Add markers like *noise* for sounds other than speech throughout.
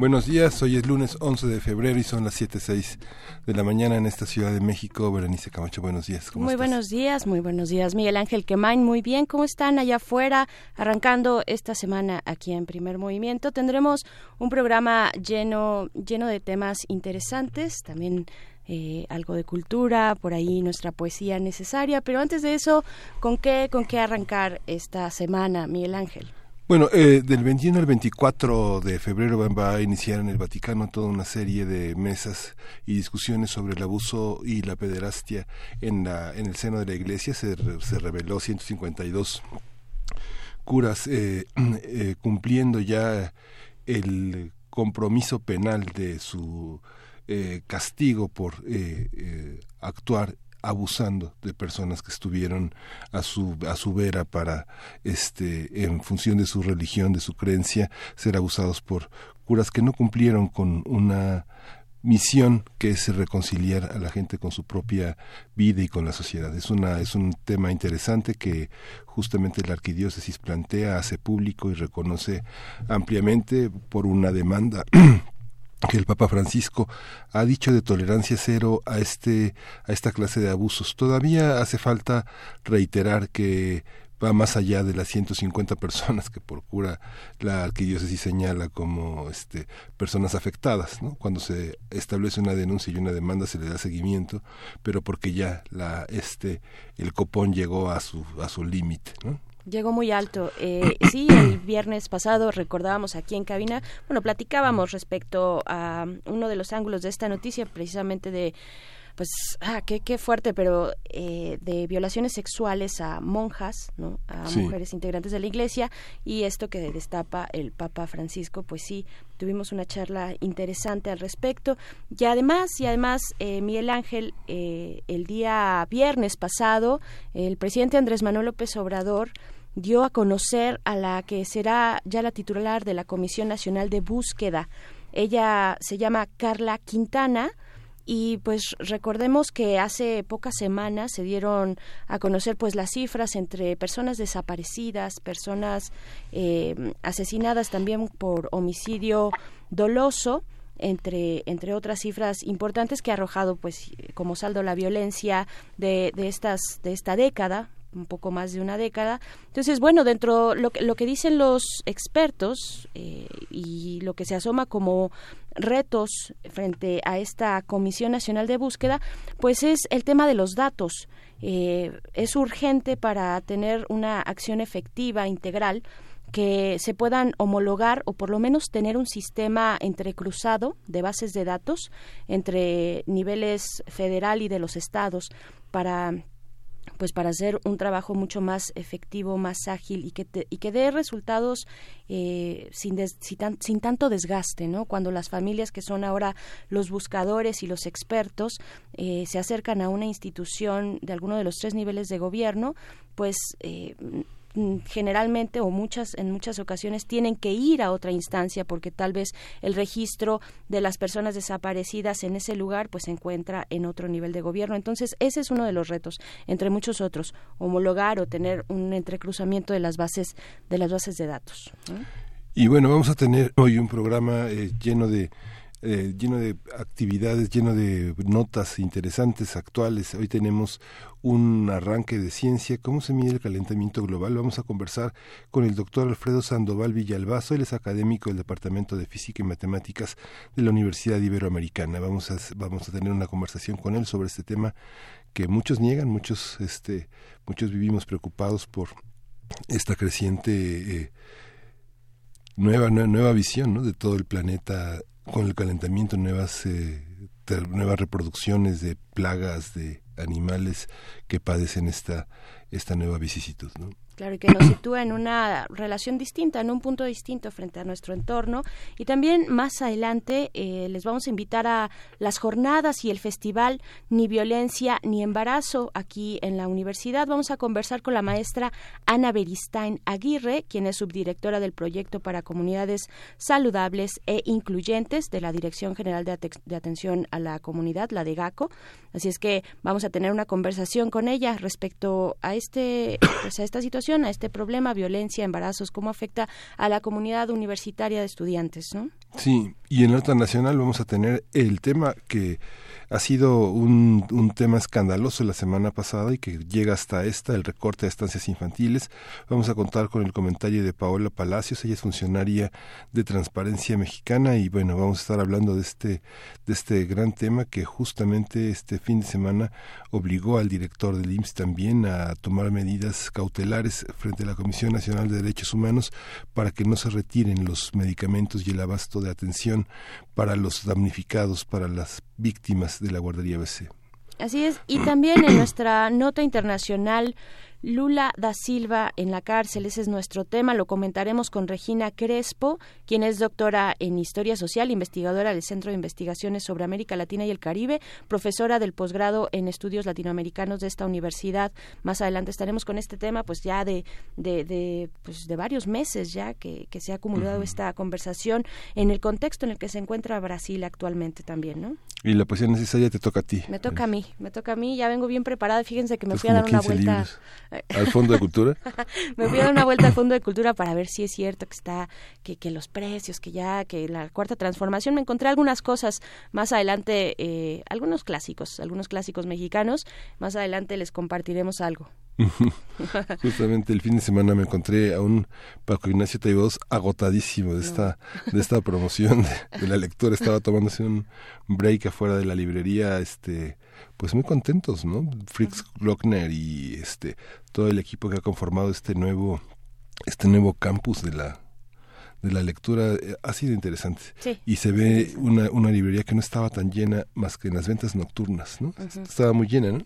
Buenos días, hoy es lunes 11 de febrero y son las 7.06 de la mañana en esta Ciudad de México. Berenice Camacho, buenos días. muy buenos días, muy buenos días. Miguel Ángel Quemain, muy bien. ¿Cómo están allá afuera? Arrancando esta semana aquí en Primer Movimiento. Tendremos un programa lleno, lleno de temas interesantes, también eh, algo de cultura, por ahí nuestra poesía necesaria. Pero antes de eso, ¿con qué, con qué arrancar esta semana, Miguel Ángel? Bueno, eh, del 21 al 24 de febrero va a iniciar en el Vaticano toda una serie de mesas y discusiones sobre el abuso y la pederastia en, la, en el seno de la Iglesia. Se, se reveló 152 curas eh, *clears throat* eh, cumpliendo ya el compromiso penal de su eh, castigo por actuar abusando de personas que estuvieron a su a su vera para este en función de su religión de su creencia ser abusados por curas que no cumplieron con una misión que es reconciliar a la gente con su propia vida y con la sociedad. Es una es un tema interesante que justamente la arquidiócesis plantea, hace público y reconoce ampliamente por una demanda *clears throat* que el Papa Francisco ha dicho de tolerancia cero a este a esta clase de abusos. Todavía hace falta reiterar que va más allá de las 150 personas que por cura la arquidiócesis señala como este personas afectadas, ¿no? Cuando se establece una denuncia y una demanda se le da seguimiento, pero porque ya la este el copón llegó a su a su límite, ¿no? Llegó muy alto. Eh, *clears throat* sí, el viernes pasado recordábamos aquí en cabina, bueno, platicábamos respecto a uno de los ángulos de esta noticia, precisamente de pues, ah, qué, qué fuerte, pero eh, de violaciones sexuales a monjas, ¿no? A mujeres integrantes de la iglesia y esto que destapa el Papa Francisco, pues sí, tuvimos una charla interesante al respecto y además, y además, eh, Miguel Ángel, eh, el día viernes pasado, el presidente Andrés Manuel López Obrador dio a conocer a la que será ya la titular de la Comisión Nacional de Búsqueda. Ella se llama Carla Quintana, y pues recordemos que hace pocas semanas se dieron a conocer pues las cifras entre personas desaparecidas, personas eh, asesinadas también por homicidio doloso entre entre otras cifras importantes que ha arrojado pues como saldo la violencia de, de estas de esta década un poco más de una década. Entonces, bueno, dentro lo que, lo que dicen los expertos eh, y lo que se asoma como retos frente a esta Comisión Nacional de Búsqueda, pues es el tema de los datos. Eh, es urgente para tener una acción efectiva, integral, que se puedan homologar o por lo menos tener un sistema entrecruzado de bases de datos entre niveles federal y de los estados para pues para hacer un trabajo mucho más efectivo, más ágil y que, y que dé resultados eh, sin, sin, tanto desgaste, ¿no? Cuando las familias que son ahora los buscadores y los expertos eh, se acercan a una institución de alguno de los tres niveles de gobierno, pues eh, generalmente o muchas en muchas ocasiones tienen que ir a otra instancia porque tal vez el registro de las personas desaparecidas en ese lugar pues se encuentra en otro nivel de gobierno. Entonces ese es uno de los retos entre muchos otros homologar o tener un entrecruzamiento de las bases de las bases de datos y bueno vamos a tener hoy un programa eh, lleno de eh, lleno de actividades, lleno de notas interesantes, actuales. Hoy tenemos un arranque de ciencia, cómo se mide el calentamiento global. Vamos a conversar con el doctor Alfredo Sandoval Villalbazo, él es académico del Departamento de Física y Matemáticas de la Universidad Iberoamericana. Vamos a, vamos a tener una conversación con él sobre este tema que muchos niegan, muchos, este, muchos vivimos preocupados por esta creciente eh, nueva, nueva visión ¿no? de todo el planeta con el calentamiento nuevas eh, nuevas reproducciones de plagas de animales que padecen esta esta nueva vicisitud ¿no? Claro, y que nos sitúa en una relación distinta, en un punto distinto frente a nuestro entorno. Y también más adelante eh, les vamos a invitar a las jornadas y el festival Ni Violencia ni Embarazo aquí en la universidad. Vamos a conversar con la maestra Ana Beristain Aguirre, quien es subdirectora del proyecto para comunidades saludables e incluyentes de la Dirección General de, de Atención a la Comunidad, la de GACO. Así es que vamos a tener una conversación con ella respecto a este pues, a esta situación a este problema, violencia, embarazos, cómo afecta a la comunidad universitaria de estudiantes, ¿no? Sí, y en la otra nacional vamos a tener el tema que ha sido un, un, tema escandaloso la semana pasada y que llega hasta esta, el recorte de estancias infantiles. Vamos a contar con el comentario de Paola Palacios, ella es funcionaria de Transparencia Mexicana y bueno, vamos a estar hablando de este, de este gran tema que justamente este fin de semana obligó al director del IMSS también a tomar medidas cautelares frente a la Comisión Nacional de Derechos Humanos para que no se retiren los medicamentos y el abasto de atención para los damnificados, para las víctimas de la guardería BC. Así es, y también en nuestra nota internacional Lula da Silva en la cárcel, ese es nuestro tema, lo comentaremos con Regina Crespo, quien es doctora en Historia Social, investigadora del Centro de Investigaciones sobre América Latina y el Caribe, profesora del posgrado en Estudios Latinoamericanos de esta universidad. Más adelante estaremos con este tema, pues ya de, de, de, pues de varios meses ya que, que se ha acumulado esta conversación en el contexto en el que se encuentra Brasil actualmente también, ¿no? Y la poesía necesaria te toca a ti. Me toca a mí, me toca a mí, ya vengo bien preparada, fíjense que me fui a dar una vuelta. ¿Al Fondo de Cultura? *laughs* me fui a dar una vuelta al Fondo de Cultura para ver si es cierto que está, que, que los precios, que ya, que la cuarta transformación, me encontré algunas cosas más adelante, eh, algunos clásicos, algunos clásicos mexicanos, más adelante les compartiremos algo. *laughs* Justamente el fin de semana me encontré a un Paco Ignacio Taibos agotadísimo de esta, de esta *laughs* promoción de, la lectura. Estaba tomándose un break afuera de la librería, este, pues muy contentos, ¿no? Fritz Glockner y este todo el equipo que ha conformado este nuevo este nuevo campus de la de la lectura eh, ha sido interesante. Y se ve una, una librería que no estaba tan llena más que en las ventas nocturnas, ¿no? Estaba muy llena, ¿no?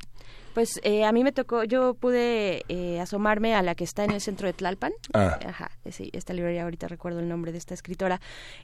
Pues eh, a mí me tocó, yo pude eh, asomarme a la que está en el centro de Tlalpan. Ah. Ajá, sí, esta librería, ahorita recuerdo el nombre de esta escritora.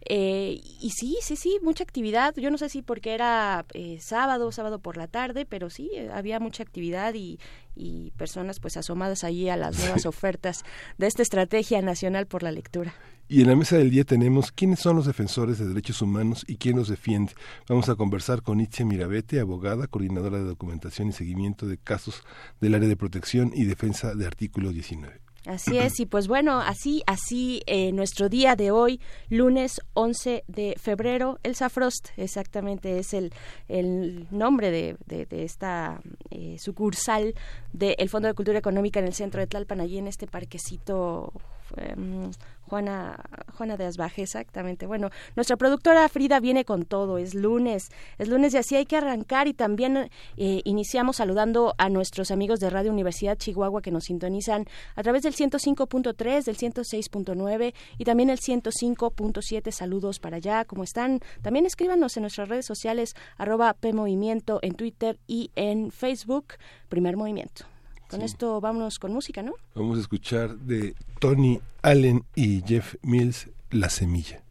Eh, y sí, sí, sí, mucha actividad. Yo no sé si porque era sábado, sábado por la tarde, pero sí, había mucha actividad y, y personas pues asomadas allí a las nuevas ofertas de esta estrategia nacional por la lectura. Y en la mesa del día tenemos quiénes son los defensores de derechos humanos y quién los defiende. Vamos a conversar con Itzia Mirabete, abogada, coordinadora de documentación y seguimiento de casos del área de protección y defensa de artículo 19. Así es, y pues bueno, así, así eh, nuestro día de hoy, lunes 11 de febrero, Elsa Frost, exactamente es el, el nombre de, de, esta eh, sucursal del Fondo de Cultura Económica en el centro de Tlalpan, allí en este parquecito em, Juana, Juana de Asbaje, exactamente. Bueno, nuestra productora Frida viene con todo, es lunes, es lunes y así hay que arrancar y también eh, iniciamos saludando a nuestros amigos de Radio Universidad Chihuahua que nos sintonizan a través del 105.3, del 106.9 y también el 105.7. Saludos para allá, ¿cómo están? También escríbanos en nuestras redes sociales arroba PMovimiento en Twitter y en Facebook, Primer Movimiento. Con esto vámonos con música, ¿no? Vamos a escuchar de Tony Allen y Jeff Mills, La Semilla.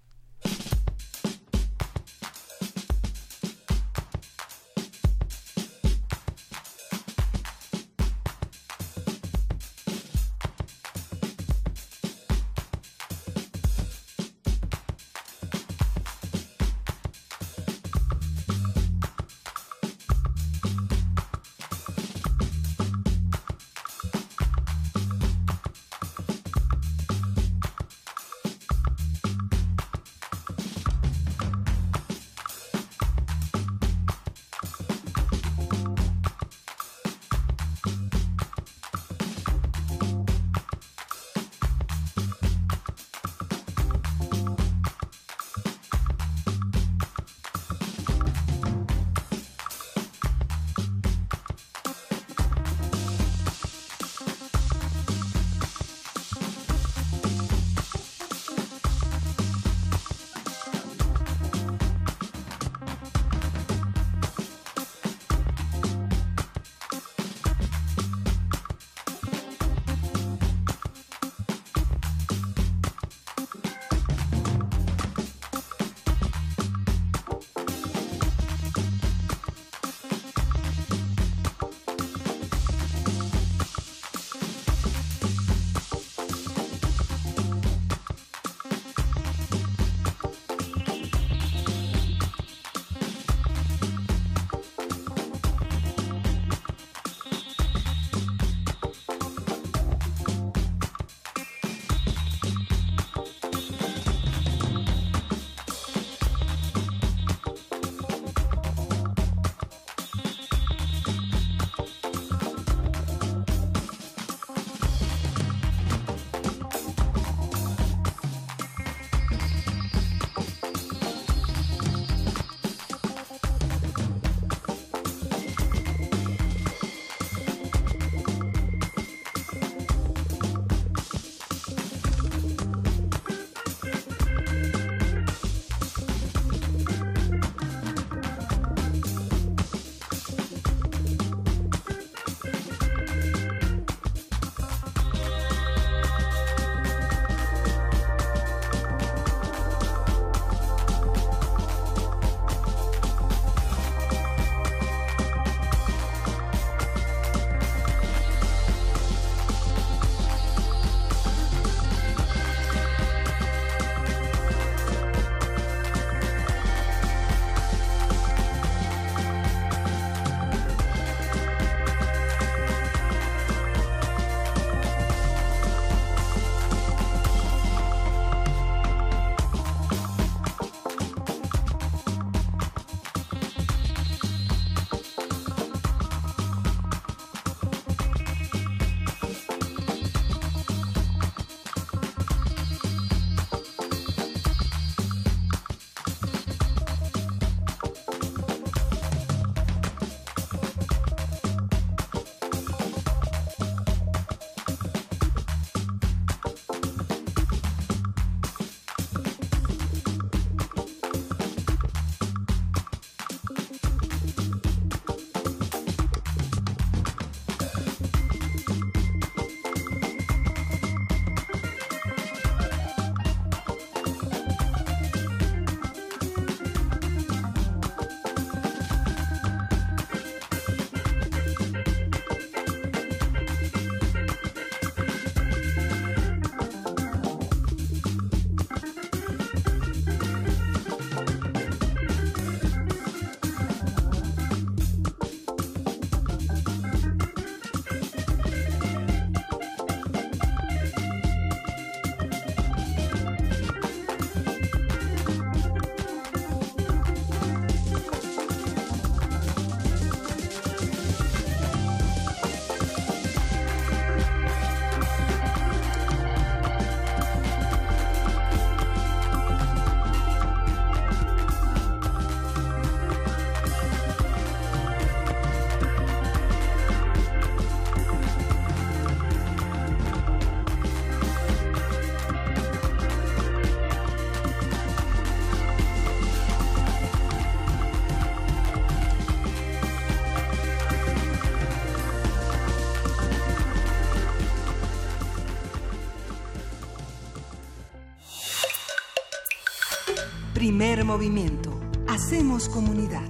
Movimiento. Hacemos comunidad.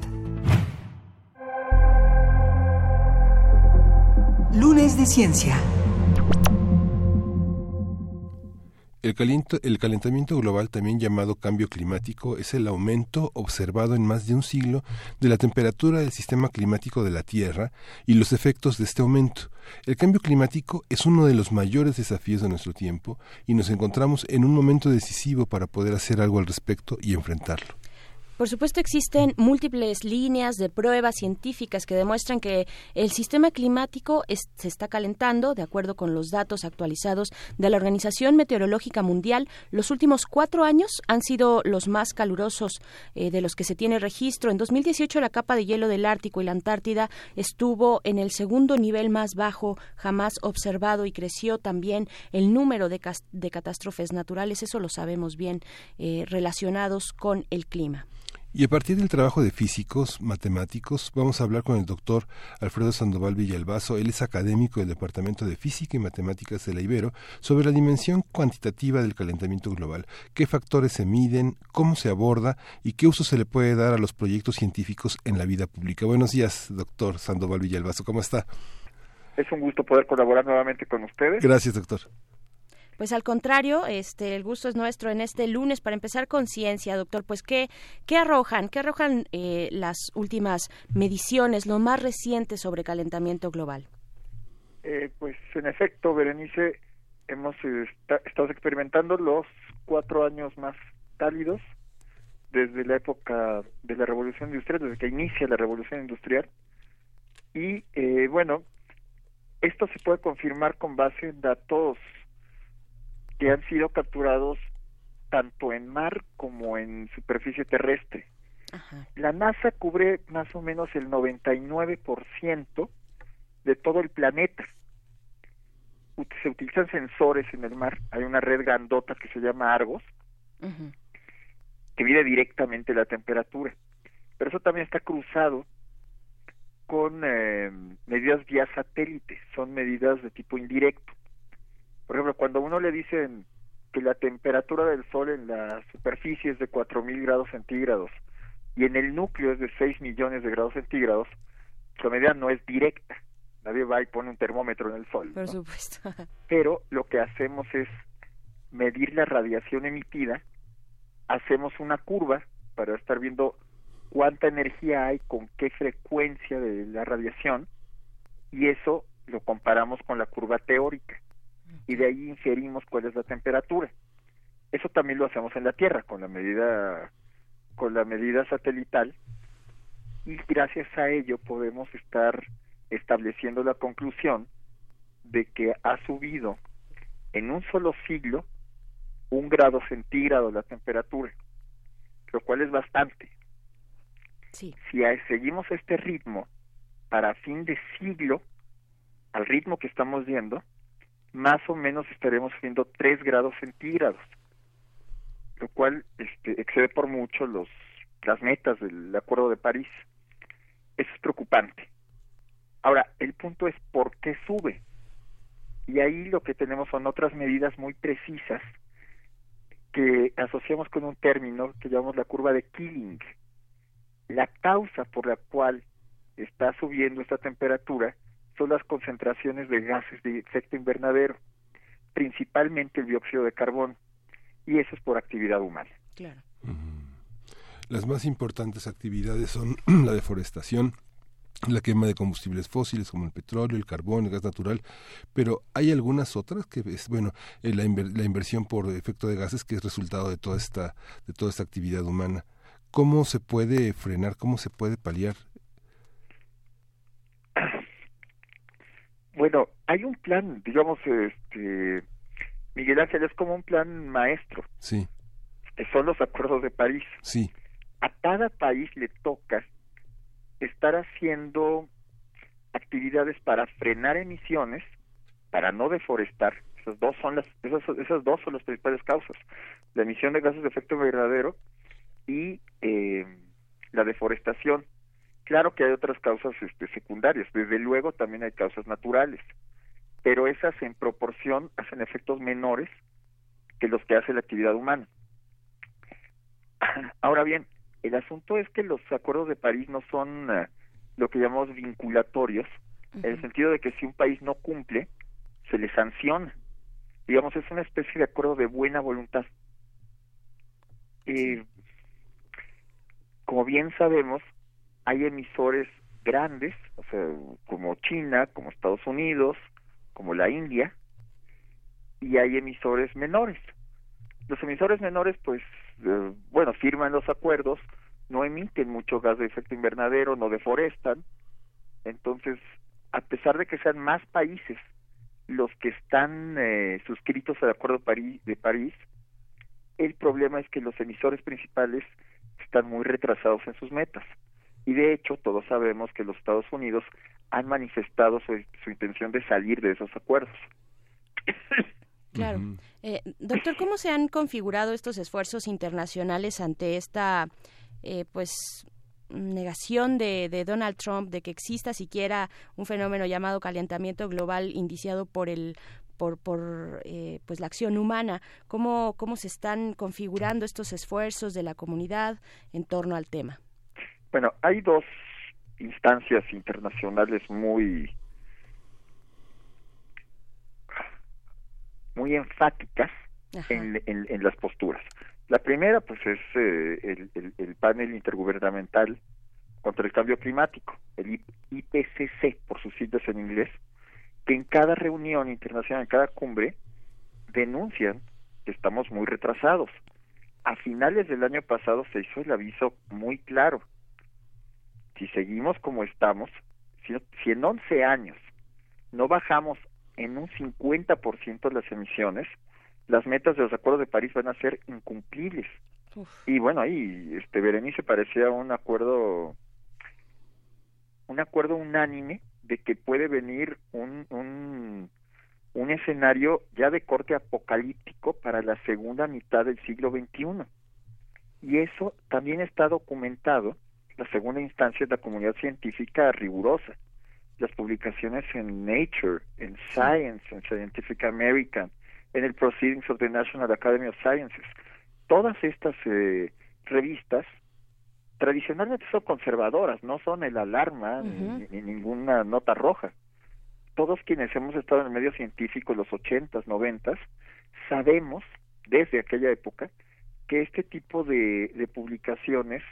Lunes de Ciencia. El, calentamiento global, también llamado cambio climático, es el aumento observado en más de un siglo de la temperatura del sistema climático de la Tierra y los efectos de este aumento. El cambio climático es uno de los mayores desafíos de nuestro tiempo y nos encontramos en un momento decisivo para poder hacer algo al respecto y enfrentarlo. Por supuesto, existen múltiples líneas de pruebas científicas que demuestran que el sistema climático se está calentando, de acuerdo con los datos actualizados de la Organización Meteorológica Mundial. Los últimos cuatro años han sido los más calurosos eh, de los que se tiene registro. En 2018, la capa de hielo del Ártico y la Antártida estuvo en el segundo nivel más bajo jamás observado y creció también el número de, catástrofes naturales, eso lo sabemos bien, eh, relacionados con el clima. Y a partir del trabajo de físicos, matemáticos, vamos a hablar con el doctor Alfredo Sandoval Villalbazo. Él es académico del Departamento de Física y Matemáticas de la Ibero sobre la dimensión cuantitativa del calentamiento global, qué factores se miden, cómo se aborda y qué uso se le puede dar a los proyectos científicos en la vida pública. Buenos días, doctor Sandoval Villalbazo. ¿Cómo está? Es un gusto poder colaborar nuevamente con ustedes. Gracias, doctor. Pues al contrario, este, el gusto es nuestro en este lunes para empezar con ciencia, doctor. Pues qué, qué arrojan, qué arrojan eh, las últimas mediciones, lo más reciente sobre calentamiento global. Eh, pues en efecto, Berenice, hemos estado experimentando los cuatro años más cálidos desde la época de la revolución industrial, desde que inicia la revolución industrial. Y eh, bueno, esto se puede confirmar con base en datos que han sido capturados tanto en mar como en superficie terrestre. La NASA cubre más o menos el 99% de todo el planeta. Se utilizan sensores en el mar. Hay una red grandota que se llama Argos, que mide directamente la temperatura. Pero eso también está cruzado con eh, medidas vía satélite. Son medidas de tipo indirecto. Por ejemplo, cuando uno le dicen que la temperatura del Sol en la superficie es de 4.000 grados centígrados y en el núcleo es de 6 millones de grados centígrados, la medida no es directa. Nadie va y pone un termómetro en el Sol. Por supuesto. *laughs* Pero lo que hacemos es medir la radiación emitida, hacemos una curva para estar viendo cuánta energía hay, con qué frecuencia de la radiación, y eso lo comparamos con la curva teórica y de ahí inferimos cuál es la temperatura. Eso también lo hacemos en la Tierra con la medida con la medida satelital y gracias a ello podemos estar estableciendo la conclusión de que ha subido en un solo siglo un grado centígrado la temperatura, lo cual es bastante. Sí. Si seguimos este ritmo para fin de siglo, al ritmo que estamos viendo, más o menos estaremos viendo 3 grados centígrados, lo cual este, excede por mucho los las metas del Acuerdo de París. Eso es preocupante. Ahora, el punto es por qué sube. Y ahí lo que tenemos son otras medidas muy precisas que asociamos con un término que llamamos la curva de Killing. La causa por la cual está subiendo esta temperatura son las concentraciones de gases de efecto invernadero, principalmente el dióxido de carbono, y eso es por actividad humana. Claro. Las más importantes actividades son *clears throat* la deforestación, la quema de combustibles fósiles como el petróleo, el carbón, el gas natural, pero hay algunas otras que es bueno eh, la, la, inversión por efecto de gases que es resultado de toda esta de toda esta actividad humana. ¿Cómo se puede frenar? ¿Cómo se puede paliar Bueno, hay un plan, digamos, este, Miguel Ángel es como un plan maestro. Sí. Que son los acuerdos de París. Sí. A cada país le toca estar haciendo actividades para frenar emisiones, para no deforestar. Esas dos son las, esas, esas dos son las principales causas: la emisión de gases de efecto invernadero y eh, la deforestación. Claro que hay otras causas este, secundarias, desde luego también hay causas naturales, pero esas en proporción hacen efectos menores que los que hace la actividad humana. *clears throat* Ahora bien, el asunto es que los acuerdos de París no son eh, lo que llamamos vinculatorios, en el sentido de que si un país no cumple, se le sanciona. Digamos, es una especie de acuerdo de buena voluntad. Eh, como bien sabemos, hay emisores grandes, o sea, como China, como Estados Unidos, como la India, y hay emisores menores. Los emisores menores, pues, eh, bueno, firman los acuerdos, no emiten mucho gas de efecto invernadero, no deforestan, entonces, a pesar de que sean más países los que están eh, suscritos al Acuerdo de París, el problema es que los emisores principales están muy retrasados en sus metas. Y de hecho, todos sabemos que los Estados Unidos han manifestado su, intención de salir de esos acuerdos. Claro. Eh, doctor, ¿cómo se han configurado estos esfuerzos internacionales ante esta, eh, pues, negación de, de, Donald Trump de que exista siquiera un fenómeno llamado calentamiento global indiciado por el por, por eh, pues la acción humana cómo cómo se están configurando estos esfuerzos de la comunidad en torno al tema bueno hay dos instancias internacionales muy muy enfáticas en, en, las posturas la primera, pues, es eh, el, el, panel intergubernamental contra el cambio climático, el IPCC, por sus siglas en inglés, que en cada reunión internacional, en cada cumbre, denuncian que estamos muy retrasados. A finales del año pasado se hizo el aviso muy claro. Si seguimos como estamos, si, si en 11 años no bajamos en un 50% las emisiones, las metas de los acuerdos de París van a ser incumplibles. Y bueno, ahí este Berenice parecía un acuerdo un acuerdo unánime de que puede venir un, un, un escenario ya de corte apocalíptico para la segunda mitad del siglo XXI. Y eso también está documentado, la segunda instancia es la comunidad científica rigurosa. Las publicaciones en Nature, en Science, en Scientific American, en el Proceedings of the National Academy of Sciences. Todas estas eh, revistas tradicionalmente son conservadoras, no son el alarma ni, ninguna nota roja. Todos quienes hemos estado en el medio científico en los ochentas, noventas, sabemos desde aquella época que este tipo de, de publicaciones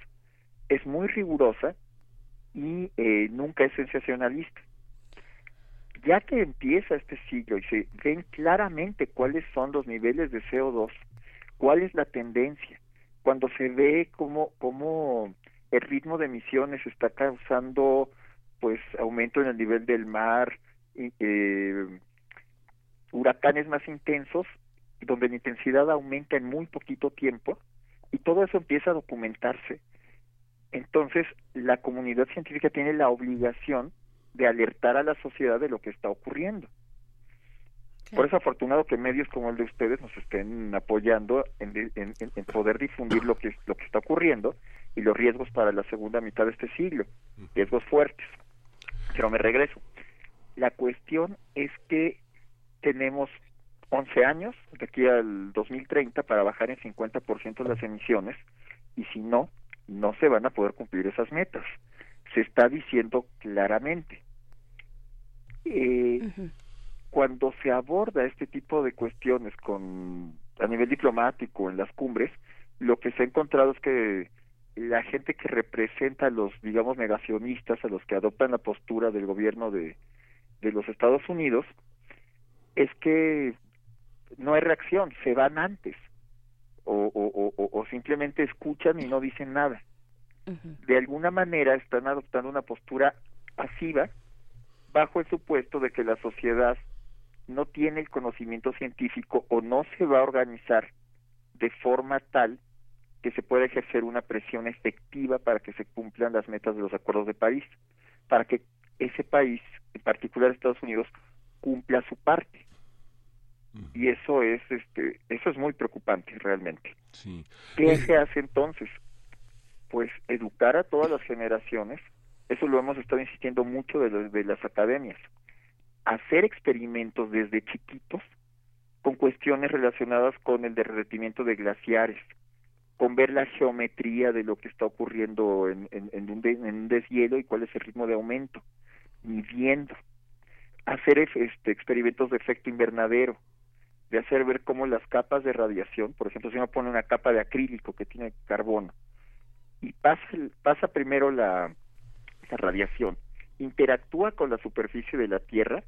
es muy rigurosa y eh, nunca es sensacionalista ya que empieza este siglo y se ven claramente cuáles son los niveles de CO2, cuál es la tendencia, cuando se ve cómo, cómo el ritmo de emisiones está causando pues aumento en el nivel del mar, eh, huracanes más intensos, donde la intensidad aumenta en muy poquito tiempo, y todo eso empieza a documentarse. Entonces, la comunidad científica tiene la obligación de alertar a la sociedad de lo que está ocurriendo. Por eso afortunado que medios como el de ustedes nos estén apoyando en, en, poder difundir lo que, lo que está ocurriendo y los riesgos para la segunda mitad de este siglo, riesgos fuertes. Pero me regreso. La cuestión es que tenemos 11 años, de aquí al 2030, para bajar en 50% las emisiones y si no, no se van a poder cumplir esas metas. Se está diciendo claramente. Eh, Cuando se aborda este tipo de cuestiones con a nivel diplomático en las cumbres, lo que se ha encontrado es que la gente que representa a los, digamos, negacionistas, a los que adoptan la postura del gobierno de, de los Estados Unidos, es que no hay reacción, se van antes, o, o, o, o simplemente escuchan y no dicen nada. De alguna manera están adoptando una postura pasiva bajo el supuesto de que la sociedad no tiene el conocimiento científico o no se va a organizar de forma tal que se pueda ejercer una presión efectiva para que se cumplan las metas de los acuerdos de París, para que ese país, en particular Estados Unidos, cumpla su parte. Y eso es este eso es muy preocupante realmente. ¿Qué eh, se hace entonces? Pues educar a todas las generaciones eso lo hemos estado insistiendo mucho de, de las academias, hacer experimentos desde chiquitos con cuestiones relacionadas con el derretimiento de glaciares, con ver la geometría de lo que está ocurriendo en, en, un, en un deshielo y cuál es el ritmo de aumento, midiendo, hacer este, experimentos de efecto invernadero, de hacer ver cómo las capas de radiación, por ejemplo, si uno pone una capa de acrílico que tiene carbono y pasa, pasa primero la, la radiación, interactúa con la superficie de la Tierra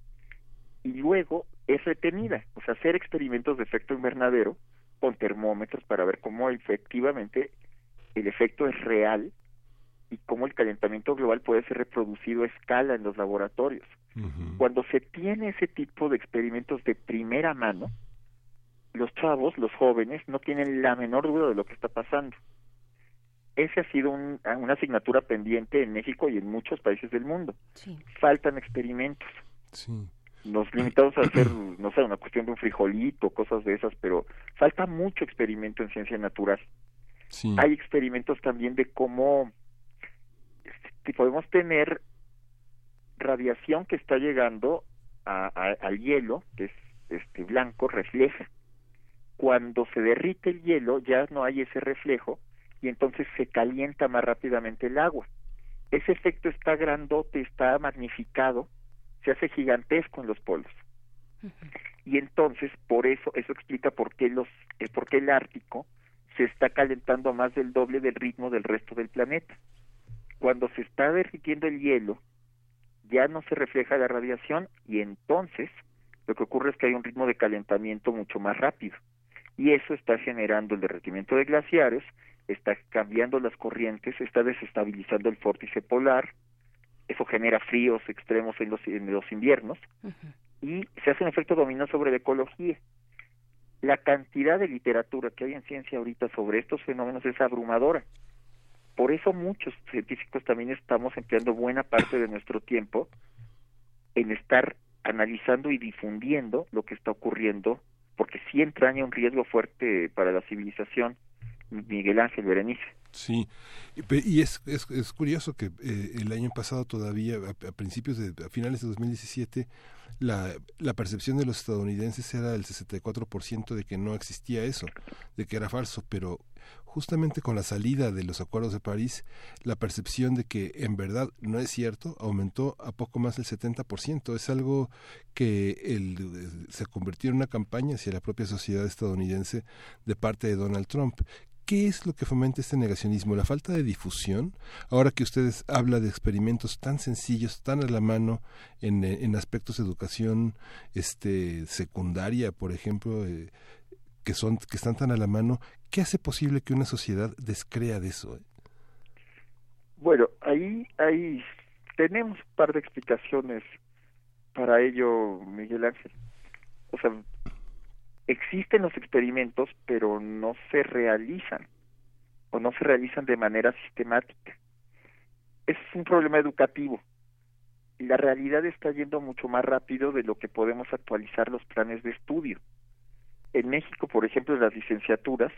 y luego es retenida, o sea, hacer experimentos de efecto invernadero con termómetros para ver cómo efectivamente el efecto es real y cómo el calentamiento global puede ser reproducido a escala en los laboratorios. Cuando se tiene ese tipo de experimentos de primera mano, los chavos, los jóvenes, no tienen la menor duda de lo que está pasando. Ese ha sido una asignatura pendiente en México y en muchos países del mundo. Faltan experimentos. Sí nos limitamos a hacer, no sé, una cuestión de un frijolito, cosas de esas, pero falta mucho experimento en ciencia natural. Hay experimentos también de cómo este, podemos tener radiación que está llegando a, al hielo, que es este blanco, refleja. Cuando se derrite el hielo ya no hay ese reflejo y entonces se calienta más rápidamente el agua. Ese efecto está grandote, está magnificado se hace gigantesco en los polos. Y entonces, por eso, eso explica por qué, los, eh, por qué el Ártico se está calentando más del doble del ritmo del resto del planeta. Cuando se está derritiendo el hielo, ya no se refleja la radiación y entonces lo que ocurre es que hay un ritmo de calentamiento mucho más rápido. Y eso está generando el derretimiento de glaciares, está cambiando las corrientes, está desestabilizando el vórtice polar, eso genera fríos extremos en los, en los inviernos y se hace un efecto dominó sobre la ecología. La cantidad de literatura que hay en ciencia ahorita sobre estos fenómenos es abrumadora. Por eso muchos científicos también estamos empleando buena parte de nuestro tiempo en estar analizando y difundiendo lo que está ocurriendo, porque sí entraña un riesgo fuerte para la civilización. Miguel Ángel Berenice. Sí, y es, es, es curioso que eh, el año pasado todavía, a, principios de, a finales de 2017, la, la percepción de los estadounidenses era del 64% de que no existía eso, de que era falso, pero justamente con la salida de los acuerdos de París, la percepción de que en verdad no es cierto aumentó a poco más del 70%. Es algo que el, se convirtió en una campaña hacia la propia sociedad estadounidense de parte de Donald Trump, ¿Qué es lo que fomenta este negacionismo? ¿La falta de difusión? Ahora que ustedes hablan de experimentos tan sencillos, tan a la mano en, en aspectos de educación este, secundaria, por ejemplo, eh, que, son, que están tan a la mano, ¿qué hace posible que una sociedad descrea de eso? Bueno, ahí, ahí tenemos un par de explicaciones para ello, Miguel Ángel. O sea, existen los experimentos, pero no se realizan o no se realizan de manera sistemática. Es un problema educativo. La realidad está yendo mucho más rápido de lo que podemos actualizar los planes de estudio. En México, por ejemplo, en las licenciaturas,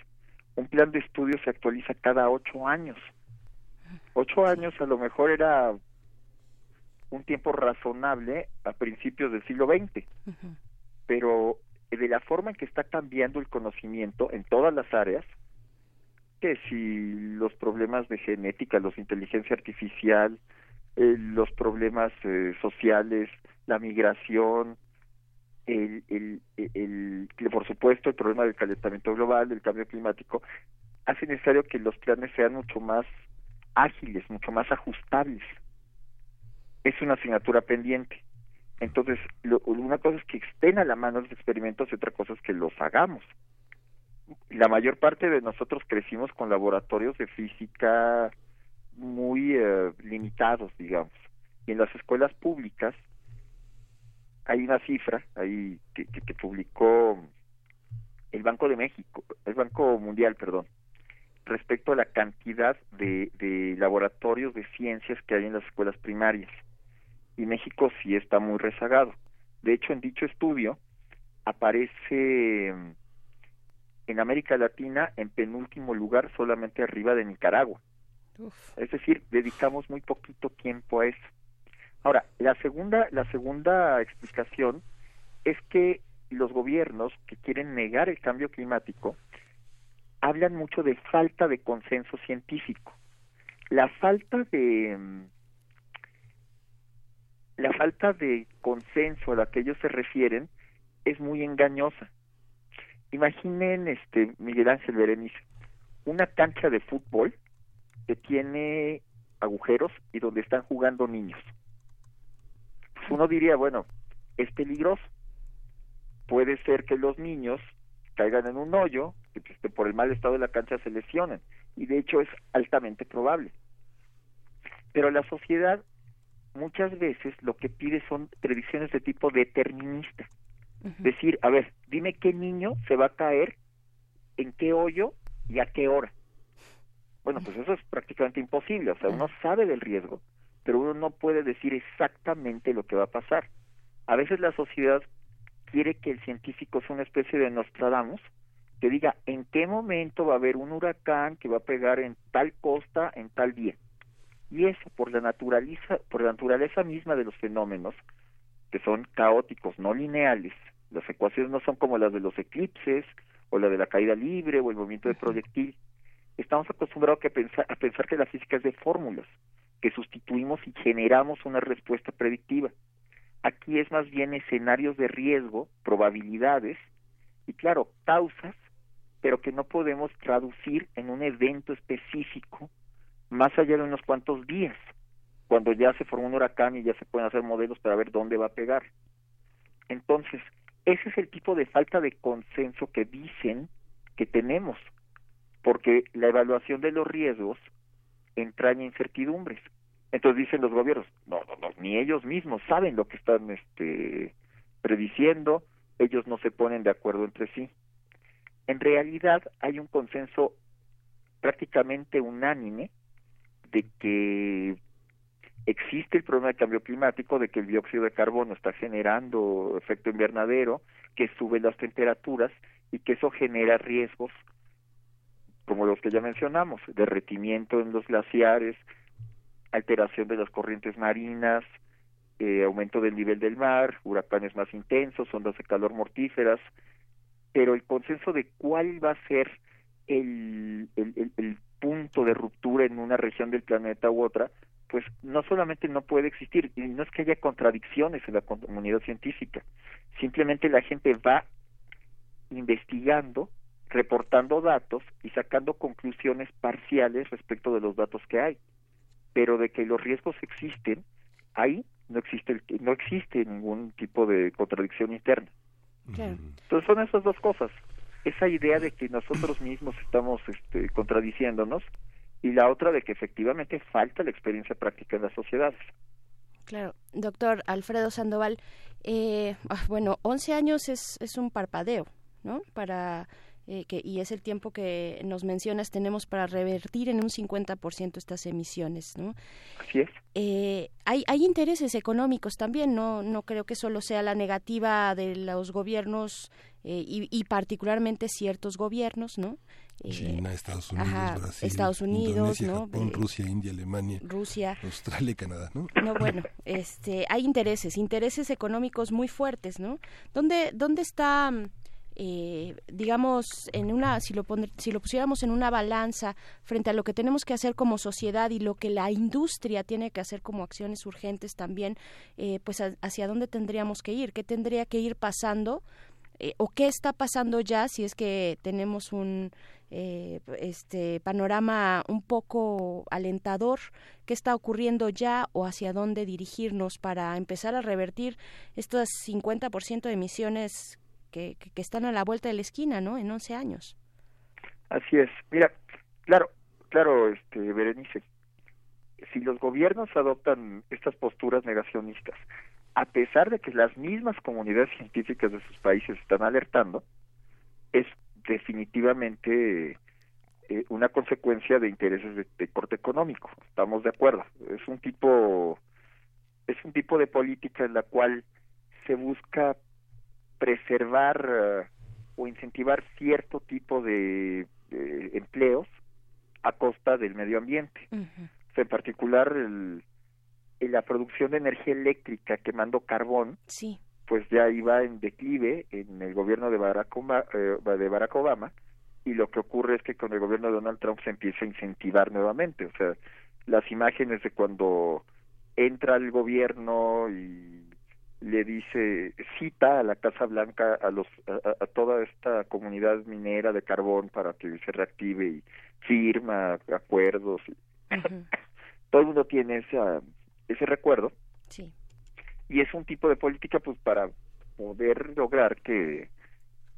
un plan de estudio se actualiza cada ocho años. Ocho años a lo mejor era un tiempo razonable a principios del siglo XX, pero de la forma en que está cambiando el conocimiento en todas las áreas, que si los problemas de genética, los de inteligencia artificial, eh, los problemas eh, sociales, la migración, el, el, el, por supuesto el problema del calentamiento global, del cambio climático, hace necesario que los planes sean mucho más ágiles, mucho más ajustables. Es una asignatura pendiente. Entonces, una cosa es que estén a la mano los experimentos y otra cosa es que los hagamos. La mayor parte de nosotros crecimos con laboratorios de física muy eh, limitados, digamos. Y en las escuelas públicas hay una cifra ahí que, que, publicó el Banco de México, el Banco Mundial, perdón, respecto a la cantidad de, de laboratorios de ciencias que hay en las escuelas primarias y México sí está muy rezagado. De hecho, en dicho estudio aparece mm, en América Latina en penúltimo lugar solamente arriba de Nicaragua. Es decir, dedicamos muy poquito tiempo a eso. Ahora, la segunda, la segunda explicación es que los gobiernos que quieren negar el cambio climático hablan mucho de falta de consenso científico. La falta de mm, la falta de consenso a la que ellos se refieren es muy engañosa. Imaginen, este Miguel Ángel Berenice, una cancha de fútbol que tiene agujeros y donde están jugando niños. Uno diría, bueno, es peligroso. Puede ser que los niños caigan en un hoyo y pues, que por el mal estado de la cancha se lesionen. Y de hecho es altamente probable. Pero la sociedad muchas veces lo que pide son predicciones de tipo determinista. Decir, a ver, dime qué niño se va a caer, en qué hoyo y a qué hora. Bueno, pues eso es prácticamente imposible. O sea, uno sabe del riesgo, pero uno no puede decir exactamente lo que va a pasar. A veces la sociedad quiere que el científico sea una especie de Nostradamus, que diga en qué momento va a haber un huracán que va a pegar en tal costa en tal día. Y eso, por la, naturaleza, por la naturaleza misma de los fenómenos, que son caóticos, no lineales, las ecuaciones no son como las de los eclipses, o la de la caída libre, o el movimiento de proyectil. Estamos acostumbrados a pensar, a pensar que la física es de fórmulas, que sustituimos y generamos una respuesta predictiva. Aquí es más bien escenarios de riesgo, probabilidades, y claro, causas, pero que no podemos traducir en un evento específico más allá de unos cuantos días, cuando ya se formó un huracán y ya se pueden hacer modelos para ver dónde va a pegar. Entonces, ese es el tipo de falta de consenso que dicen que tenemos, porque la evaluación de los riesgos entraña incertidumbres. Entonces dicen los gobiernos, no, no, no, ni ellos mismos saben lo que están este, prediciendo, ellos no se ponen de acuerdo entre sí. En realidad hay un consenso prácticamente unánime de que existe el problema de cambio climático, de que el dióxido de carbono está generando efecto invernadero, que sube las temperaturas y que eso genera riesgos como los que ya mencionamos, derretimiento en los glaciares, alteración de las corrientes marinas, eh, aumento del nivel del mar, huracanes más intensos, ondas de calor mortíferas, pero el consenso de cuál va a ser el, el, el punto de ruptura en una región del planeta u otra, pues no solamente no puede existir, y no es que haya contradicciones en la comunidad científica, simplemente la gente va investigando, reportando datos y sacando conclusiones parciales respecto de los datos que hay, pero de que los riesgos existen, ahí no existe no existe ningún tipo de contradicción interna. Entonces son esas dos cosas esa idea de que nosotros mismos estamos este, contradiciéndonos y la otra de que efectivamente falta la experiencia práctica en las sociedades. Claro, doctor Alfredo Sandoval, eh, ah, bueno, 11 años es, es un parpadeo, ¿no? Para eh, que, y es el tiempo que nos mencionas, tenemos para revertir en un 50% estas emisiones, ¿no? Así es. Eh, hay, hay intereses económicos también, no, no creo que solo sea la negativa de los gobiernos eh, y, particularmente ciertos gobiernos, ¿no? China, Estados Unidos, Brasil, Estados Unidos, ¿no? Japón, Rusia, India, Alemania, Rusia, Australia y Canadá, ¿no? No, bueno, *laughs* este, hay intereses, intereses económicos muy fuertes, ¿no? ¿Dónde, dónde está eh, digamos, en una, si lo, si lo pusiéramos en una balanza frente a lo que tenemos que hacer como sociedad y lo que la industria tiene que hacer como acciones urgentes también, eh, pues hacia dónde tendríamos que ir, qué tendría que ir pasando eh, o qué está pasando ya si es que tenemos un este panorama un poco alentador qué está ocurriendo ya o hacia dónde dirigirnos para empezar a revertir estos 50% de emisiones que, están a la vuelta de la esquina, ¿no? En 11 años. Así es. Mira, claro, claro, este, Berenice, si los gobiernos adoptan estas posturas negacionistas, a pesar de que las mismas comunidades científicas de sus países están alertando, es definitivamente eh, una consecuencia de intereses de, de, corte económico. Estamos de acuerdo. Es un tipo es un tipo de política en la cual se busca preservar eh, o incentivar cierto tipo de, empleos a costa del medio ambiente. en particular, el, la producción de energía eléctrica quemando carbón, pues ya iba en declive en el gobierno de Barack Obama, eh, de Barack Obama y lo que ocurre es que con el gobierno de Donald Trump se empieza a incentivar nuevamente, o sea, las imágenes de cuando entra el gobierno y le dice cita a la Casa Blanca a los a, toda esta comunidad minera de carbón para que se reactive y firma acuerdos. *laughs* Todo el mundo tiene esa, ese recuerdo. Sí. y es un tipo de política pues para poder lograr que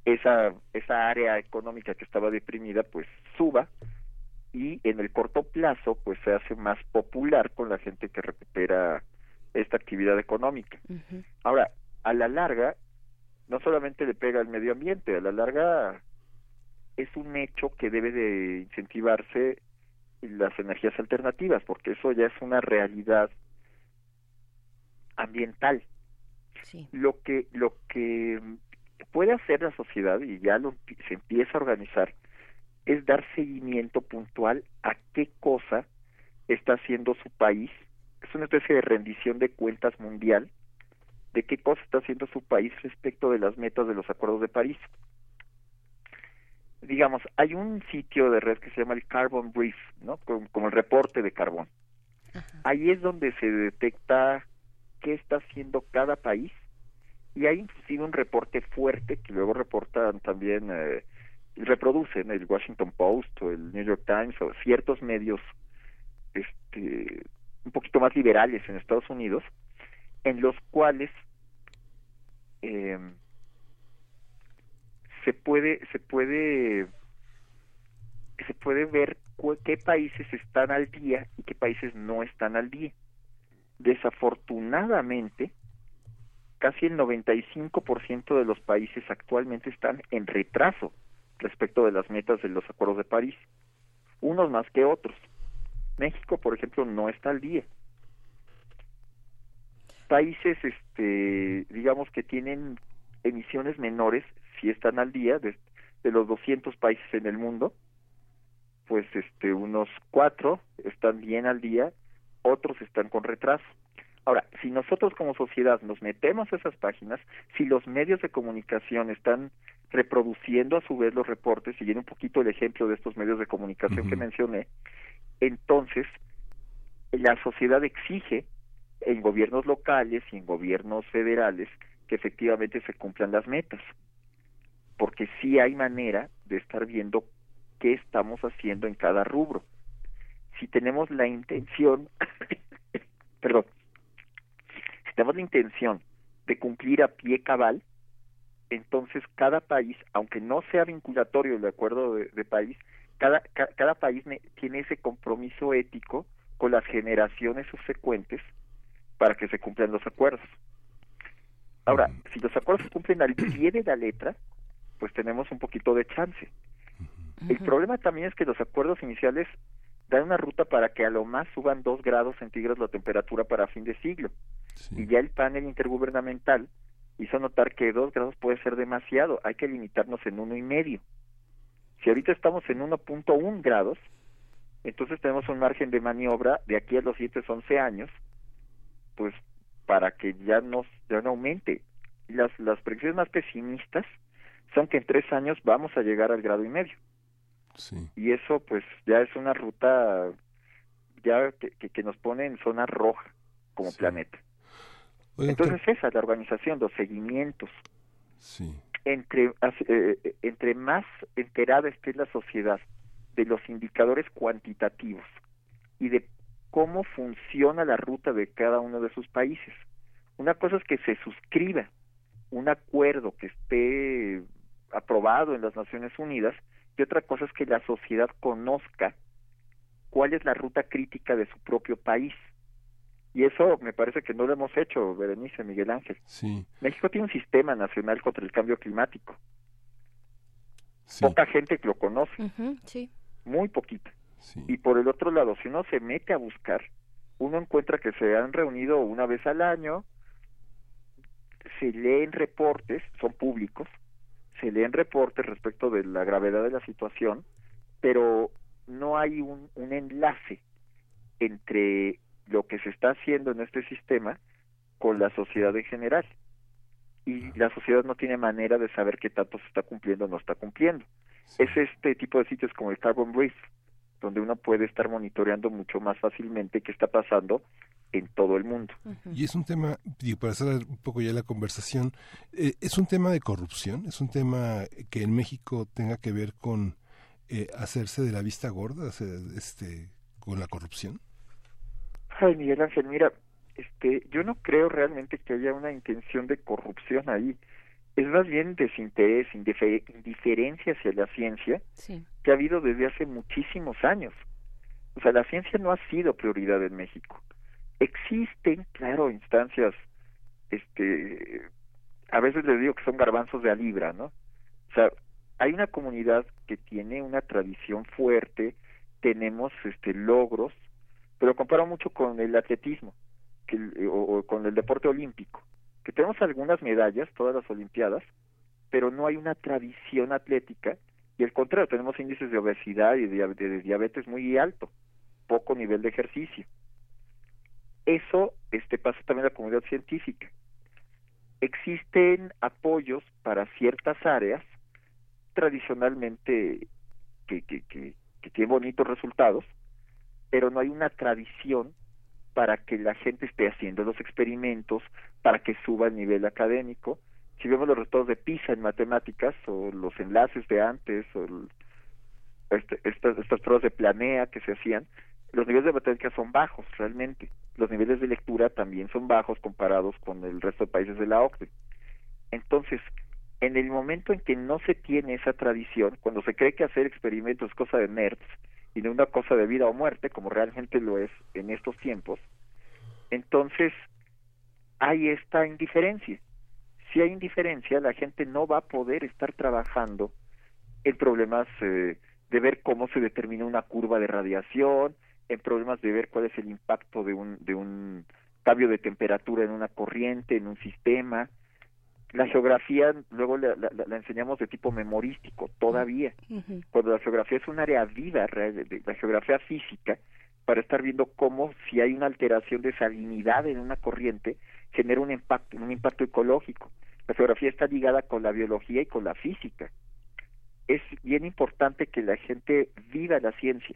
esa esa área económica que estaba deprimida pues suba. Y en el corto plazo pues se hace más popular con la gente que recupera esta actividad económica. Ahora, a la larga, no solamente le pega al medio ambiente, a la larga es un hecho que debe de incentivarse las energías alternativas, porque eso ya es una realidad ambiental. Lo que lo que puede hacer la sociedad y ya lo, se empieza a organizar es dar seguimiento puntual a qué cosa está haciendo su país es una especie de rendición de cuentas mundial de qué cosa está haciendo su país respecto de las metas de los acuerdos de París. Digamos, hay un sitio de red que se llama el Carbon Brief, ¿no? Como, el reporte de carbón. Ahí es donde se detecta qué está haciendo cada país y hay inclusive un reporte fuerte que luego reportan también eh, reproducen el Washington Post o el New York Times o ciertos medios este un poquito más liberales en Estados Unidos, en los cuales eh, se puede se puede se puede ver qué países están al día y qué países no están al día. Desafortunadamente, casi el 95% de los países actualmente están en retraso respecto de las metas de los acuerdos de París, unos más que otros. México, por ejemplo, no está al día. Países, este, digamos que tienen emisiones menores, si están al día, de, los 200 países en el mundo, pues este, unos cuatro están bien al día, otros están con retraso. Ahora, si nosotros como sociedad nos metemos a esas páginas, si los medios de comunicación están reproduciendo a su vez los reportes, siguiendo un poquito el ejemplo de estos medios de comunicación que mencioné, entonces la sociedad exige en gobiernos locales y en gobiernos federales que efectivamente se cumplan las metas, porque sí hay manera de estar viendo qué estamos haciendo en cada rubro. Si tenemos la intención, *coughs* perdón, si tenemos la intención de cumplir a pie cabal, entonces cada país, aunque no sea vinculatorio el acuerdo de país, cada, cada país tiene ese compromiso ético con las generaciones subsecuentes para que se cumplan los acuerdos. Ahora, si los acuerdos se cumplen al pie de la letra, pues tenemos un poquito de chance. El problema también es que los acuerdos iniciales dan una ruta para que a lo más suban dos grados centígrados la temperatura para fin de siglo. Y ya el panel intergubernamental hizo notar que dos grados puede ser demasiado, hay que limitarnos en uno y medio. Si ahorita estamos en 1.1 grados, entonces tenemos un margen de maniobra de aquí a los siguientes 11 años, pues para que ya, nos, ya no aumente. Las, las predicciones más pesimistas son que en tres años vamos a llegar al grado y medio. Y eso pues ya es una ruta ya que, que, nos pone en zona roja como planeta. Entonces esa es la organización, los seguimientos. Sí entre, eh, eh, entre más enterada esté la sociedad de los indicadores cuantitativos y de cómo funciona la ruta de cada uno de sus países. Una cosa es que se suscriba un acuerdo que esté aprobado en las Naciones Unidas y otra cosa es que la sociedad conozca cuál es la ruta crítica de su propio país. Y eso me parece que no lo hemos hecho, Berenice, Miguel Ángel. Sí. México tiene un sistema nacional contra el cambio climático. Poca gente lo conoce. sí. Muy poquita. Y por el otro lado, si uno se mete a buscar, uno encuentra que se han reunido una vez al año, se leen reportes, son públicos, se leen reportes respecto de la gravedad de la situación, pero no hay un, un enlace entre lo que se está haciendo en este sistema con la sociedad en general. Y la sociedad no tiene manera de saber qué tanto se está cumpliendo o no está cumpliendo. es este tipo de sitios como el Carbon Brief, donde uno puede estar monitoreando mucho más fácilmente qué está pasando en todo el mundo. Y es un tema, digo, para hacer un poco ya la conversación, eh, es un tema de corrupción, es un tema que en México tenga que ver con eh, hacerse de la vista gorda, este, con la corrupción. Ay, Miguel Ángel, mira, este, yo no creo realmente que haya una intención de corrupción ahí. Es más bien desinterés, indiferencia hacia la ciencia que ha habido desde hace muchísimos años. O sea, la ciencia no ha sido prioridad en México. Existen, claro, instancias, este, a veces les digo que son garbanzos de a libra, ¿no? O sea, hay una comunidad que tiene una tradición fuerte, tenemos este logros, pero comparo mucho con el atletismo que, o, con el deporte olímpico, que tenemos algunas medallas, todas las olimpiadas, pero no hay una tradición atlética y al contrario, tenemos índices de obesidad y de, diabetes muy alto, poco nivel de ejercicio. Eso este pasa también en la comunidad científica. Existen apoyos para ciertas áreas tradicionalmente que, que, que, que tienen bonitos resultados, pero no hay una tradición para que la gente esté haciendo los experimentos, para que suba el nivel académico. Si vemos los resultados de PISA en matemáticas o los enlaces de antes o este, estas, estas pruebas de planea que se hacían, los niveles de matemáticas son bajos realmente. Los niveles de lectura también son bajos comparados con el resto de países de la OCDE. Entonces, en el momento en que no se tiene esa tradición, cuando se cree que hacer experimentos es cosa de nerds y no una cosa de vida o muerte, como realmente lo es en estos tiempos, entonces hay esta indiferencia. Si hay indiferencia, la gente no va a poder estar trabajando en problemas eh, de ver cómo se determina una curva de radiación, en problemas de ver cuál es el impacto de un, de un cambio de temperatura en una corriente, en un sistema, la geografía luego la, la, enseñamos de tipo memorístico todavía, cuando la geografía es un área viva, la geografía física, para estar viendo cómo si hay una alteración de salinidad en una corriente genera un impacto, un impacto ecológico. La geografía está ligada con la biología y con la física. Es bien importante que la gente viva la ciencia.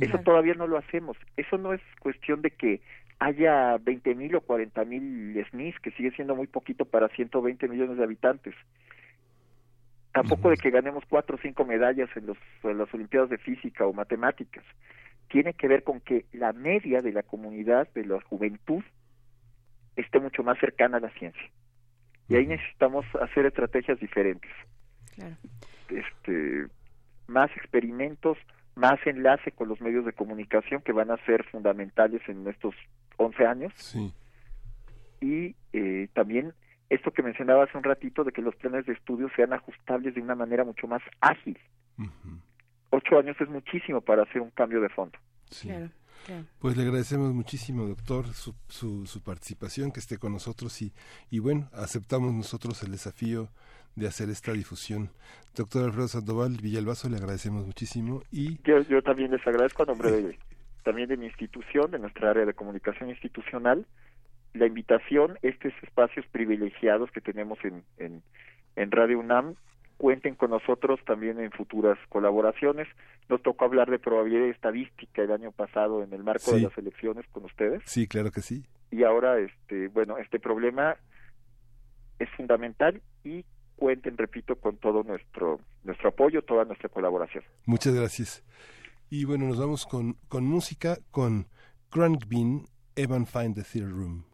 Eso todavía no lo hacemos. Eso no es cuestión de que haya 20 mil o 40 mil SNIS, que sigue siendo muy poquito para 120 millones de habitantes. Tampoco de que ganemos cuatro o cinco medallas en, los, en las Olimpiadas de Física o Matemáticas. Tiene que ver con que la media de la comunidad, de la juventud, esté mucho más cercana a la ciencia. Y ahí necesitamos hacer estrategias diferentes. Este, más experimentos, más enlace con los medios de comunicación que van a ser fundamentales en estos 11 años. Sí. Y eh, también esto que mencionaba hace un ratito de que los planes de estudio sean ajustables de una manera mucho más ágil. Ocho años es muchísimo para hacer un cambio de fondo. Sí. Pues le agradecemos muchísimo, doctor, su, su, su, participación, que esté con nosotros y, y bueno, aceptamos nosotros el desafío de hacer esta difusión. Doctor Alfredo Sandoval Villalbazo, le agradecemos muchísimo y... Yo, yo también les agradezco a nombre de, *laughs* también de mi institución, de nuestra área de comunicación institucional, la invitación, estos espacios privilegiados que tenemos en, en, en Radio UNAM, cuenten con nosotros también en futuras colaboraciones. Nos tocó hablar de probabilidad estadística el año pasado en el marco de las elecciones con ustedes. Sí, claro que sí. Y ahora, este, bueno, este problema es fundamental y cuenten, repito, con todo nuestro, nuestro apoyo, toda nuestra colaboración. Muchas gracias. Y bueno, nos vamos con, con música, con Crank Bean, Evan Find the Theater Room.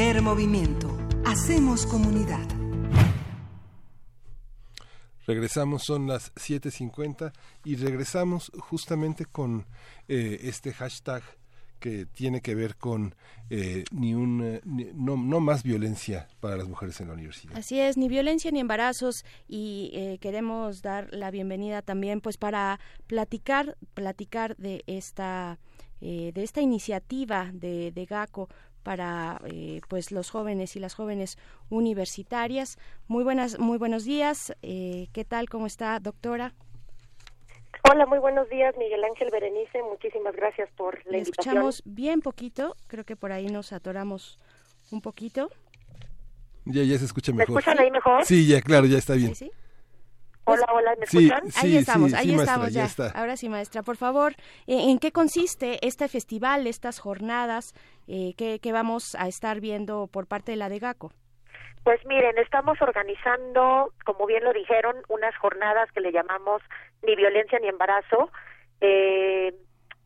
Primer movimiento. Hacemos comunidad. Regresamos, son las 7.50 y regresamos justamente con eh, este hashtag que tiene que ver con eh, ni un eh, no, no, más violencia para las mujeres en la universidad. Así es, ni violencia ni embarazos y eh, queremos dar la bienvenida también pues para platicar platicar de esta de esta iniciativa de, de GACO para pues los jóvenes y las jóvenes universitarias. Muy buenas muy buenos días. ¿Qué tal? ¿Cómo está, doctora? Hola, muy buenos días, Miguel Ángel Berenice. Muchísimas gracias por la invitación. Escuchamos bien poquito, creo que por ahí nos atoramos un poquito. Ya, ya se escucha mejor. ¿Me escuchan ahí mejor? Sí, ya, claro, ya está bien. ¿Sí, sí? Hola, hola, ¿me escuchan? Sí, ahí estamos, sí, ahí sí, maestra, estamos ya ya. está. Ahora sí, maestra, por favor, ¿en qué consiste este festival, estas jornadas eh, que, que vamos a estar viendo por parte de la de GACO? Pues miren, estamos organizando, como bien lo dijeron, unas jornadas que le llamamos ni violencia ni embarazo, eh,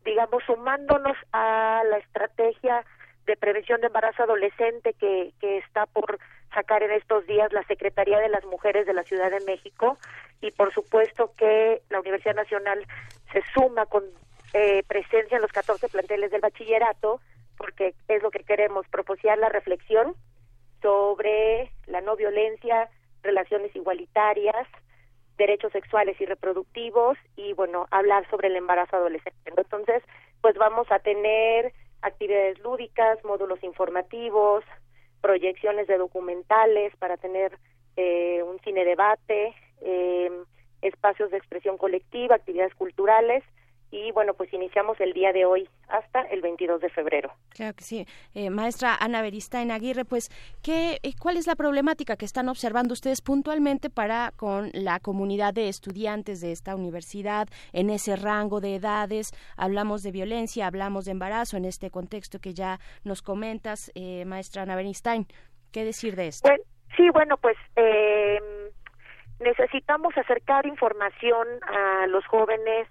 digamos, sumándonos a la estrategia de prevención de embarazo adolescente que, que está por sacar en estos días la Secretaría de las Mujeres de la Ciudad de México y por supuesto que la Universidad Nacional se suma con eh, presencia en los 14 planteles del bachillerato porque es lo que queremos, propiciar la reflexión sobre la no violencia, relaciones igualitarias, derechos sexuales y reproductivos y bueno, hablar sobre el embarazo adolescente. Entonces, pues vamos a tener actividades lúdicas, módulos informativos, proyecciones de documentales para tener eh, un cine debate, eh, espacios de expresión colectiva, actividades culturales y bueno, pues iniciamos el día de hoy hasta el 22 de febrero. Claro que sí. Eh, maestra Ana Beristain Aguirre, pues, ¿qué, eh, ¿cuál es la problemática que están observando ustedes puntualmente para con la comunidad de estudiantes de esta universidad en ese rango de edades? Hablamos de violencia, hablamos de embarazo en este contexto que ya nos comentas, eh, maestra Ana Beristain. ¿Qué decir de esto? Bueno, sí, bueno, pues eh, necesitamos acercar información a los jóvenes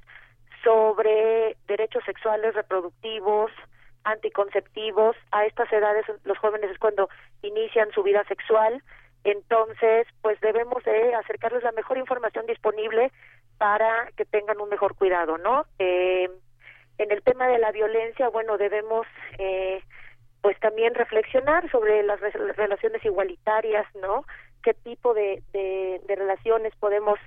sobre derechos sexuales reproductivos, anticonceptivos. A estas edades los jóvenes es cuando inician su vida sexual. Entonces, pues debemos de acercarles la mejor información disponible para que tengan un mejor cuidado, ¿no? Eh, en el tema de la violencia, bueno, debemos eh, pues también reflexionar sobre las re relaciones igualitarias, ¿no? ¿Qué tipo de, de relaciones podemos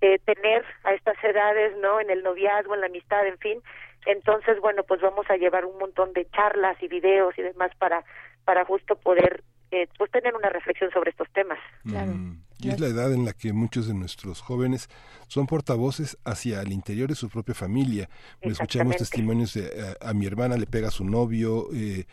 eh, tener a estas edades, ¿no? En el noviazgo, en la amistad, en fin. Entonces, bueno, pues vamos a llevar un montón de charlas y videos y demás para para justo poder eh, pues tener una reflexión sobre estos temas. Claro. Mm, y es la edad en la que muchos de nuestros jóvenes son portavoces hacia el interior de su propia familia. Escuchamos Exactamente. testimonios de eh, a, mi hermana le pega a su novio, eh,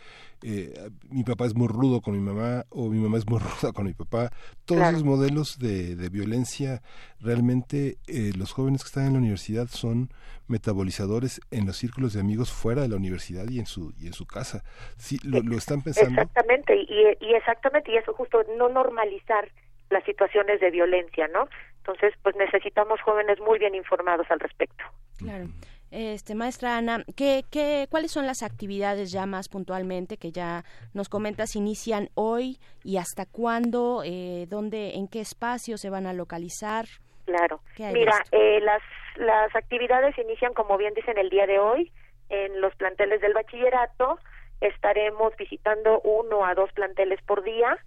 eh, mi papá es muy rudo con mi mamá o mi mamá es muy *laughs* ruda con mi papá. Todos Claro. esos modelos de, de violencia, realmente eh, los jóvenes que están en la universidad son metabolizadores en los círculos de amigos fuera de la universidad y en su y en su casa. Sí, lo, lo están pensando. Exactamente, y, y exactamente, y eso justo, no normalizar las situaciones de violencia, ¿no? Entonces, pues necesitamos jóvenes muy bien informados al respecto. Claro. Este, maestra Ana, ¿qué, qué, ¿cuáles son las actividades ya más puntualmente que ya nos comentas inician hoy y hasta cuándo, eh, dónde, en qué espacio se van a localizar? Claro. ¿Qué hay de Mira, eh, las, las actividades inician, como bien dicen, el día de hoy en los planteles del bachillerato. Estaremos visitando uno a dos planteles por día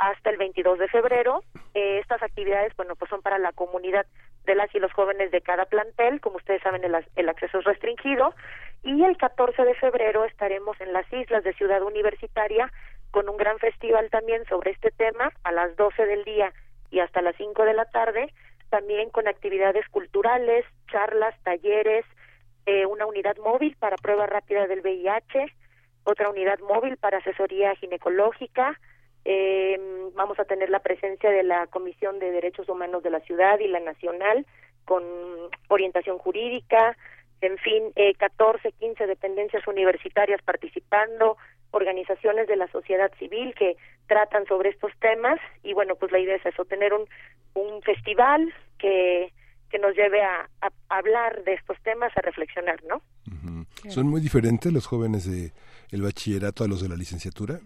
hasta el 22 de febrero. Eh, estas actividades, bueno, pues son para la comunidad de las y los jóvenes de cada plantel. Como ustedes saben, el, el acceso es restringido. Y el 14 de febrero estaremos en las islas de Ciudad Universitaria con un gran festival también sobre este tema a las 12 del día y hasta las 5 de la tarde, también con actividades culturales, charlas, talleres, eh, una unidad móvil para prueba rápida del VIH, otra unidad móvil para asesoría ginecológica, eh, vamos a tener la presencia de la Comisión de Derechos Humanos de la Ciudad y la Nacional con orientación jurídica, en fin, eh, 14, 15 dependencias universitarias participando, organizaciones de la sociedad civil que tratan sobre estos temas y bueno, pues la idea es eso, tener un, un festival que, que nos lleve a, hablar de estos temas, a reflexionar, ¿no? Ujú. ¿Son muy diferentes los jóvenes de el bachillerato a los de la licenciatura?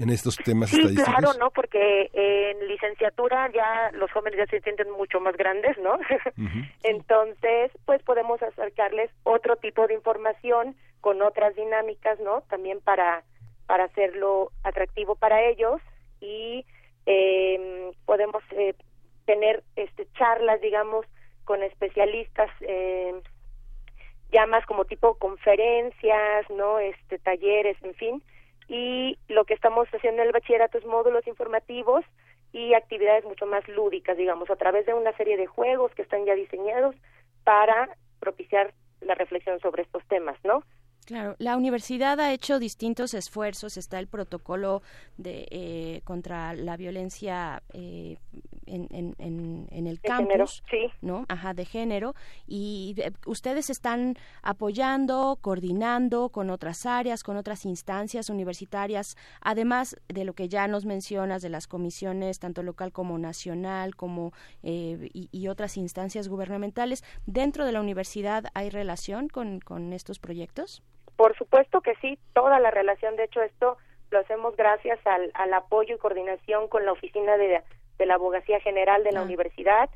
En estos temas sí, estadísticos? claro, ¿no? Porque en licenciatura ya los jóvenes ya se sienten mucho más grandes, ¿no? *laughs* Entonces, pues podemos acercarles otro tipo de información con otras dinámicas, ¿no? También para, para hacerlo atractivo para ellos y eh, podemos eh, tener este charlas, digamos, con especialistas eh, ya más como tipo conferencias, ¿no? Este talleres, en fin, y lo que estamos haciendo en el bachillerato es módulos informativos y actividades mucho más lúdicas, digamos, a través de una serie de juegos que están ya diseñados para propiciar la reflexión sobre estos temas, ¿no? Claro, la universidad ha hecho distintos esfuerzos. Está el protocolo de eh, contra la violencia eh, en, en, el campus, ¿no? Ajá, de género. Y eh, ustedes están apoyando, coordinando con otras áreas, con otras instancias universitarias, además de lo que ya nos mencionas de las comisiones, tanto local como nacional, como y, y, otras instancias gubernamentales. ¿Dentro de la universidad hay relación con, con estos proyectos? Por supuesto que sí, toda la relación, de hecho esto lo hacemos gracias al, al apoyo y coordinación con la oficina de, de la Abogacía General de la ah. Universidad.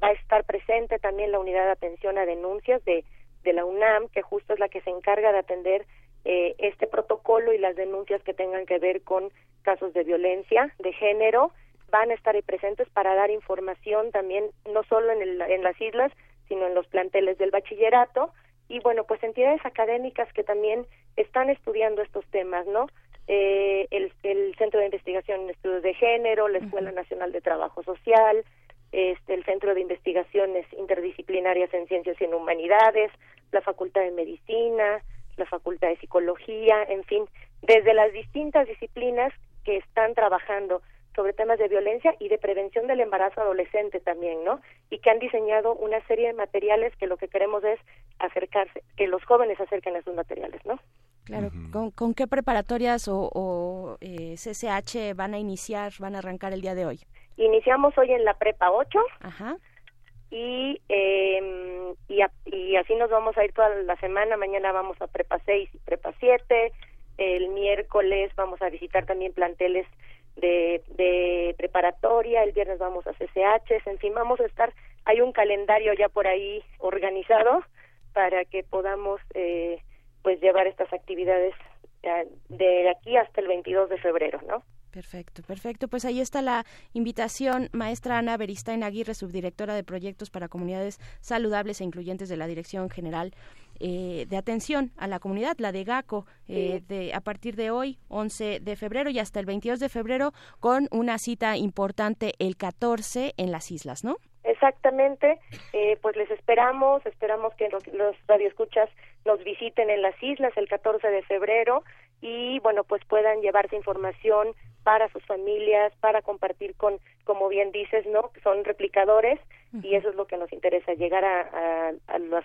Va a estar presente también la unidad de atención a denuncias de, de la UNAM, que justo es la que se encarga de atender eh, este protocolo y las denuncias que tengan que ver con casos de violencia de género. Van a estar ahí presentes para dar información también, no solo en, el, en las islas, sino en los planteles del bachillerato y bueno, pues entidades académicas que también están estudiando estos temas, ¿no? Eh, el, el, Centro de Investigación en Estudios de Género, la Escuela Nacional de Trabajo Social, este, el Centro de Investigaciones Interdisciplinarias en Ciencias y en Humanidades, la Facultad de Medicina, la Facultad de Psicología, en fin, desde las distintas disciplinas que están trabajando sobre temas de violencia y de prevención del embarazo adolescente también, ¿no? Y que han diseñado una serie de materiales que lo que queremos es acercarse, que los jóvenes acerquen a esos materiales, ¿no? Claro, ¿Con, qué preparatorias o, eh, CCH van a iniciar, van a arrancar el día de hoy? Iniciamos hoy en la Prepa 8. Ajá. Y, eh, y, y así nos vamos a ir toda la semana. Mañana vamos a Prepa 6 y Prepa 7. El miércoles vamos a visitar también planteles de, de preparatoria, el viernes vamos a CCH, en fin, vamos a estar, hay un calendario ya por ahí organizado para que podamos eh, pues llevar estas actividades eh, de aquí hasta el 22 de febrero, ¿no? Perfecto, perfecto. Pues ahí está la invitación, maestra Ana Beristain Aguirre, subdirectora de proyectos para comunidades saludables e incluyentes de la Dirección General eh, de Atención a la Comunidad, la de GACO, eh, de, a partir de hoy, 11 de febrero y hasta el 22 de febrero, con una cita importante el 14 en las islas, ¿no? Exactamente, eh, pues les esperamos, esperamos que los, los radioescuchas nos visiten en las islas el 14 de febrero y bueno, pues puedan llevarse información para sus familias, para compartir con, como bien dices, ¿no? Son replicadores y eso es lo que nos interesa, llegar a, a, los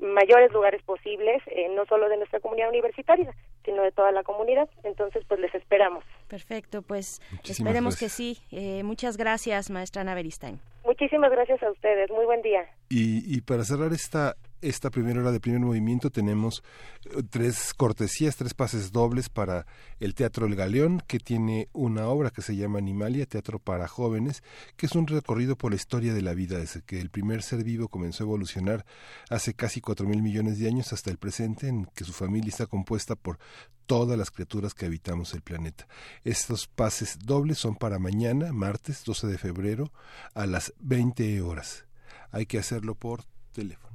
mayores lugares posibles, eh, no solo de nuestra comunidad universitaria, sino de toda la comunidad. Entonces, pues les esperamos. Perfecto, pues esperemos que sí. Eh, muchas gracias, maestra Ana Beristain. Muchísimas gracias a ustedes. Muy buen día. Y, y para cerrar esta esta primera hora de primer movimiento tenemos eh, tres cortesías, tres pases dobles para el Teatro El Galeón, que tiene una obra que se llama Animalia, Teatro para Jóvenes, que es un recorrido por la historia de la vida, desde que el primer ser vivo comenzó a evolucionar hace casi cuatro mil millones de años hasta el presente, en que su familia está compuesta por todas las criaturas que habitamos el planeta. Estos pases dobles son para mañana, martes 12 de febrero, a las 20 horas. Hay que hacerlo por teléfono.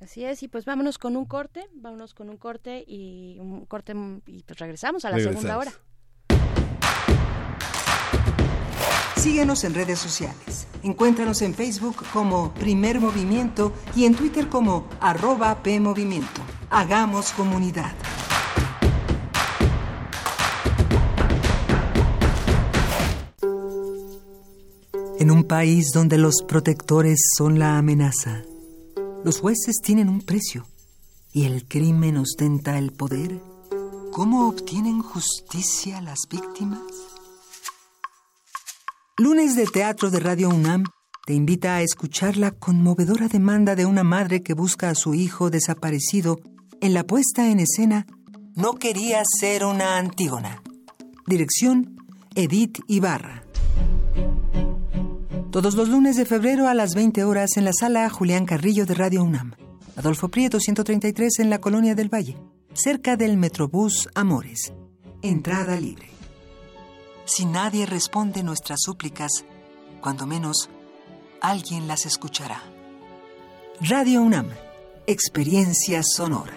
Así es, y pues vámonos con un corte, vámonos con un corte y un corte y pues regresamos a la segunda hora. Síguenos en redes sociales. Encuéntranos en Facebook como Primer Movimiento y en Twitter como arroba PMovimiento. Hagamos comunidad. En un país donde los protectores son la amenaza los jueces tienen un precio y el crimen ostenta el poder. ¿Cómo obtienen justicia las víctimas? Lunes de Teatro de Radio UNAM te invita a escuchar la conmovedora demanda de una madre que busca a su hijo desaparecido en la puesta en escena no quería ser una Antígona. Dirección, Edith Ibarra. Todos los lunes de febrero a las 20 horas en la sala Julián Carrillo de Radio UNAM. Adolfo Prieto 133 en la Colonia del Valle, cerca del Metrobús Amores. Entrada libre. Si nadie responde nuestras súplicas, cuando menos, alguien las escuchará. Radio UNAM, experiencia sonora.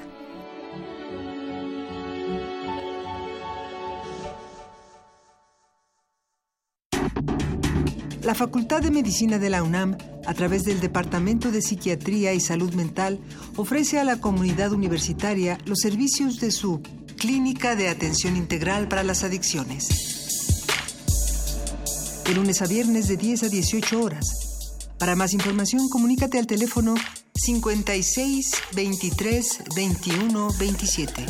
La Facultad de Medicina de la UNAM, a través del Departamento de Psiquiatría y Salud Mental, ofrece a la comunidad universitaria los servicios de su Clínica de Atención Integral para las Adicciones. De lunes a viernes de 10 a 18 horas. Para más información, comunícate al teléfono 56 23 21 27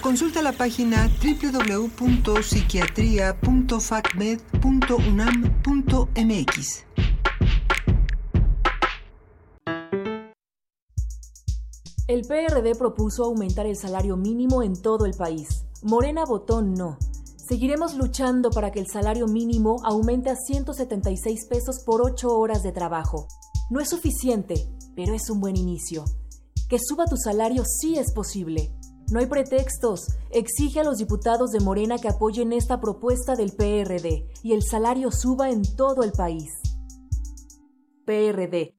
consulta la página www.psiquiatria.facmed.unam.mx. El PRD propuso aumentar el salario mínimo en todo el país. Morena votó no. Seguiremos luchando para que el salario mínimo aumente a 176 pesos por 8 horas de trabajo. No es suficiente, pero es un buen inicio. Que suba tu salario sí es posible. No hay pretextos. Exige a los diputados de Morena que apoyen esta propuesta del PRD y el salario suba en todo el país. PRD.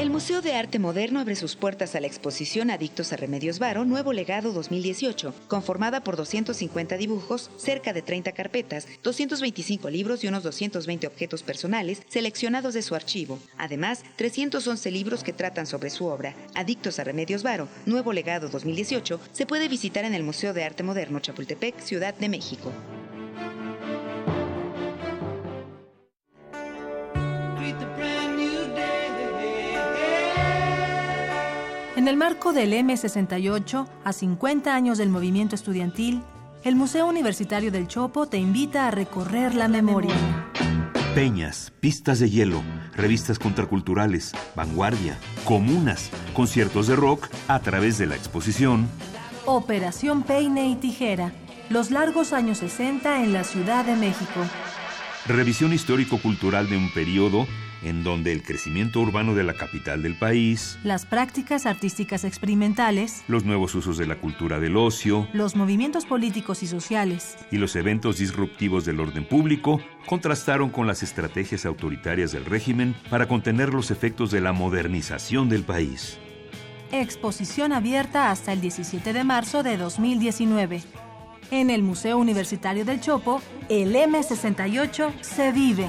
El Museo de Arte Moderno abre sus puertas a la exposición Adictos a Remedios Varo, Nuevo Legado 2018, conformada por 250 dibujos, cerca de 30 carpetas, 225 libros y unos 220 objetos personales seleccionados de su archivo. Además, 311 libros que tratan sobre su obra. Adictos a Remedios Varo, Nuevo Legado 2018, se puede visitar en el Museo de Arte Moderno Chapultepec, Ciudad de México. En el marco del M68, a 50 años del movimiento estudiantil, el Museo Universitario del Chopo te invita a recorrer la memoria. Peñas, pistas de hielo, revistas contraculturales, vanguardia, comunas, conciertos de rock a través de la exposición. Operación Peine y Tijera, los largos años 60 en la Ciudad de México. Revisión histórico-cultural de un periodo en donde el crecimiento urbano de la capital del país, las prácticas artísticas experimentales, los nuevos usos de la cultura del ocio, los movimientos políticos y sociales y los eventos disruptivos del orden público contrastaron con las estrategias autoritarias del régimen para contener los efectos de la modernización del país. Exposición abierta hasta el 17 de marzo de 2019. En el Museo Universitario del Chopo, el M68 se vive.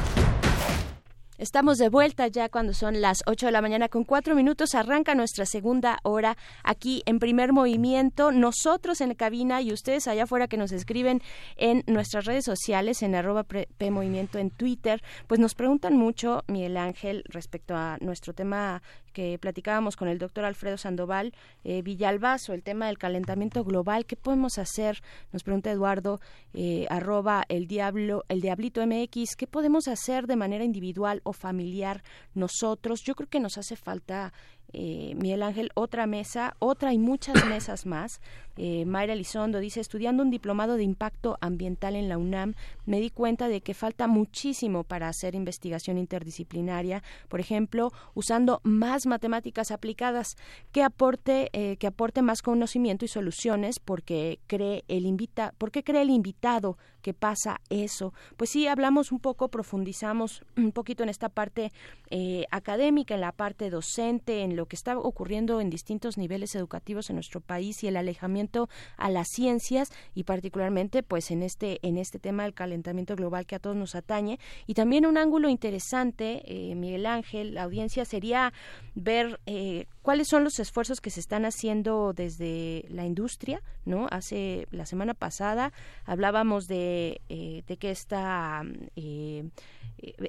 Estamos de vuelta ya cuando son las 8 de la mañana con 4 minutos. Arranca nuestra segunda hora aquí en primer movimiento. Nosotros en la cabina y ustedes allá afuera que nos escriben en nuestras redes sociales, en arroba Movimiento en Twitter, pues nos preguntan mucho, Miguel Ángel, respecto a nuestro tema que platicábamos con el doctor Alfredo Sandoval eh, Villalbazo, el tema del calentamiento global. ¿Qué podemos hacer? Nos pregunta Eduardo, eh, arroba el diablo, el diablito MX, ¿qué podemos hacer de manera individual o familiar nosotros? Yo creo que nos hace falta eh, Miguel Ángel, otra mesa, otra y muchas *coughs* mesas más. Eh, Mayra Elizondo dice, estudiando un diplomado de impacto ambiental en la UNAM, me di cuenta de que falta muchísimo para hacer investigación interdisciplinaria, por ejemplo, usando más matemáticas aplicadas que aporte, eh, que aporte más conocimiento y soluciones porque cree el invita, porque cree el invitado que pasa eso. Pues sí, hablamos un poco, profundizamos un poquito en esta parte eh, académica, en la parte docente, en lo que está ocurriendo en distintos niveles educativos en nuestro país y el alejamiento a las ciencias y particularmente pues en este en este tema del calentamiento global que a todos nos atañe y también un ángulo interesante eh, Miguel Ángel la audiencia sería ver eh, cuáles son los esfuerzos que se están haciendo desde la industria, ¿no? Hace la semana pasada hablábamos de, eh, de que esta eh,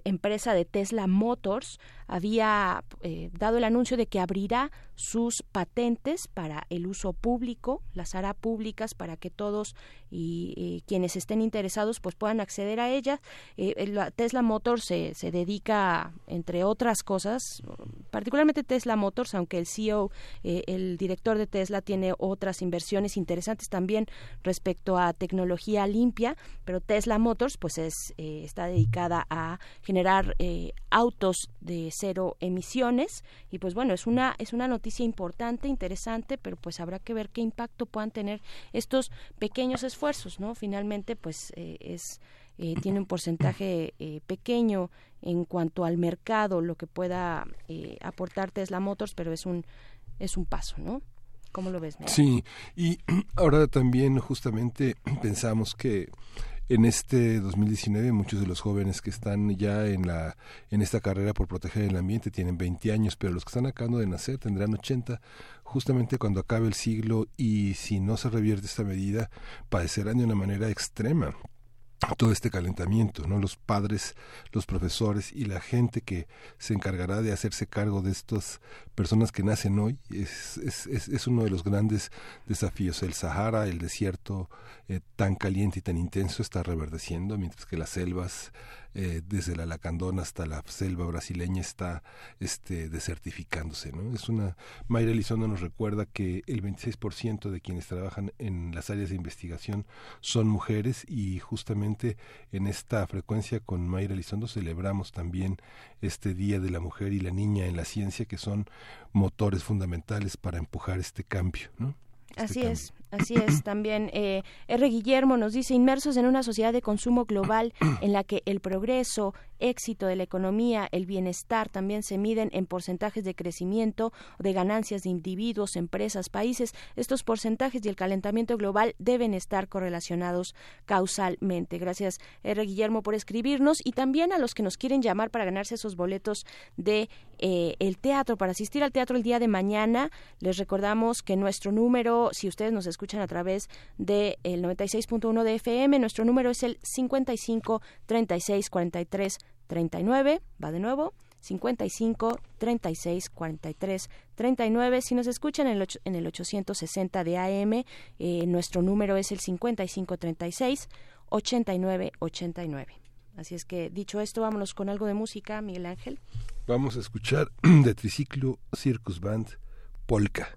empresa de Tesla Motors había eh, dado el anuncio de que abrirá sus patentes para el uso público, las hará públicas para que todos y, quienes estén interesados pues puedan acceder a ellas. Eh, Tesla Motors se, se dedica, entre otras cosas, particularmente Tesla Motors, aunque el CEO, eh, el director de Tesla tiene otras inversiones interesantes también respecto a tecnología limpia, pero Tesla Motors pues es, está dedicada a generar autos de cero emisiones. Y pues bueno es una es una noticia importante interesante pero pues habrá que ver qué impacto puedan tener estos pequeños esfuerzos no finalmente pues eh, es eh, tiene un porcentaje eh, pequeño en cuanto al mercado lo que pueda aportar Tesla Motors pero es un es un paso no ¿Cómo lo ves? Sí, y *clears throat* ahora también justamente *clears throat* pensamos que en este 2019 muchos de los jóvenes que están ya en la en esta carrera por proteger el ambiente tienen 20 años, pero los que están acabando de nacer tendrán 80 justamente cuando acabe el siglo y si no se revierte esta medida padecerán de una manera extrema todo este calentamiento, ¿no? Los padres, los profesores y la gente que se encargará de hacerse cargo de estas personas que nacen hoy es, es, es, uno de los grandes desafíos. El Sahara, el desierto eh, tan caliente y tan intenso está reverdeciendo, mientras que las selvas eh, desde la Lacandona hasta la selva brasileña está este, desertificándose. ¿no? Es una, Mayra Elizondo nos recuerda que el 26% de quienes trabajan en las áreas de investigación son mujeres y justamente en esta frecuencia con Mayra Elizondo celebramos también este Día de la Mujer y la Niña en la Ciencia que son motores fundamentales para empujar este cambio. ¿no? Este Así es, Así es, también eh, R. Guillermo nos dice, inmersos en una sociedad de consumo global *clears throat* en la que el progreso, éxito de la economía, el bienestar también se miden en porcentajes de crecimiento, de ganancias de individuos, empresas, países. Estos porcentajes y el calentamiento global deben estar correlacionados causalmente. Gracias, R. Guillermo, por escribirnos y también a los que nos quieren llamar para ganarse esos boletos de eh, el teatro, para asistir al teatro el día de mañana. Les recordamos que nuestro número, si ustedes nos escuchan, escuchan a través del el 96.1 de FM. Nuestro número es el 55 36 43 39. Va de nuevo. 55 36 43 39. Si nos escuchan en el, en el 860 de AM, eh, nuestro número es el 55 36 89 89. Así es que dicho esto, vámonos con algo de música, Miguel Ángel. Vamos a escuchar *clears throat* de Triciclo Circus Band Polka.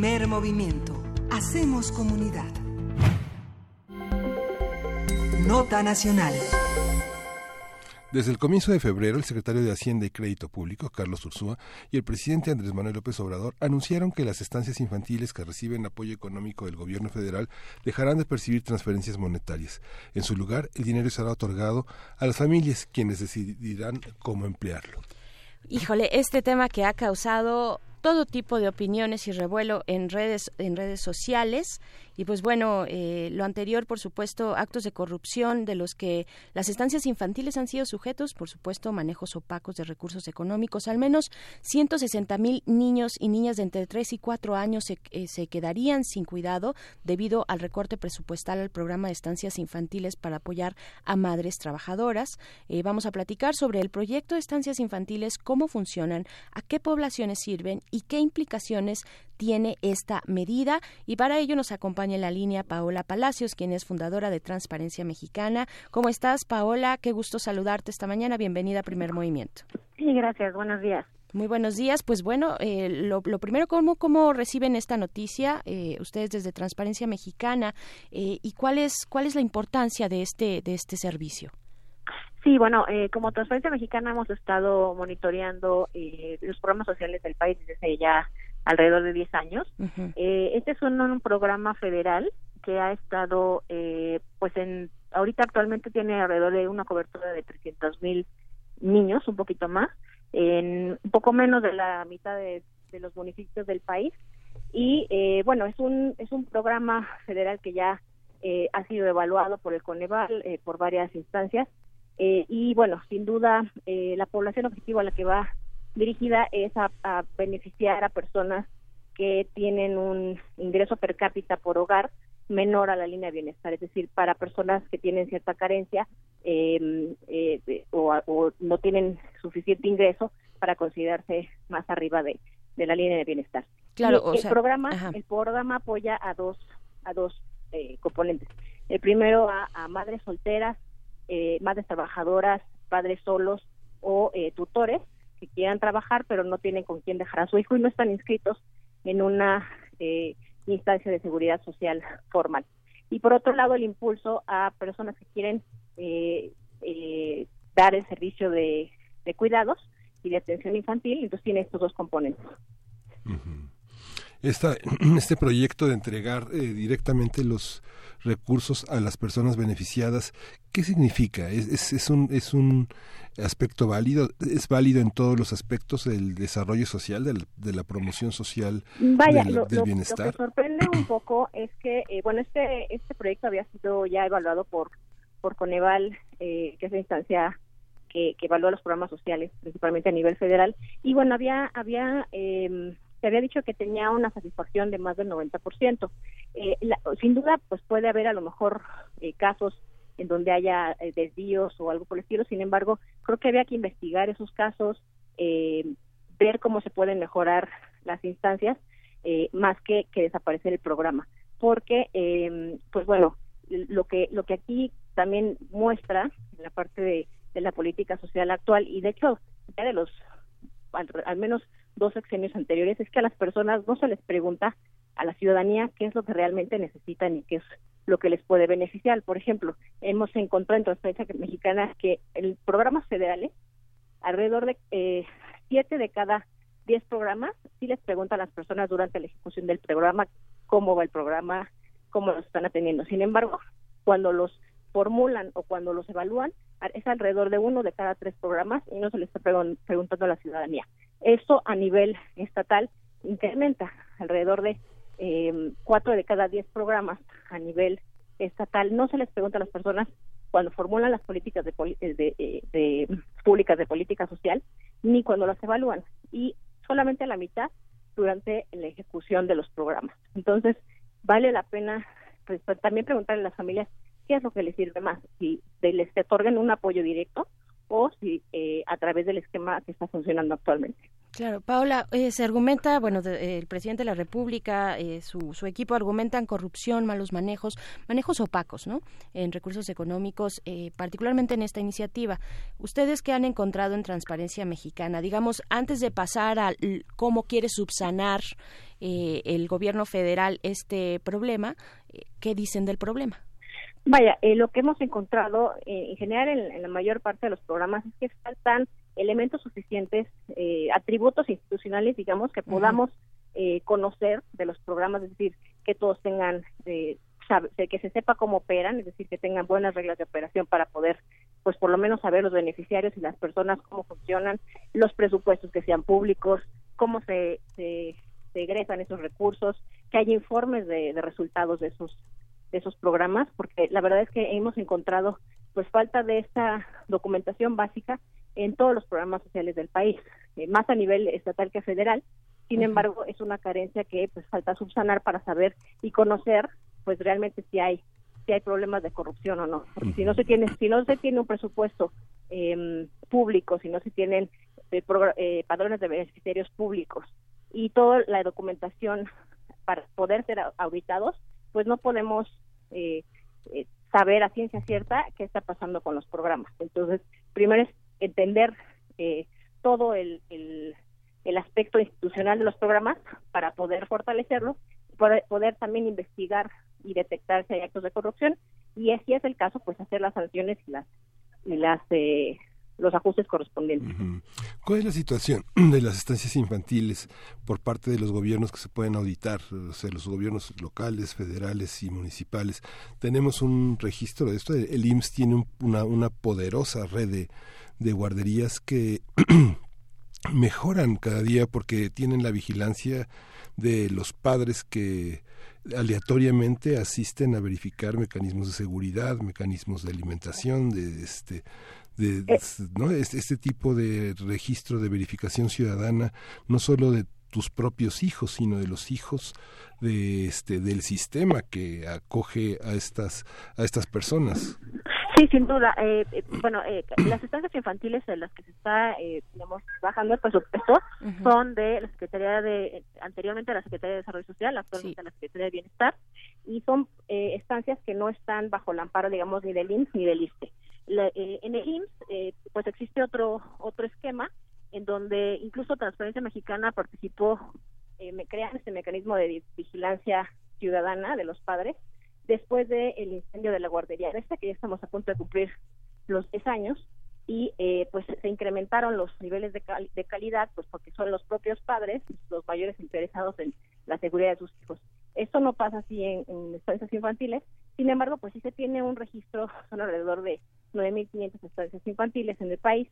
Primer movimiento. Hacemos comunidad. Nota Nacional. Desde el comienzo de febrero, el secretario de Hacienda y Crédito Público, Carlos Ursúa, y el presidente Andrés Manuel López Obrador anunciaron que las estancias infantiles que reciben apoyo económico del gobierno federal dejarán de percibir transferencias monetarias. En su lugar, el dinero será otorgado a las familias, quienes decidirán cómo emplearlo. Híjole, este tema que ha causado todo tipo de opiniones y revuelo en redes en redes sociales y pues bueno, eh, lo anterior, por supuesto, actos de corrupción de los que las estancias infantiles han sido sujetos, por supuesto, manejos opacos de recursos económicos. Al menos 160 mil niños y niñas de entre 3 y 4 años se, eh, se quedarían sin cuidado debido al recorte presupuestal al programa de estancias infantiles para apoyar a madres trabajadoras. Eh, vamos a platicar sobre el proyecto de estancias infantiles, cómo funcionan, a qué poblaciones sirven y qué implicaciones tiene esta medida. Y para ello nos acompaña en la línea Paola Palacios, quien es fundadora de Transparencia Mexicana. ¿Cómo estás, Paola? Qué gusto saludarte esta mañana. Bienvenida a Primer Movimiento. Sí, gracias. Buenos días. Muy buenos días. Pues bueno, eh, lo, primero, ¿cómo, ¿cómo reciben esta noticia eh, ustedes desde Transparencia Mexicana eh, y cuál es, cuál es la importancia de este, de este servicio? Sí, bueno, como Transparencia Mexicana hemos estado monitoreando los programas sociales del país desde ya alrededor de 10 años. eh, este es un, programa federal que ha estado, eh, pues en, ahorita actualmente tiene alrededor de una cobertura de 300 mil niños, un poquito más, en un poco menos de la mitad de, los municipios del país. Y eh, bueno, es un, es un programa federal que ya eh, ha sido evaluado por el Coneval, eh, por varias instancias. Eh, y bueno, sin duda, eh, la población objetivo a la que va dirigida es a, beneficiar a personas que tienen un ingreso per cápita por hogar menor a la línea de bienestar, es decir, para personas que tienen cierta carencia em, eh, o, no tienen suficiente ingreso para considerarse más arriba de, la línea de bienestar. Claro, el programa, el programa apoya a dos a dos eh, componentes. El primero a, a madres solteras, eh, madres trabajadoras, padres solos o tutores que quieran trabajar pero no tienen con quién dejar a su hijo y no están inscritos en una eh, instancia de seguridad social formal. Y por otro lado, el impulso a personas que quieren eh, eh, dar el servicio de, cuidados y de atención infantil, entonces tiene estos dos componentes. Esta, *clears throat* este proyecto de entregar directamente los recursos a las personas beneficiadas, ¿qué significa? ¿Es, es, un, ¿Es un aspecto válido? ¿Es válido en todos los aspectos del desarrollo social, de la promoción social Vaya, del, lo, bienestar? Lo que sorprende un poco es que, eh, bueno, este, este proyecto había sido ya evaluado por, por Coneval, eh, que es la instancia que, que evalúa los programas sociales, principalmente a nivel federal, y bueno, había, había eh, se había dicho que tenía una satisfacción de más del 90%. Eh, sin duda, pues puede haber a lo mejor eh, casos en donde haya eh, desvíos o algo por el estilo, sin embargo, creo que había que investigar esos casos, eh, ver cómo se pueden mejorar las instancias, más que, que desaparecer el programa. Porque, pues bueno, lo que, lo que aquí también muestra en la parte de, de la política social actual, y de hecho, ya de los al menos dos sexenios anteriores es que a las personas no se les pregunta a la ciudadanía qué es lo que realmente necesitan y qué es lo que les puede beneficiar. Por ejemplo, hemos encontrado en Transparencia Mexicana que el programas federales, alrededor de eh, siete de cada diez programas, sí les preguntan a las personas durante la ejecución del programa cómo va el programa, cómo lo están atendiendo. Sin embargo, cuando los formulan o cuando los evalúan, es alrededor de uno de cada tres programas y no se les está preguntando a la ciudadanía. Eso a nivel estatal incrementa alrededor de eh, cuatro de cada diez programas a nivel estatal. No se les pregunta a las personas cuando formulan las políticas de, de, eh, de, públicas de política social ni cuando las evalúan y solamente a la mitad durante la ejecución de los programas. Entonces, vale la pena pues, también preguntarle a las familias qué es lo que les sirve más, si les otorguen un apoyo directo o si eh, a través del esquema que está funcionando actualmente. Claro, Paola, eh, se argumenta, bueno, el presidente de la República, eh, su, su, equipo argumentan corrupción, malos manejos, manejos opacos, ¿no? En recursos económicos, eh, particularmente en esta iniciativa. ¿Ustedes qué han encontrado en Transparencia Mexicana? Digamos, antes de pasar a cómo quiere subsanar el gobierno federal este problema, ¿qué dicen del problema? Vaya, lo que hemos encontrado en general en la mayor parte de los programas es que faltan elementos suficientes, eh, atributos institucionales, digamos, que podamos eh, conocer de los programas, es decir, que todos tengan, eh, que se sepa cómo operan, es decir, que tengan buenas reglas de operación para poder, pues por lo menos saber los beneficiarios y las personas cómo funcionan, los presupuestos que sean públicos, cómo se, se, egresan esos recursos, que haya informes de, de resultados de esos de esos programas, porque la verdad es que hemos encontrado pues falta de esta documentación básica en todos los programas sociales del país, eh, más a nivel estatal que federal. Sin embargo, es una carencia que pues falta subsanar para saber y conocer pues realmente si hay si hay problemas de corrupción o no. Porque si no se tiene si no se tiene un presupuesto eh, público, si no se tienen eh, eh, padrones de beneficiarios públicos y toda la documentación para poder ser auditados, pues no podemos eh, saber a ciencia cierta qué está pasando con los programas. Entonces, primero es entender eh, todo el, el, aspecto institucional de los programas para poder fortalecerlos, poder, poder también investigar y detectar si hay actos de corrupción y si es el caso, pues hacer las sanciones y las y las eh, los ajustes correspondientes. ¿Cuál es la situación *clears throat* de las estancias infantiles por parte de los gobiernos que se pueden auditar, o sea, los gobiernos locales, federales y municipales? Tenemos un registro de esto. El IMSS tiene una, una poderosa red de, de guarderías que *clears throat* mejoran cada día porque tienen la vigilancia de los padres que aleatoriamente asisten a verificar mecanismos de seguridad, mecanismos de alimentación, de este de, eh. ¿no? este, este tipo de registro de verificación ciudadana, no solo de tus propios hijos, sino de los hijos de este del sistema que acoge a estas a estas personas. Sí, sin duda. Eh, eh, bueno, eh, las estancias infantiles en las que se está, eh, digamos, bajando el presupuesto son de la Secretaría de, anteriormente la Secretaría de Desarrollo Social, actualmente la Secretaría de Bienestar, y son estancias que no están bajo el amparo, digamos, ni del IMSS ni del ISTE. En el IMSS, pues existe otro otro esquema en donde incluso Transparencia Mexicana participó, me crean este mecanismo de vigilancia ciudadana de los padres después del incendio de la guardería esta, que ya estamos a punto de cumplir los 10 años, y eh, pues se incrementaron los niveles de, de, calidad, pues porque son los propios padres los mayores interesados en la seguridad de sus hijos. Esto no pasa así en, en infantiles, sin embargo, pues sí se tiene un registro, son alrededor de 9.500 estancias infantiles en el país,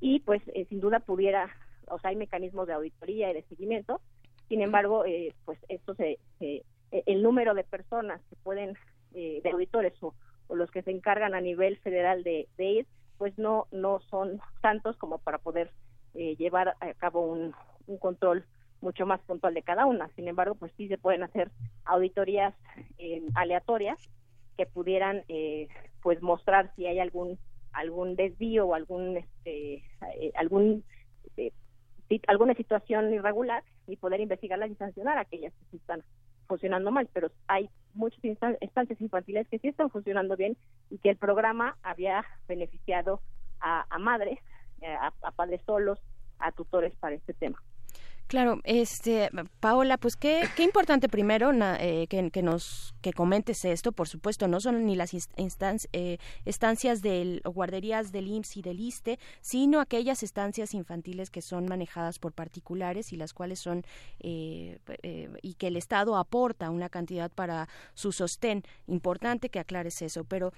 y pues eh, sin duda pudiera, o sea, hay mecanismos de auditoría y de seguimiento, sin embargo, eh, pues esto se, se eh, el número de personas que pueden, eh, de auditores o, los que se encargan a nivel federal de, ir, pues no, no son tantos como para poder eh, llevar a cabo un, un control mucho más puntual de cada una. Sin embargo, pues sí se pueden hacer auditorías aleatorias que pudieran pues mostrar si hay algún algún desvío o algún este algún alguna situación irregular y poder investigarlas y sancionar a aquellas que están funcionando mal, pero hay muchas estancias infantiles que sí están funcionando bien y que el programa había beneficiado a, madres, eh, a padres solos, a tutores para este tema. Claro, este Paola, pues qué, qué importante primero eh, que, que, nos que comentes esto, por supuesto, no son ni las eh, estancias del o guarderías del IMSS y del ISTE, sino aquellas estancias infantiles que son manejadas por particulares y las cuales son eh, y que el Estado aporta una cantidad para su sostén. Importante que aclares eso, pero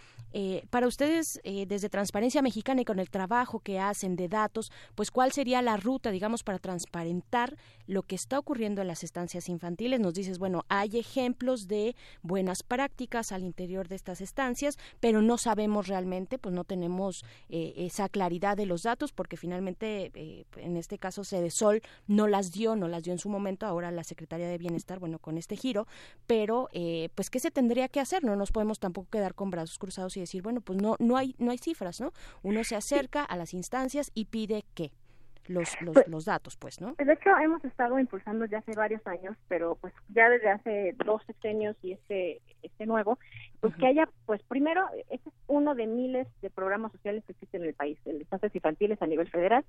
para ustedes desde Transparencia Mexicana y con el trabajo que hacen de datos, pues cuál sería la ruta, digamos, para transparentar lo que está ocurriendo en las estancias infantiles. Nos dices, bueno, hay ejemplos de buenas prácticas al interior de estas estancias, pero no sabemos realmente, pues no tenemos eh, esa claridad de los datos, porque finalmente, eh, en este caso, Sol no las dio, no las dio en su momento, ahora la Secretaría de Bienestar, bueno, con este giro, pero eh, pues qué se tendría que hacer, no nos podemos tampoco quedar con brazos cruzados y decir, bueno, pues no, no hay, no hay cifras, ¿no? Uno se acerca a las instancias y pide qué los, los, Pues- los datos, pues, ¿no? De hecho, hemos estado impulsando ya hace varios años, pero pues ya desde hace dos sexenios y este este nuevo, pues que haya, pues primero, este es uno de miles de programas sociales que existen en el país, de estancias infantiles a nivel federal.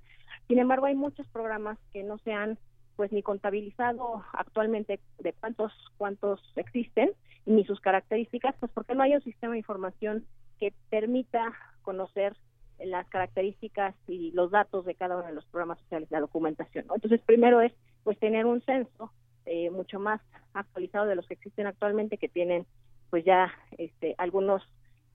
Sin embargo, hay muchos programas que no se han pues ni contabilizado actualmente de cuántos cuántos existen ni sus características, pues porque no hay un sistema de información que permita conocer las características y los datos de cada uno de los programas sociales, la documentación. ¿no? Entonces, primero es pues tener un censo eh, mucho más actualizado de los que existen actualmente, que tienen pues ya este, algunos,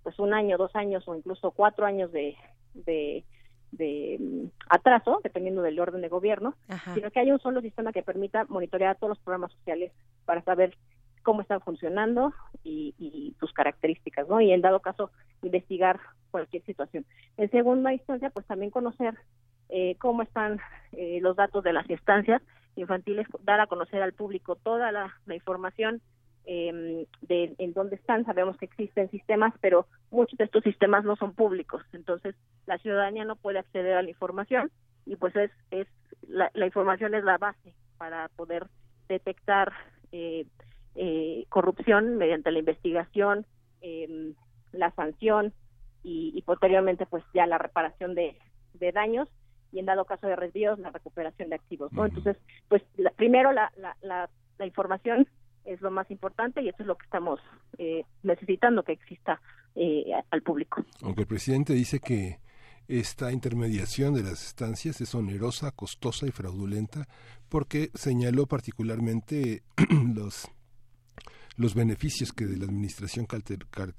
pues un año, dos años o incluso cuatro años de, de, de mm, atraso, dependiendo del orden de gobierno, Ajá. sino que haya un solo sistema que permita monitorear todos los programas sociales para saber cómo están funcionando y, y sus características, ¿no? Y en dado caso, investigar cualquier situación. En segunda instancia, pues también conocer eh, cómo están eh, los datos de las instancias infantiles, dar a conocer al público toda la, información eh, de en dónde están. Sabemos que existen sistemas, pero muchos de estos sistemas no son públicos. Entonces, la ciudadanía no puede acceder a la información y pues es, es la, la información es la base para poder detectar eh, eh, corrupción mediante la investigación, eh, la sanción y, y posteriormente pues ya la reparación de, de daños y en dado caso de desvíos la recuperación de activos no entonces pues la- primero la, la, la, la información es lo más importante y eso es lo que estamos eh, necesitando que exista eh, al público. Aunque el presidente dice que esta intermediación de las estancias es onerosa, costosa y fraudulenta porque señaló particularmente *clears throat* los los beneficios que de la administración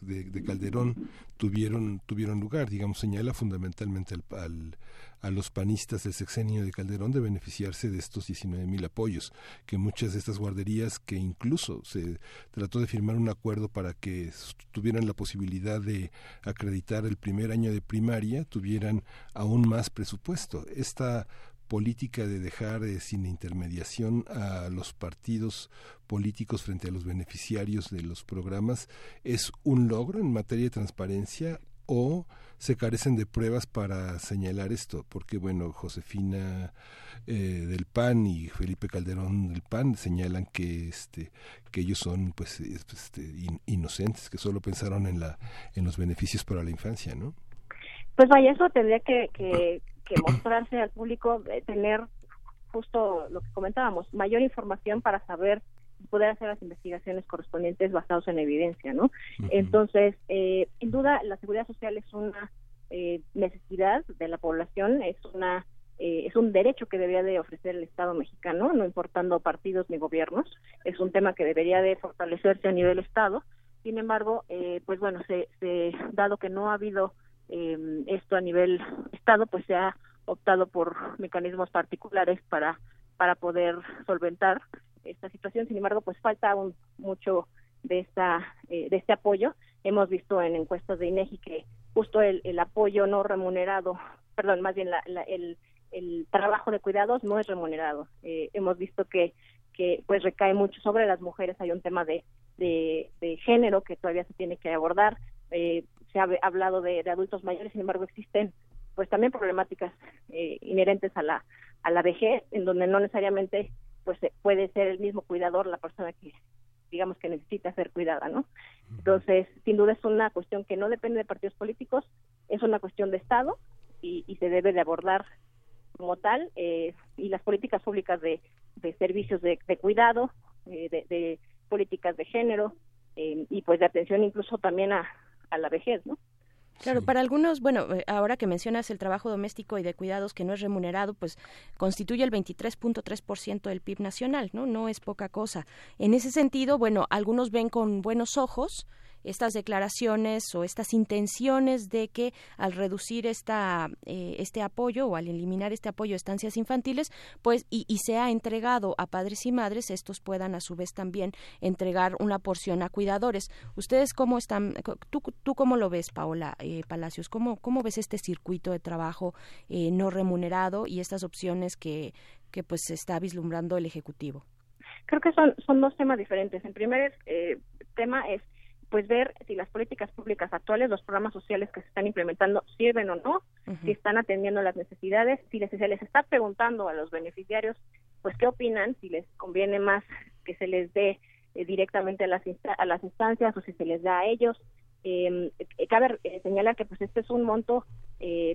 de, de Calderón tuvieron tuvieron lugar digamos señala fundamentalmente al, a los panistas del sexenio de Calderón de beneficiarse de estos 19 mil apoyos que muchas de estas guarderías que incluso se trató de firmar un acuerdo para que tuvieran la posibilidad de acreditar el primer año de primaria tuvieran aún más presupuesto. Esta política de dejar eh, sin intermediación a los partidos políticos frente a los beneficiarios de los programas es un logro en materia de transparencia o se carecen de pruebas para señalar esto porque bueno Josefina eh, del PAN y Felipe Calderón del PAN señalan que este que ellos son pues es- este, in- inocentes que solo pensaron en la en los beneficios para la infancia no Pues vaya, eso tendría que, que, que mostrarse al público, eh, tener justo lo que comentábamos, mayor información para saber y poder hacer las investigaciones correspondientes basados en evidencia, ¿no? Entonces, eh, sin duda, la seguridad social es una eh, necesidad de la población, es una eh, es un derecho que debería de ofrecer el Estado mexicano, no importando partidos ni gobiernos, es un tema que debería de fortalecerse a nivel Estado. Sin embargo, eh, pues bueno, se, se, dado que no ha habido eh, esto a nivel Estado, pues se ha optado por mecanismos particulares para para poder solventar esta situación. Sin embargo, pues falta aún mucho de esta eh, de este apoyo. Hemos visto en encuestas de INEGI que justo el, el apoyo no remunerado, perdón, más bien la, la- el, el trabajo de cuidados no es remunerado. Eh, hemos visto que que pues recae mucho sobre las mujeres. Hay un tema de de, de género que todavía se tiene que abordar. Eh, se ha hablado de, de adultos mayores, sin embargo existen pues también problemáticas eh, inherentes a la a la vejez, en donde no necesariamente pues puede ser el mismo cuidador la persona que digamos que necesita ser cuidada, ¿no? Entonces, sin duda es una cuestión que no depende de partidos políticos, es una cuestión de Estado y, y se debe de abordar como tal eh, y las políticas públicas de, de servicios de, de cuidado, eh, de, de políticas de género eh, y pues de atención incluso también a, a la vejez, ¿no? Claro, para algunos, bueno, eh, ahora que mencionas el trabajo doméstico y de cuidados que no es remunerado, pues constituye el 23.3% del PIB nacional, ¿no? No es poca cosa. En ese sentido, bueno, algunos ven con buenos ojos estas declaraciones o estas intenciones de que al reducir esta eh, este apoyo o al eliminar este apoyo a estancias infantiles pues y, y se ha entregado a padres y madres estos puedan a su vez también entregar una porción a cuidadores. Ustedes cómo están tú, tú cómo lo ves Paola eh, Palacios cómo cómo ves este circuito de trabajo eh, no remunerado y estas opciones que que pues está vislumbrando el ejecutivo Creo que son son dos temas diferentes. El primer eh, tema es pues ver si las políticas públicas actuales, los programas sociales que se están implementando sirven o no, si están atendiendo las necesidades, si les, se les está preguntando a los beneficiarios, pues qué opinan, si les conviene más que se les dé eh, directamente a las, a las instancias o si se les da a ellos. Em, eh, cabe eh, señalar que pues este es un monto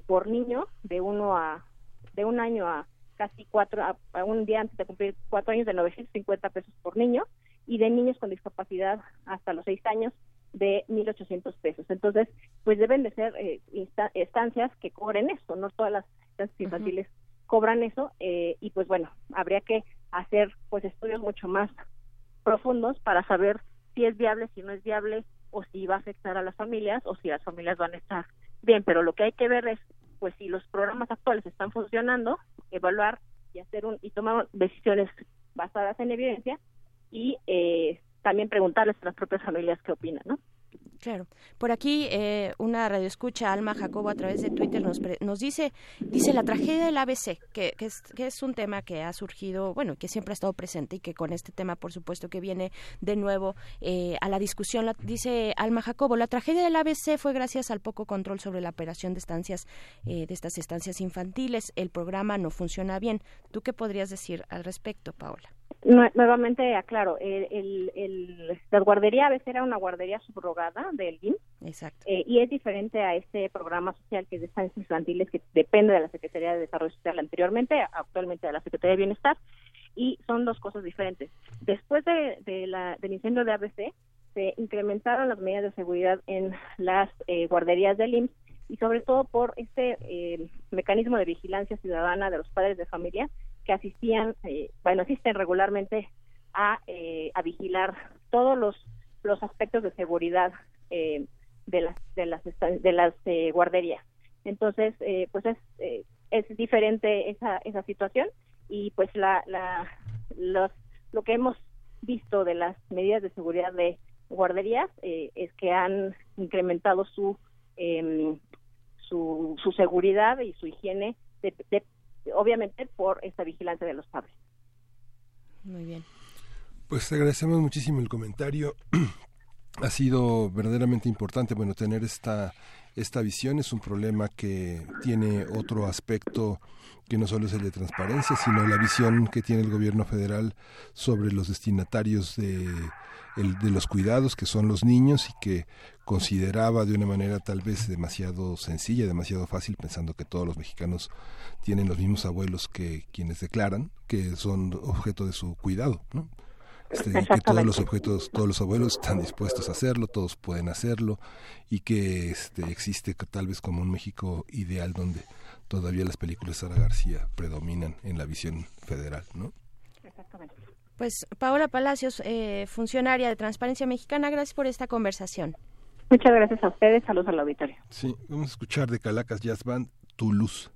por niño de uno a de un año a casi cuatro a, un día antes de cumplir cuatro años de 950 pesos por niño y de niños con discapacidad hasta los seis años de 1.800 pesos. Entonces, pues deben de ser eh, estancias que cobren eso, no todas las estancias infantiles cobran eso eh, y pues bueno, habría que hacer pues estudios mucho más profundos para saber si es viable, si no es viable o si va a afectar a las familias o si las familias van a estar bien, pero lo que hay que ver es pues si los programas actuales están funcionando, evaluar y hacer un y tomar decisiones basadas en evidencia y eh, también preguntarles a las propias familias qué opinan, ¿no? Claro. Por aquí eh, una radioescucha, Alma Jacobo, a través de Twitter nos, nos dice, dice la tragedia del ABC, que, que, es, que es un tema que ha surgido, bueno, que siempre ha estado presente y que con este tema, por supuesto, que viene de nuevo eh, a la discusión. dice Alma Jacobo, la tragedia del ABC fue gracias al poco control sobre la operación de estancias, eh, de estas estancias infantiles. El programa no funciona bien. ¿Tú qué podrías decir al respecto, Paola? Nuevamente aclaro, el, el, la guardería a veces era una guardería subrogada del Exacto. Eh, y es diferente a este programa social que es de estancias infantiles que depende de la Secretaría de Desarrollo Social anteriormente, actualmente de la Secretaría de Bienestar, y son dos cosas diferentes. Después de, la, del incendio de ABC, se incrementaron las medidas de seguridad en las eh, guarderías del IMSS y sobre todo por este eh, mecanismo de vigilancia ciudadana de los padres de familia que asistían, eh, bueno, asisten regularmente a, eh, a vigilar todos los, los aspectos de seguridad eh, de las de las de las guarderías. Entonces, pues es, es diferente esa esa situación y pues la, la los, lo que hemos visto de las medidas de seguridad de guarderías es que han incrementado su em, su, su seguridad y su higiene de, de, obviamente por esta vigilancia de los padres. Muy bien. Pues agradecemos muchísimo el comentario. *clears throat* ha sido verdaderamente importante, bueno, tener esta esta visión es un problema que tiene otro aspecto que no solo es el de transparencia, sino la visión que tiene el gobierno federal sobre los destinatarios de, de los cuidados, que son los niños, y que consideraba de una manera tal vez demasiado sencilla, demasiado fácil, pensando que todos los mexicanos tienen los mismos abuelos que quienes declaran que son objeto de su cuidado, ¿no? *laughs* Este, que todos los objetos, todos los abuelos están dispuestos a hacerlo, todos pueden hacerlo y que este, existe tal vez como un México ideal donde todavía las películas de Sara García predominan en la visión federal, ¿no? Exactamente. Pues Paola Palacios, eh, funcionaria de Transparencia Mexicana, gracias por esta conversación. Muchas gracias a ustedes, saludos al auditorio. Sí, vamos a escuchar de Calacas Jazz Band Tu Luz.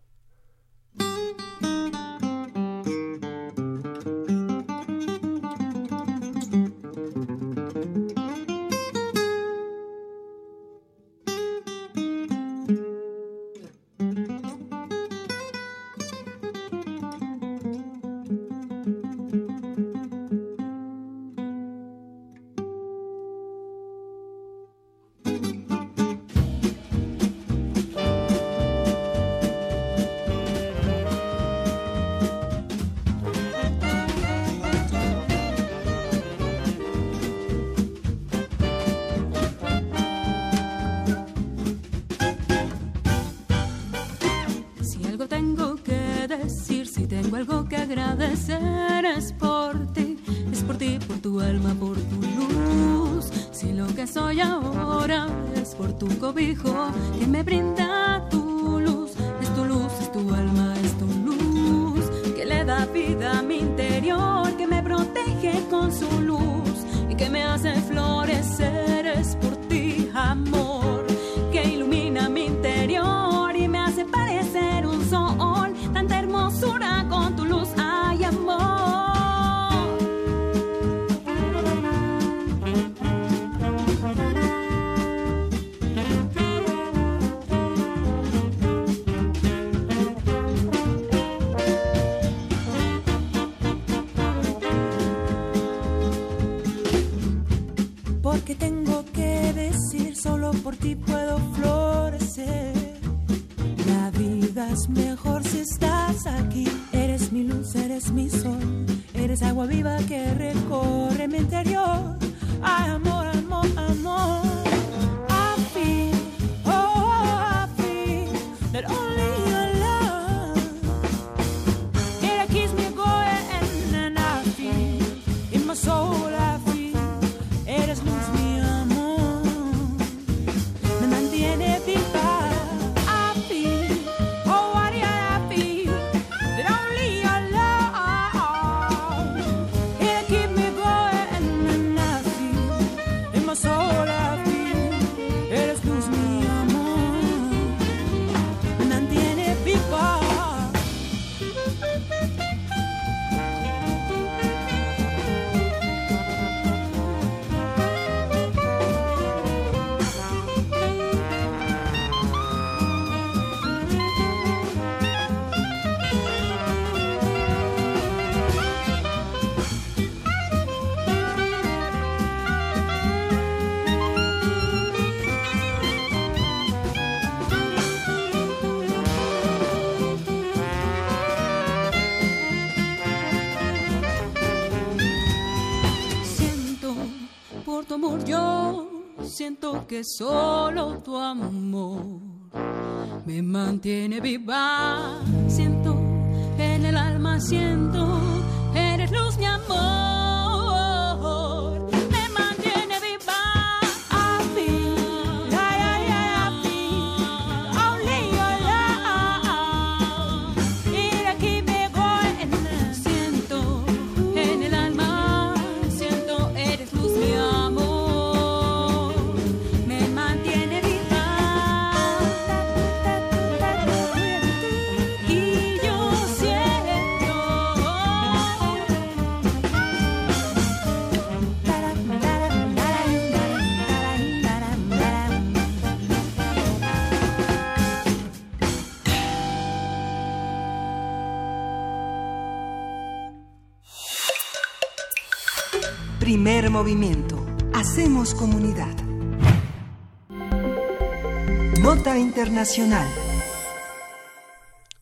Siento que solo tu amor me mantiene viva. Siento en el alma, siento,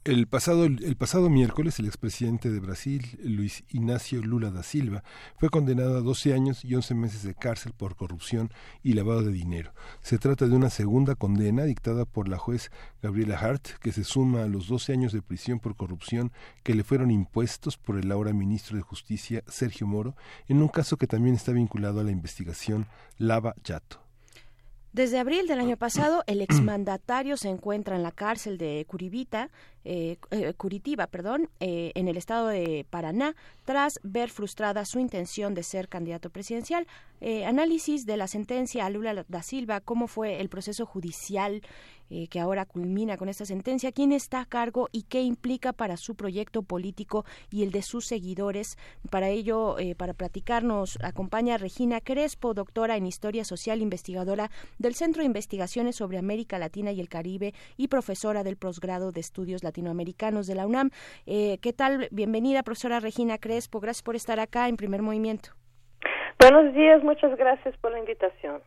El pasado, el pasado miércoles, el expresidente de Brasil, Luis Ignacio Lula da Silva, fue condenado a 12 años y 11 meses de cárcel por corrupción y lavado de dinero. Se trata de una segunda condena dictada por la juez Gabriela Hart, que se suma a los 12 años de prisión por corrupción que le fueron impuestos por el ahora ministro de Justicia, Sergio Moro, en un caso que también está vinculado a la investigación Lava Yato. Desde abril del año pasado, el *clears throat* exmandatario se encuentra en la cárcel de Curibita, eh, eh, Curitiba, perdón, eh, en el estado de Paraná, tras ver frustrada su intención de ser candidato presidencial. Eh, análisis de la sentencia a Lula da Silva, cómo fue el proceso judicial eh, que ahora culmina con esta sentencia, quién está a cargo y qué implica para su proyecto político y el de sus seguidores. Para ello, eh, para platicarnos, acompaña Regina Crespo, doctora en Historia Social, investigadora del Centro de Investigaciones sobre América Latina y el Caribe y profesora del posgrado de Estudios Latinoamericanos de la UNAM. Eh, ¿Qué tal? Bienvenida, profesora Regina Crespo. Gracias por estar acá en Primer Movimiento. Buenos días, muchas gracias por la invitación.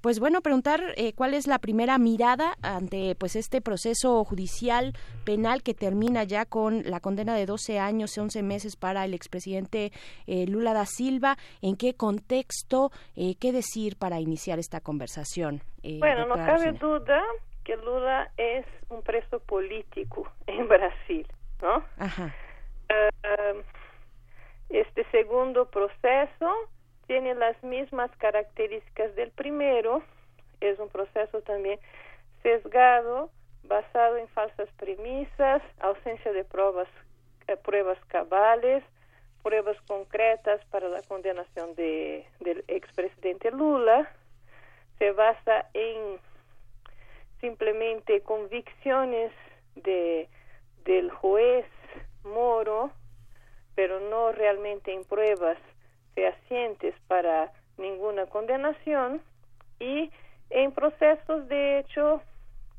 Pues bueno, preguntar eh, cuál es la primera mirada ante pues este proceso judicial penal que termina ya con la condena de 12 años y 11 meses para el expresidente eh, Lula da Silva. ¿En qué contexto? Eh, ¿Qué decir para iniciar esta conversación? Eh, bueno, no cabe duda que Lula es un preso político *laughs* en Brasil, ¿no? Ajá. Eh, este segundo proceso tiene las mismas características del primero, es un proceso también sesgado, basado en falsas premisas, ausencia de pruebas, eh, pruebas cabales, pruebas concretas para la condenación de, del expresidente Lula, se basa en simplemente convicciones de del juez Moro, pero no realmente en pruebas fehacientes para ninguna condenación y en procesos de hecho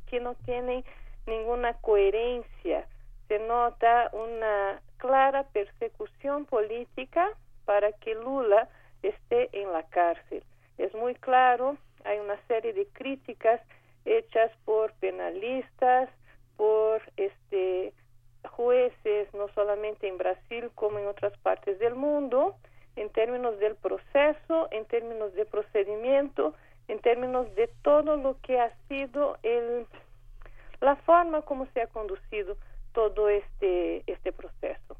que no tienen ninguna coherencia. Se nota una clara persecución política para que Lula esté en la cárcel. Es muy claro hay una serie de críticas hechas por penalistas, por este jueces, no solamente en Brasil como en otras partes del mundo, en términos del proceso, en términos de procedimiento, en términos de todo lo que ha sido el, la forma como se ha conducido todo este, este proceso.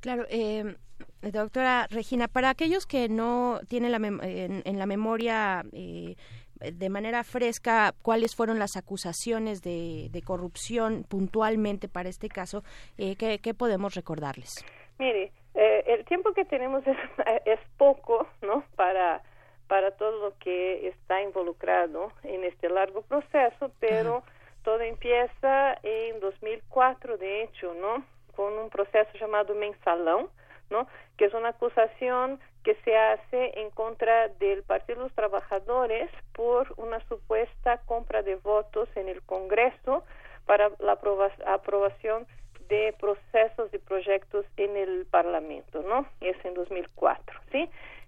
Claro, eh, doctora Regina, para aquellos que no tienen la en, la memoria eh, de manera fresca cuáles fueron las acusaciones de, corrupción puntualmente para este caso, eh, ¿qué, podemos recordarles? Mire, eh, el tiempo que tenemos *laughs* es, poco, ¿no? Para para todo lo que está involucrado en este largo proceso, pero todo empieza en 2004, de hecho, ¿no? Con un proceso llamado mensalão, ¿no? Que es una acusación que se hace en contra del Partido de los Trabajadores por una supuesta compra de votos en el Congreso para la aprobación de procesos y proyectos en el Parlamento, ¿no? Es en 2004, ¿sí?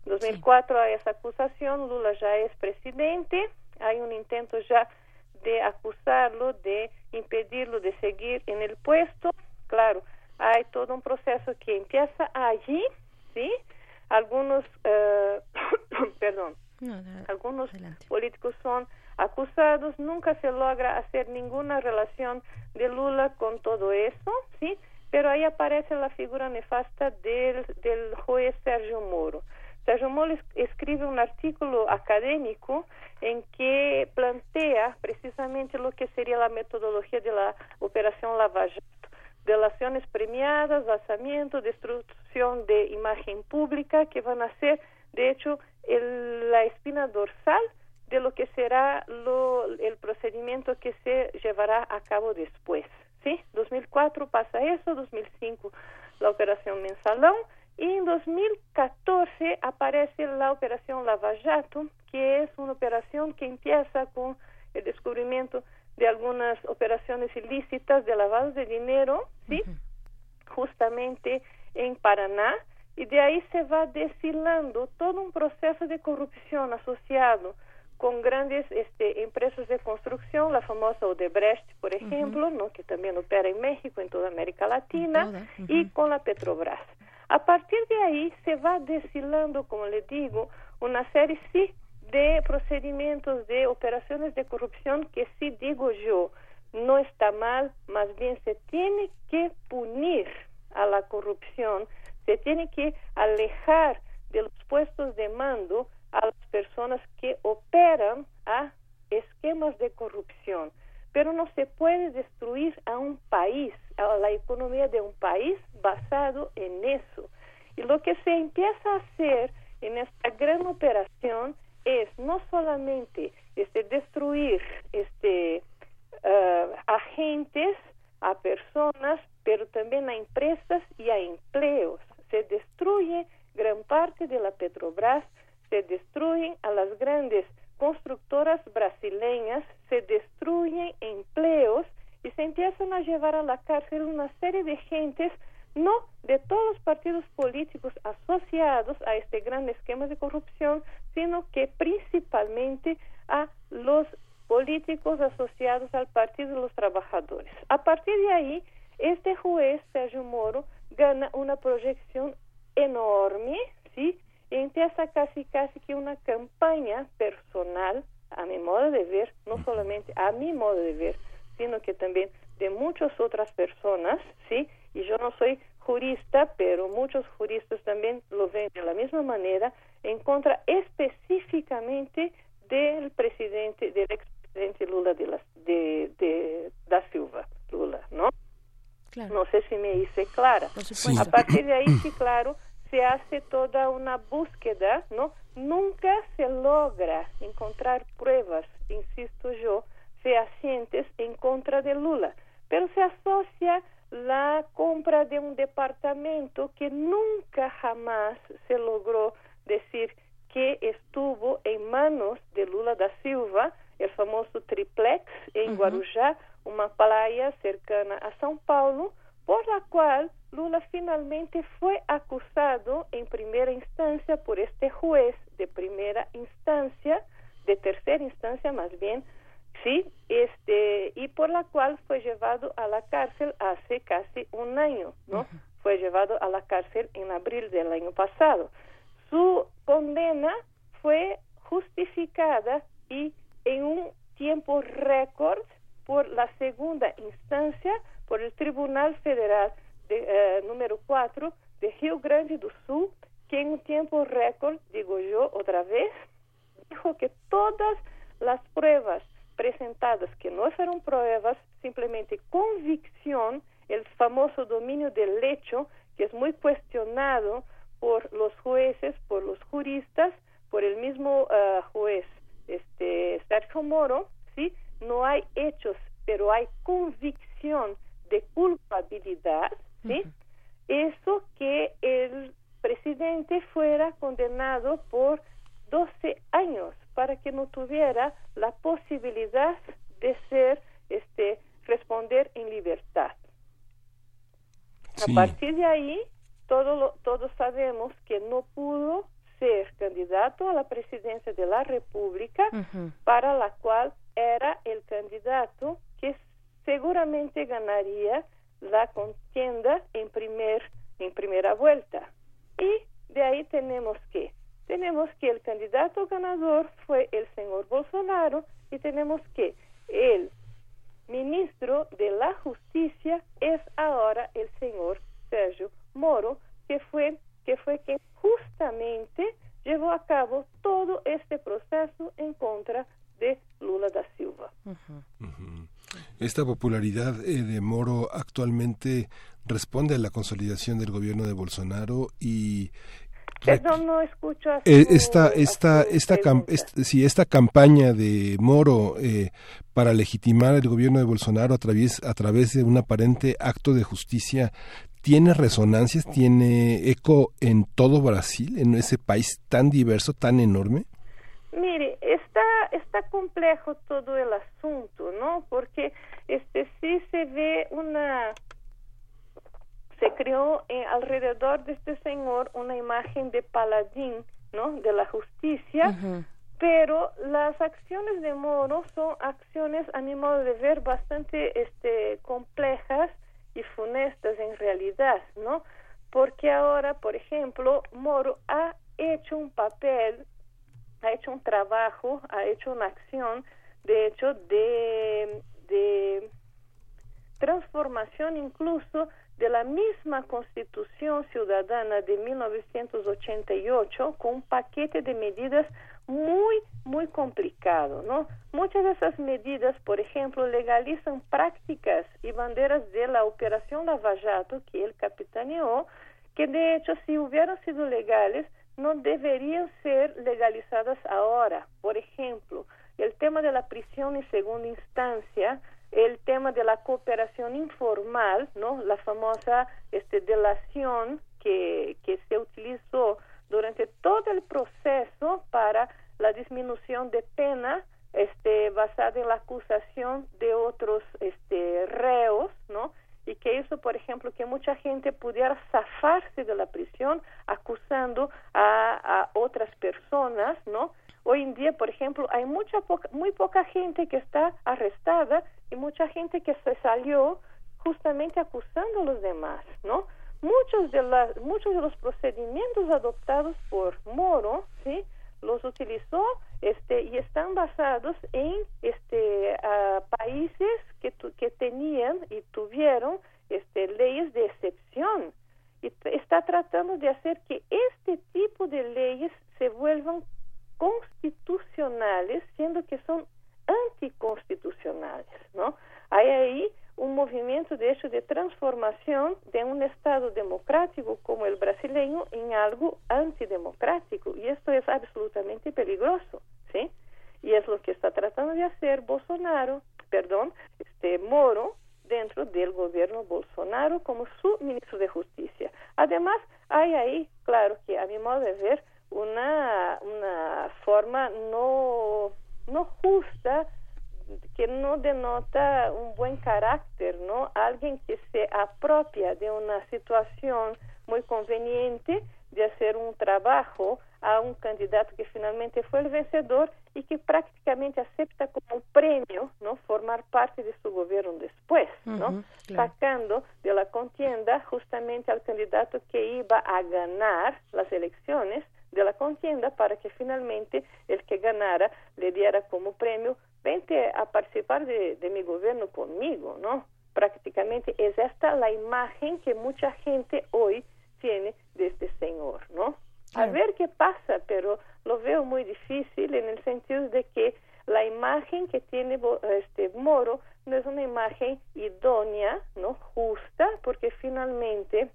En 2004 hay esa acusación, Lula ya es presidente, hay un intento ya de acusarlo, de impedirlo de seguir en el puesto, claro, hay todo un proceso que empieza allí, ¿sí? Algunos, eh, *coughs* perdón, algunos políticos son acusados, nunca se logra hacer ninguna relación de Lula con todo eso, ¿sí? Pero ahí aparece la figura nefasta del, del juez Sergio Moro. Sergio Moro escribe un artículo académico en que plantea precisamente lo que sería la metodología de la operación Lava delaciones premiadas, lanzamiento, destrucción de imagen pública, que van a ser, de hecho, la espina dorsal de lo que será el procedimiento que se llevará a cabo después. ¿sí? 2004 pasa eso, 2005 la operación Mensalón y en 2014 aparece la operación Lava Jato, que es una operación que empieza con el descubrimiento de algunas operaciones ilícitas de lavado de dinero, ¿sí? Justamente en Paraná, y de ahí se va deshilando todo un proceso de corrupción asociado con grandes este, empresas de construcción, la famosa Odebrecht, por ejemplo, ¿no? que también opera en México, en toda América Latina, y con la Petrobras. A partir de ahí se va deshilando, como le digo, una serie, sí, de procedimientos de operaciones de corrupción que sí digo yo, no está mal, más bien se tiene que punir a la corrupción, se tiene que alejar de los puestos de mando a las personas que operan a esquemas de corrupción. Pero no se puede destruir a un país, a la economía de un país basado en eso. Y lo que se empieza a hacer en esta gran operación es no solamente este destruir este uh, agentes a personas pero también a empresas y a empleos se destruye gran parte de la Petrobras se destruyen a las grandes constructoras brasileñas se destruyen empleos y se empiezan a llevar a la cárcel una serie de gentes no de todos los partidos políticos asociados a este gran esquema de corrupción, sino que principalmente a los políticos asociados al Partido de los Trabajadores. A partir de ahí, este juez, Sergio Moro, gana una proyección enorme, ¿sí? Y empieza casi, casi que una campaña personal, a mi modo de ver, no solamente a mi modo de ver, sino que también de muchas otras personas, ¿sí? Y yo no soy jurista, pero muchos juristas también lo ven de la misma manera, en contra específicamente del presidente, del expresidente Lula de, la, de, da Silva, Lula, ¿no? No sé si me hice clara. A partir de ahí, sí, claro, se hace toda una búsqueda, ¿no? Nunca se logra encontrar pruebas, insisto yo, fehacientes en contra de Lula, pero se asocia la compra de un departamento que nunca jamás se logró decir que estuvo en manos de Lula da Silva, el famoso triplex en Guarujá, una playa cercana a São Paulo, por la cual Lula finalmente fue acusado en primera instancia por este juez de primera instancia, de tercera instancia más bien, sí, este, y por la cual fue llevado a la cárcel hace casi un año, ¿no? Fue llevado a la cárcel en abril del año pasado. Su condena fue justificada y en un tiempo récord por la segunda instancia, por el Tribunal Federal de, eh, número 4 de Rio Grande do Sul, que en un tiempo récord, digo yo otra vez, dijo que todas las pruebas presentadas, que no fueron pruebas, simplemente convicción, el famoso dominio del hecho, que es muy cuestionado por los jueces, por los juristas, por el mismo uh, juez este Sergio Moro, ¿sí? No hay hechos, pero hay convicción de culpabilidad, ¿sí? Eso que el presidente fuera condenado por 12 años para que no tuviera la posibilidad de ser este responder en libertad. A partir de ahí, todo todos sabemos que no pudo ser candidato a la presidencia de la República, para la cual era el candidato que seguramente ganaría la contienda en primer en primera vuelta. Y de ahí tenemos que tenemos que el candidato ganador fue el señor Bolsonaro y tenemos que el ministro de la Justicia es ahora el señor Sergio Moro, que fue que fue quien justamente llevó a cabo todo este proceso en contra de Lula da Silva. Esta popularidad eh, de Moro actualmente responde a la consolidación del gobierno de Bolsonaro y, Perdón, no escucho eh, esta, esta, esta, esta campaña de Moro eh, para legitimar el gobierno de Bolsonaro a través, a través de un aparente acto de justicia tiene resonancias, tiene eco en todo Brasil, en ese país tan diverso, tan enorme? Mire, está, está complejo todo el asunto, ¿no? Porque este sí se ve una se creó eh, alrededor de este señor una imagen de paladín, ¿no? De la justicia, pero las acciones de Moro son acciones, a mi modo de ver, bastante este, complejas y funestas en realidad, ¿no? Porque ahora, por ejemplo, Moro ha hecho un papel, ha hecho un trabajo, ha hecho una acción, de hecho, de, transformación incluso de la misma Constitución Ciudadana de 1988 con un paquete de medidas muy, muy complicado, ¿no? Muchas de esas medidas, por ejemplo, legalizan prácticas y banderas de la Operación Lava Jato que él capitaneó, que de hecho si hubieran sido legales no deberían ser legalizadas ahora. Por ejemplo, el tema de la prisión en segunda instancia, el tema de la cooperación informal, ¿no? La famosa este, delación que, que se utilizó durante todo el proceso para la disminución de pena este, basada en la acusación de otros este, reos, ¿no? Y que eso, por ejemplo, que mucha gente pudiera zafarse de la prisión acusando a, a otras personas, ¿no? Hoy en día, por ejemplo, hay mucha poca, muy poca gente que está arrestada y mucha gente que se salió justamente acusando a los demás, ¿no? Muchos de, las, muchos de los procedimientos adoptados por Moro, ¿sí? los utilizó este y están basados en este países que que tenían y tuvieron este leyes de excepción. Y está tratando de hacer que este tipo de leyes se vuelvan constitucionales siendo que son anticonstitucionales no hay ahí un movimiento de hecho de transformación de un Estado democrático como el brasileño en algo antidemocrático y esto es absolutamente peligroso, ¿sí? Y es lo que está tratando de hacer Bolsonaro, perdón, este Moro dentro del gobierno Bolsonaro como su ministro de Justicia. Además, hay ahí, claro que a mi modo de ver, una, una forma no, no justa que no denota un buen carácter, ¿no? Alguien que se apropia de una situación muy conveniente de hacer un trabajo a un candidato que finalmente fue el vencedor y que prácticamente acepta como premio no formar parte de su gobierno después no sacando de la contienda justamente al candidato que iba a ganar las elecciones de la contienda para que finalmente el que ganara le diera como premio vente a participar de, de mi gobierno conmigo no prácticamente es esta la imagen que mucha gente hoy tiene de este señor no a ver qué pasa, pero lo veo muy difícil en el sentido de que la imagen que tiene este Moro no es una imagen idónea, no justa, porque finalmente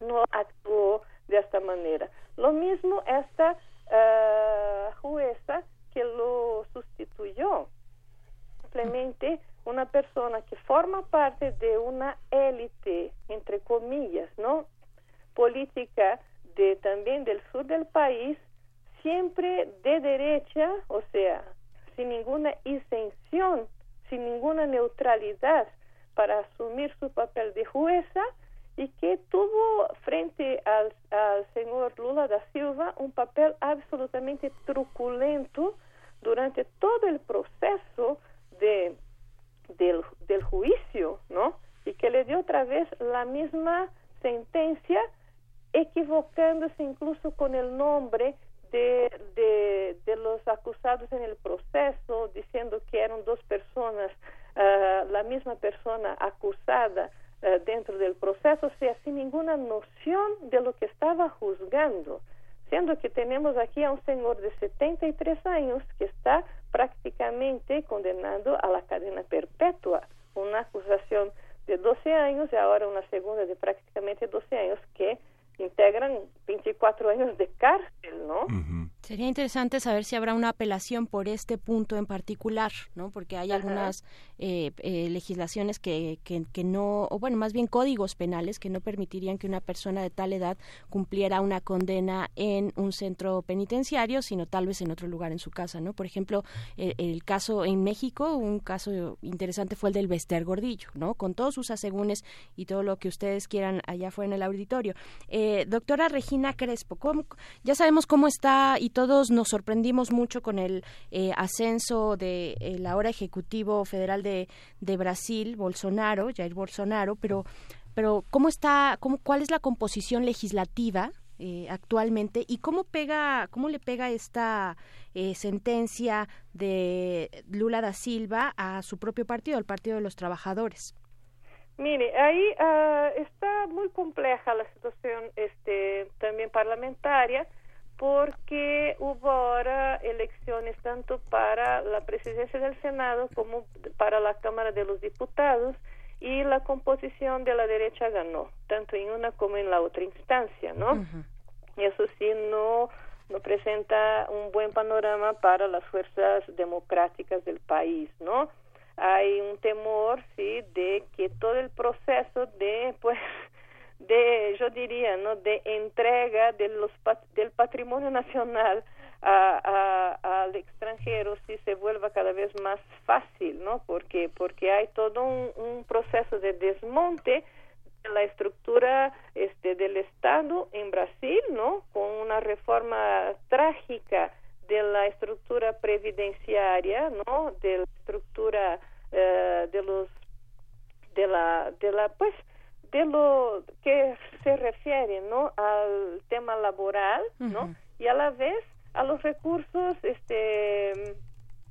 no actuó de esta manera. Lo mismo esta uh, jueza que lo sustituyó, simplemente una persona que forma parte de una élite, entre comillas, ¿no? Política también del sur del país, siempre de derecha, o sea, sin ninguna exención, sin ninguna neutralidad para asumir su papel de jueza y que tuvo frente al, señor Lula da Silva un papel absolutamente truculento durante todo el proceso de, del, del juicio, ¿no? Y que le dio otra vez la misma sentencia equivocándose incluso con el nombre de, de, los acusados en el proceso, diciendo que eran dos personas, ah, la misma persona acusada ah, dentro del proceso, o sea, sin ninguna noción de lo que estaba juzgando, siendo que tenemos aquí a un señor de 73 años que está prácticamente condenado a la cadena perpetua, una acusación de 12 años y ahora una segunda de prácticamente 12 años que integran 24 años de cárcel, ¿no? Sería interesante saber si habrá una apelación por este punto en particular, ¿no? Porque hay algunas eh, eh, legislaciones que, que, no, o bueno, más bien códigos penales que no permitirían que una persona de tal edad cumpliera una condena en un centro penitenciario, sino tal vez en otro lugar en su casa, ¿no? Por ejemplo, el, caso en México, un caso interesante fue el del Bester Gordillo, ¿no? Con todos sus asegúnes y todo lo que ustedes quieran allá fuera en el auditorio. Eh, doctora Regina Crespo, ya sabemos cómo está y todos nos sorprendimos mucho con el eh, ascenso de el ahora ejecutivo federal de, de Brasil, Bolsonaro, Jair Bolsonaro, pero pero cómo está, cómo, cuál es la composición legislativa eh, actualmente y cómo pega, cómo le pega esta eh, sentencia de Lula da Silva a su propio partido, al Partido de los Trabajadores. Mire, ahí uh, está muy compleja la situación, este, también parlamentaria porque hubo ahora elecciones tanto para la presidencia del Senado como para la Cámara de los Diputados y la composición de la derecha ganó, tanto en una como en la otra instancia, ¿no? Y eso sí no, no presenta un buen panorama para las fuerzas democráticas del país, ¿no? Hay un temor, sí, de que todo el proceso de, pues, de, yo diría, ¿no? de entrega de los, del patrimonio nacional al extranjero si se vuelva cada vez más fácil, ¿no? Porque, porque hay todo un, proceso de desmonte de la estructura este, del Estado en Brasil, ¿no? Con una reforma trágica de la estructura previdenciaria, ¿no? De la estructura eh, de los de la de la pues de lo que se refiere no al tema laboral no y a la vez a los recursos este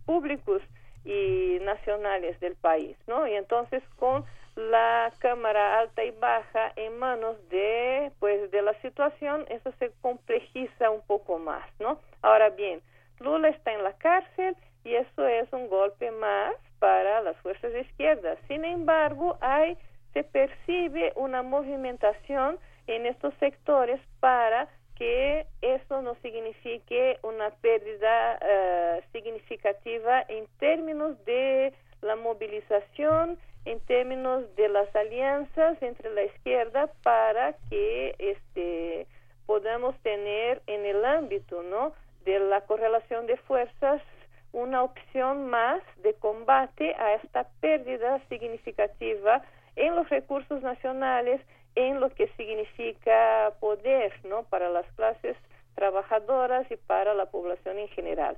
públicos y nacionales del país no y entonces con la cámara alta y baja en manos de pues de la situación eso se complejiza un poco más no ahora bien Lula está en la cárcel y eso es un golpe más para las fuerzas de izquierda. Sin embargo hay se percibe una movimentación en estos sectores para que eso no signifique una pérdida eh, significativa en términos de la movilización, en términos de las alianzas entre la izquierda para que este podamos tener en el ámbito, ¿no? de la correlación de fuerzas una opción más de combate a esta pérdida significativa en los recursos nacionales, en lo que significa poder, ¿no? Para las clases trabajadoras y para la población en general.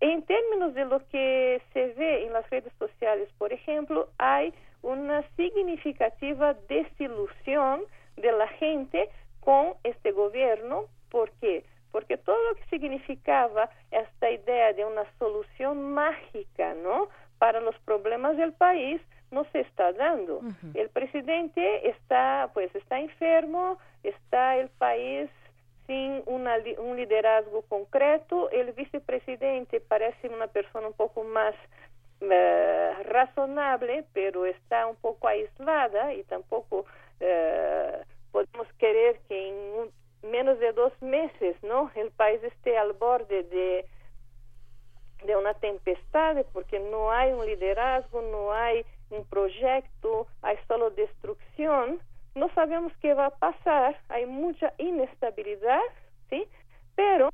En términos de lo que se ve en las redes sociales, por ejemplo, hay una significativa desilusión de la gente con este gobierno. ¿Por qué? Porque todo lo que significaba esta idea de una solución mágica, ¿no? Para los problemas del país no se está dando. El presidente está, pues, está enfermo, está el país sin una, un liderazgo concreto. El vicepresidente parece una persona un poco más eh, razonable, pero está un poco aislada y tampoco eh, podemos querer que en menos de dos meses, ¿no? El país esté al borde de de una tempestad porque no hay un liderazgo, no hay un proyecto, hay solo destrucción no sabemos qué va a pasar, hay mucha inestabilidad, ¿sí? Pero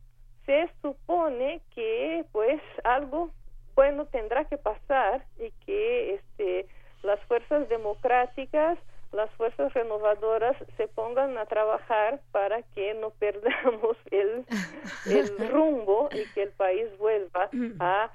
se supone que pues algo bueno tendrá que pasar y que este las fuerzas democráticas, las fuerzas renovadoras se pongan a trabajar para que no *laughs* perdamos el, el rumbo y que el país vuelva a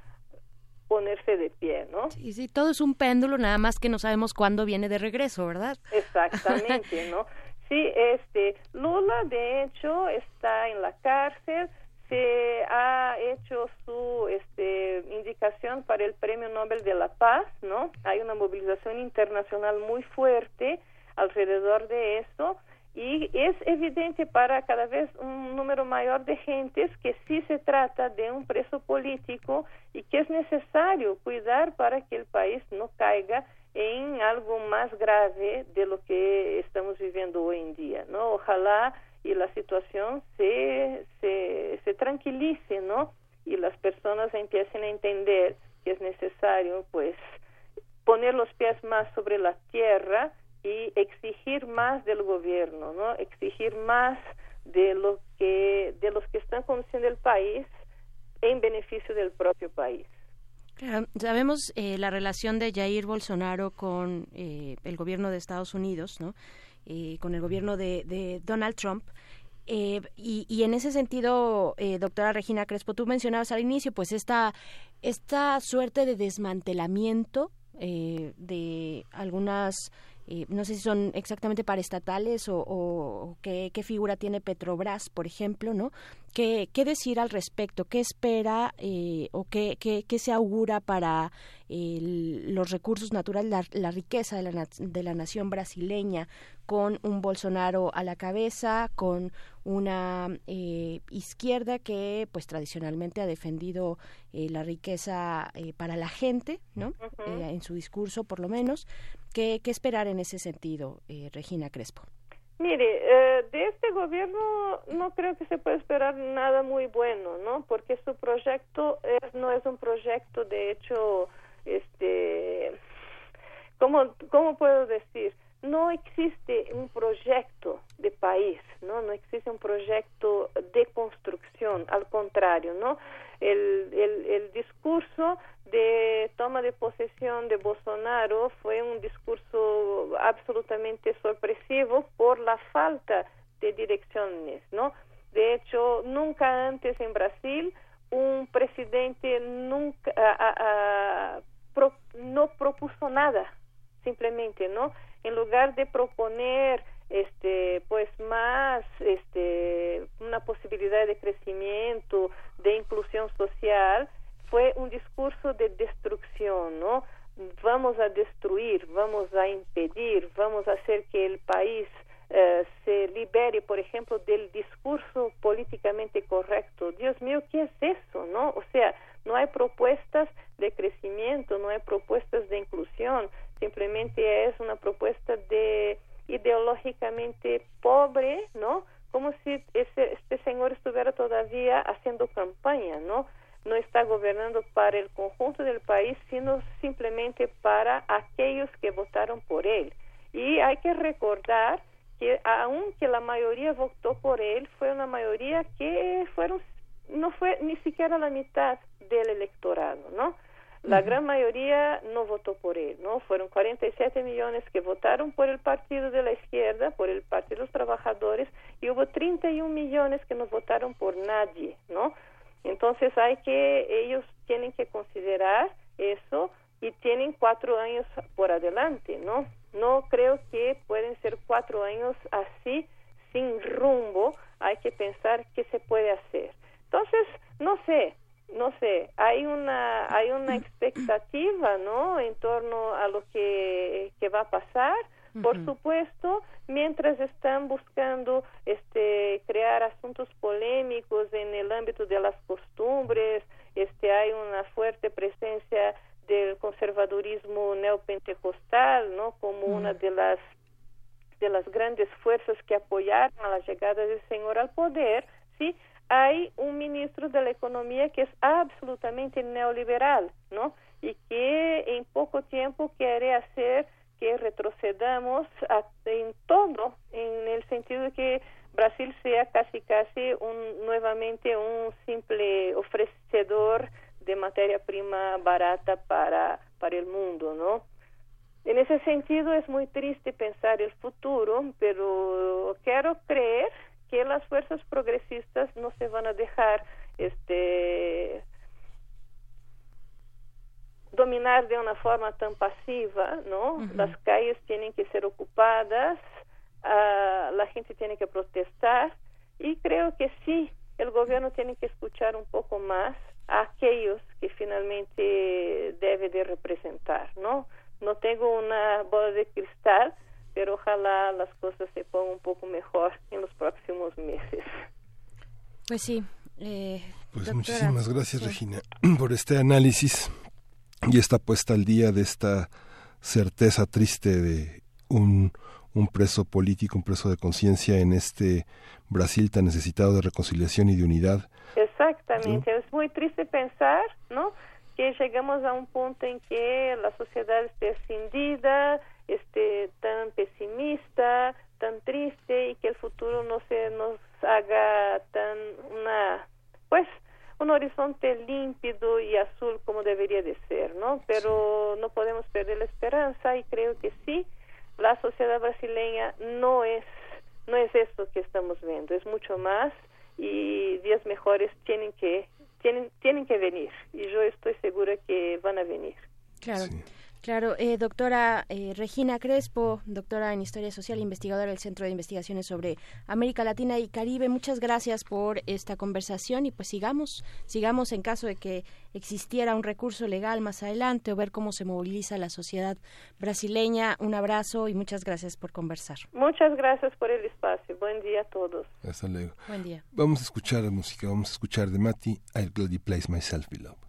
ponerse de pie, ¿no? Sí, sí, todo es un péndulo, nada más que no sabemos cuándo viene de regreso, ¿verdad? Exactamente, *laughs* ¿no? Sí, este, Lula de hecho está en la cárcel, se ha hecho su este, indicación para el Premio Nobel de la Paz, ¿no? Hay una movilización internacional muy fuerte alrededor de esto y es evidente para cada vez un número mayor de gentes que sí se trata de un preso político y que es necesario cuidar para que el país no caiga en algo más grave de lo que estamos viviendo hoy en día, ¿no? Ojalá y la situación se, se, se tranquilice, ¿no? Y las personas empiecen a entender que es necesario, pues, poner los pies más sobre la tierra y exigir más del gobierno, ¿no? Exigir más de lo que de los que están conduciendo el país en beneficio del propio país. sabemos eh, la relación de Jair Bolsonaro con eh, el gobierno de Estados Unidos, ¿no? Eh, con el gobierno de, de Donald Trump. y, y, en ese sentido, doctora Regina Crespo, tú mencionabas al inicio, pues esta, esta suerte de desmantelamiento de algunas eh, no sé si son exactamente paraestatales o, o, qué, figura tiene Petrobras, por ejemplo, ¿no? ¿Qué, qué decir al respecto? ¿Qué espera eh, o qué, qué, qué, se augura para los recursos naturales, la, riqueza de la, de la nación brasileña, con un Bolsonaro a la cabeza, con una eh, izquierda que pues tradicionalmente ha defendido eh, la riqueza eh, para la gente, ¿no? en su discurso por lo menos. ¿Qué, qué esperar en ese sentido, Regina Crespo? Mire, de este gobierno no creo que se pueda esperar nada muy bueno, ¿no? Porque su proyecto es, no es un proyecto, de hecho, este, ¿cómo, cómo puedo decir? No existe un proyecto de país, ¿no? No existe un proyecto de construcción, al contrario, ¿no? El, el, el discurso de toma de posesión de Bolsonaro fue un discurso absolutamente sorpresivo por la falta de direcciones, ¿no? De hecho, nunca antes en Brasil un presidente nunca no propuso nada, simplemente, ¿no? En lugar de proponer este pues más este una posibilidad de crecimiento, de inclusión social, fue un discurso de destrucción, ¿no? Vamos a destruir, vamos a impedir, vamos a hacer que el país eh, se libere, por ejemplo, del discurso políticamente correcto. Dios mío, ¿qué es eso, no? O sea, no hay propuestas de crecimiento, no hay propuestas de inclusión, simplemente es una propuesta de ideológicamente pobre, ¿no? Como si ese, este señor estuviera todavía haciendo campaña, ¿no? No está gobernando para el conjunto del país, sino simplemente para aquellos que votaron por él. Y hay que recordar que aunque la mayoría votó por él, fue una mayoría que fueron no fue ni siquiera la mitad del electorado, ¿no? La gran mayoría no votó por él, ¿no? Fueron 47 millones que votaron por el partido de la izquierda, por el Partido de los Trabajadores, y hubo 31 millones que no votaron por nadie, ¿no? Entonces hay que, ellos tienen que considerar eso y tienen cuatro años por adelante, ¿no? No creo que pueden ser cuatro años así, sin rumbo, hay que pensar qué se puede hacer. Entonces, no sé, no sé, hay una, hay una expectativa, ¿no? En torno a lo que, que va a pasar. Por supuesto, mientras están buscando este crear asuntos polémicos en el ámbito de las costumbres, este hay una fuerte presencia del conservadurismo neopentecostal, ¿no? Como una de las de las grandes fuerzas que apoyaron a la llegada del Señor al poder, sí, hay un ministro de la economía que es absolutamente neoliberal, ¿no? Y que en poco tiempo quiere hacer que retrocedamos en todo, en el sentido de que Brasil sea casi casi un, nuevamente un simple ofrecedor de materia prima barata para, para el mundo, ¿no? En ese sentido es muy triste pensar el futuro, pero quiero creer que las fuerzas progresistas no se van a dejar este dominar de una forma tan pasiva, ¿no? Las calles tienen que ser ocupadas, uh, la gente tiene que protestar y creo que sí, el gobierno tiene que escuchar un poco más a aquellos que finalmente debe de representar, ¿no? No tengo una bola de cristal, pero ojalá las cosas se pongan un poco mejor en los próximos meses. Pues sí. Eh, pues muchísimas gracias, Regina, *clears throat* por este análisis y esta puesta al día de esta certeza triste de un, un preso político, un preso de conciencia en este Brasil tan necesitado de reconciliación y de unidad. Exactamente, es muy triste pensar, ¿no? Que llegamos a un punto en que la sociedad esté escindida, esté tan pesimista, tan triste y que el futuro no se nos haga tan una, pues, un horizonte límpido y azul como debería de ser, ¿no? Pero no podemos perder la esperanza y creo que sí, la sociedad brasileña no es no es esto que estamos viendo, es mucho más y días mejores tienen que tienen tienen que venir y yo estoy segura que van a venir. Claro. Claro, eh, doctora eh, Regina Crespo, doctora en Historia Social, investigadora del Centro de Investigaciones sobre América Latina y Caribe, muchas gracias por esta conversación y pues sigamos, sigamos en caso de que existiera un recurso legal más adelante o ver cómo se moviliza la sociedad brasileña. Un abrazo y muchas gracias por conversar. Muchas gracias por el espacio. Buen día a todos. Hasta luego. Buen día. Vamos a escuchar la música, vamos a escuchar de Mati, I'll gladly place myself below.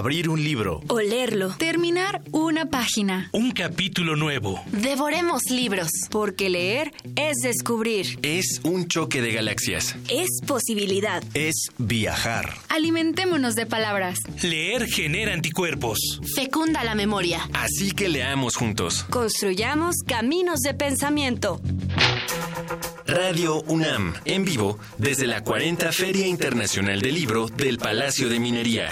Abrir un libro. Olerlo. Terminar una página. Un capítulo nuevo. Devoremos libros. Porque leer es descubrir. Es un choque de galaxias. Es posibilidad. Es viajar. Alimentémonos de palabras. Leer genera anticuerpos. Fecunda la memoria. Así que leamos juntos. Construyamos caminos de pensamiento. Radio UNAM, en vivo, desde la 40 Feria Internacional del Libro del Palacio de Minería.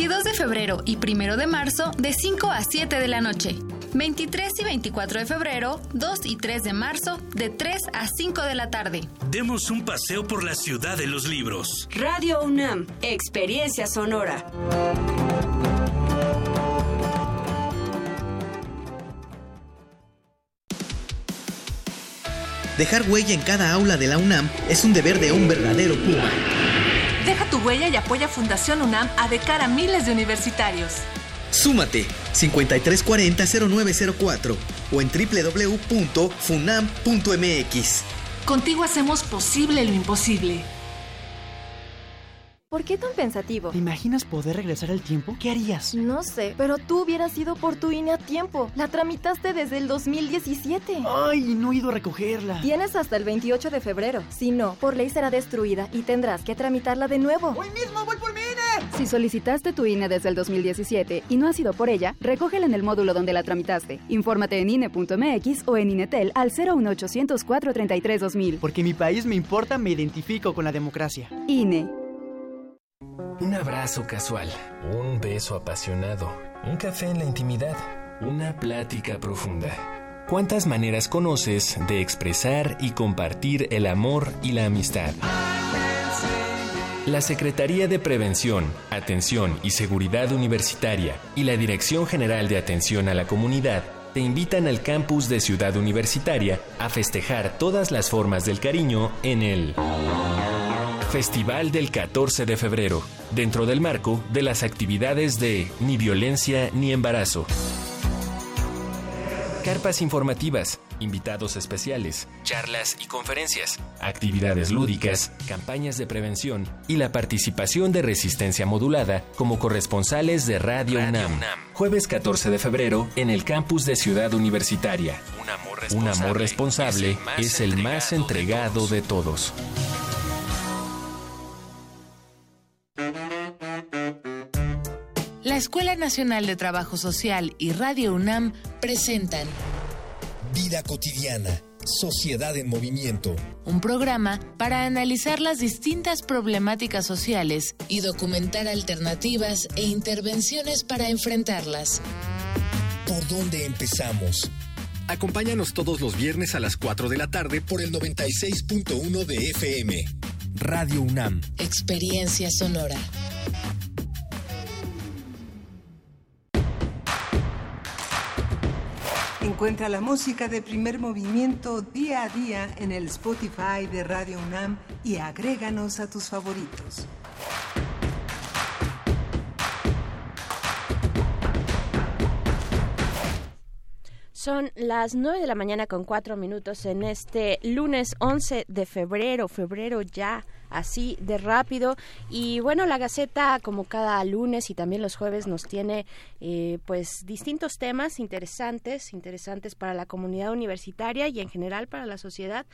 22 de febrero y 1 de marzo de 5 a 7 de la noche. 23 y 24 de febrero, 2 y 3 de marzo de 3 a 5 de la tarde. Demos un paseo por la ciudad de los libros. Radio UNAM, experiencia sonora. Dejar huella en cada aula de la UNAM es un deber de un verdadero Puma. Huella y apoya Fundación UNAM a de cara a miles de universitarios. Súmate 5340-0904 o en www.funam.mx. Contigo hacemos posible lo imposible. ¿Por qué tan pensativo? ¿Te imaginas poder regresar al tiempo? ¿Qué harías? No sé, pero tú hubieras ido por tu INE a tiempo. La tramitaste desde el 2017. Ay, no he ido a recogerla. Tienes hasta el 28 de febrero. Si no, por ley será destruida y tendrás que tramitarla de nuevo. ¡Hoy mismo voy por mi INE! Si solicitaste tu INE desde el 2017 y no has ido por ella, recógela en el módulo donde la tramitaste. Infórmate en INE.mx o en INETEL al 01800 433 2000. Porque mi país me importa, me identifico con la democracia. INE. Un abrazo casual, un beso apasionado, un café en la intimidad, una plática profunda. ¿Cuántas maneras conoces de expresar y compartir el amor y la amistad? La Secretaría de Prevención, Atención y Seguridad Universitaria y la Dirección General de Atención a la Comunidad te invitan al campus de Ciudad Universitaria a festejar todas las formas del cariño en el Festival del 14 de febrero, dentro del marco de las actividades de Ni violencia ni embarazo. Carpas informativas, invitados especiales, charlas y conferencias, actividades lúdicas, campañas de prevención y la participación de resistencia modulada como corresponsales de Radio, UNAM. Jueves 14 de febrero en el campus de Ciudad Universitaria. Un amor responsable, es el más entregado de todos. Escuela Nacional de Trabajo Social y Radio UNAM presentan Vida cotidiana, Sociedad en Movimiento. Un programa para analizar las distintas problemáticas sociales y documentar alternativas e intervenciones para enfrentarlas. ¿Por dónde empezamos? Acompáñanos todos los viernes a las 4 de la tarde por el 96.1 de FM. Radio UNAM. Experiencia sonora. Encuentra la música de primer movimiento día a día en el Spotify de Radio UNAM y agréganos a tus favoritos. Son las 9 de la mañana con 4 minutos en este lunes 11 de febrero, febrero ya así de rápido. Y bueno, la Gaceta, como cada lunes y también los jueves, nos tiene eh, pues distintos temas interesantes, interesantes para la comunidad universitaria y en general para la sociedad.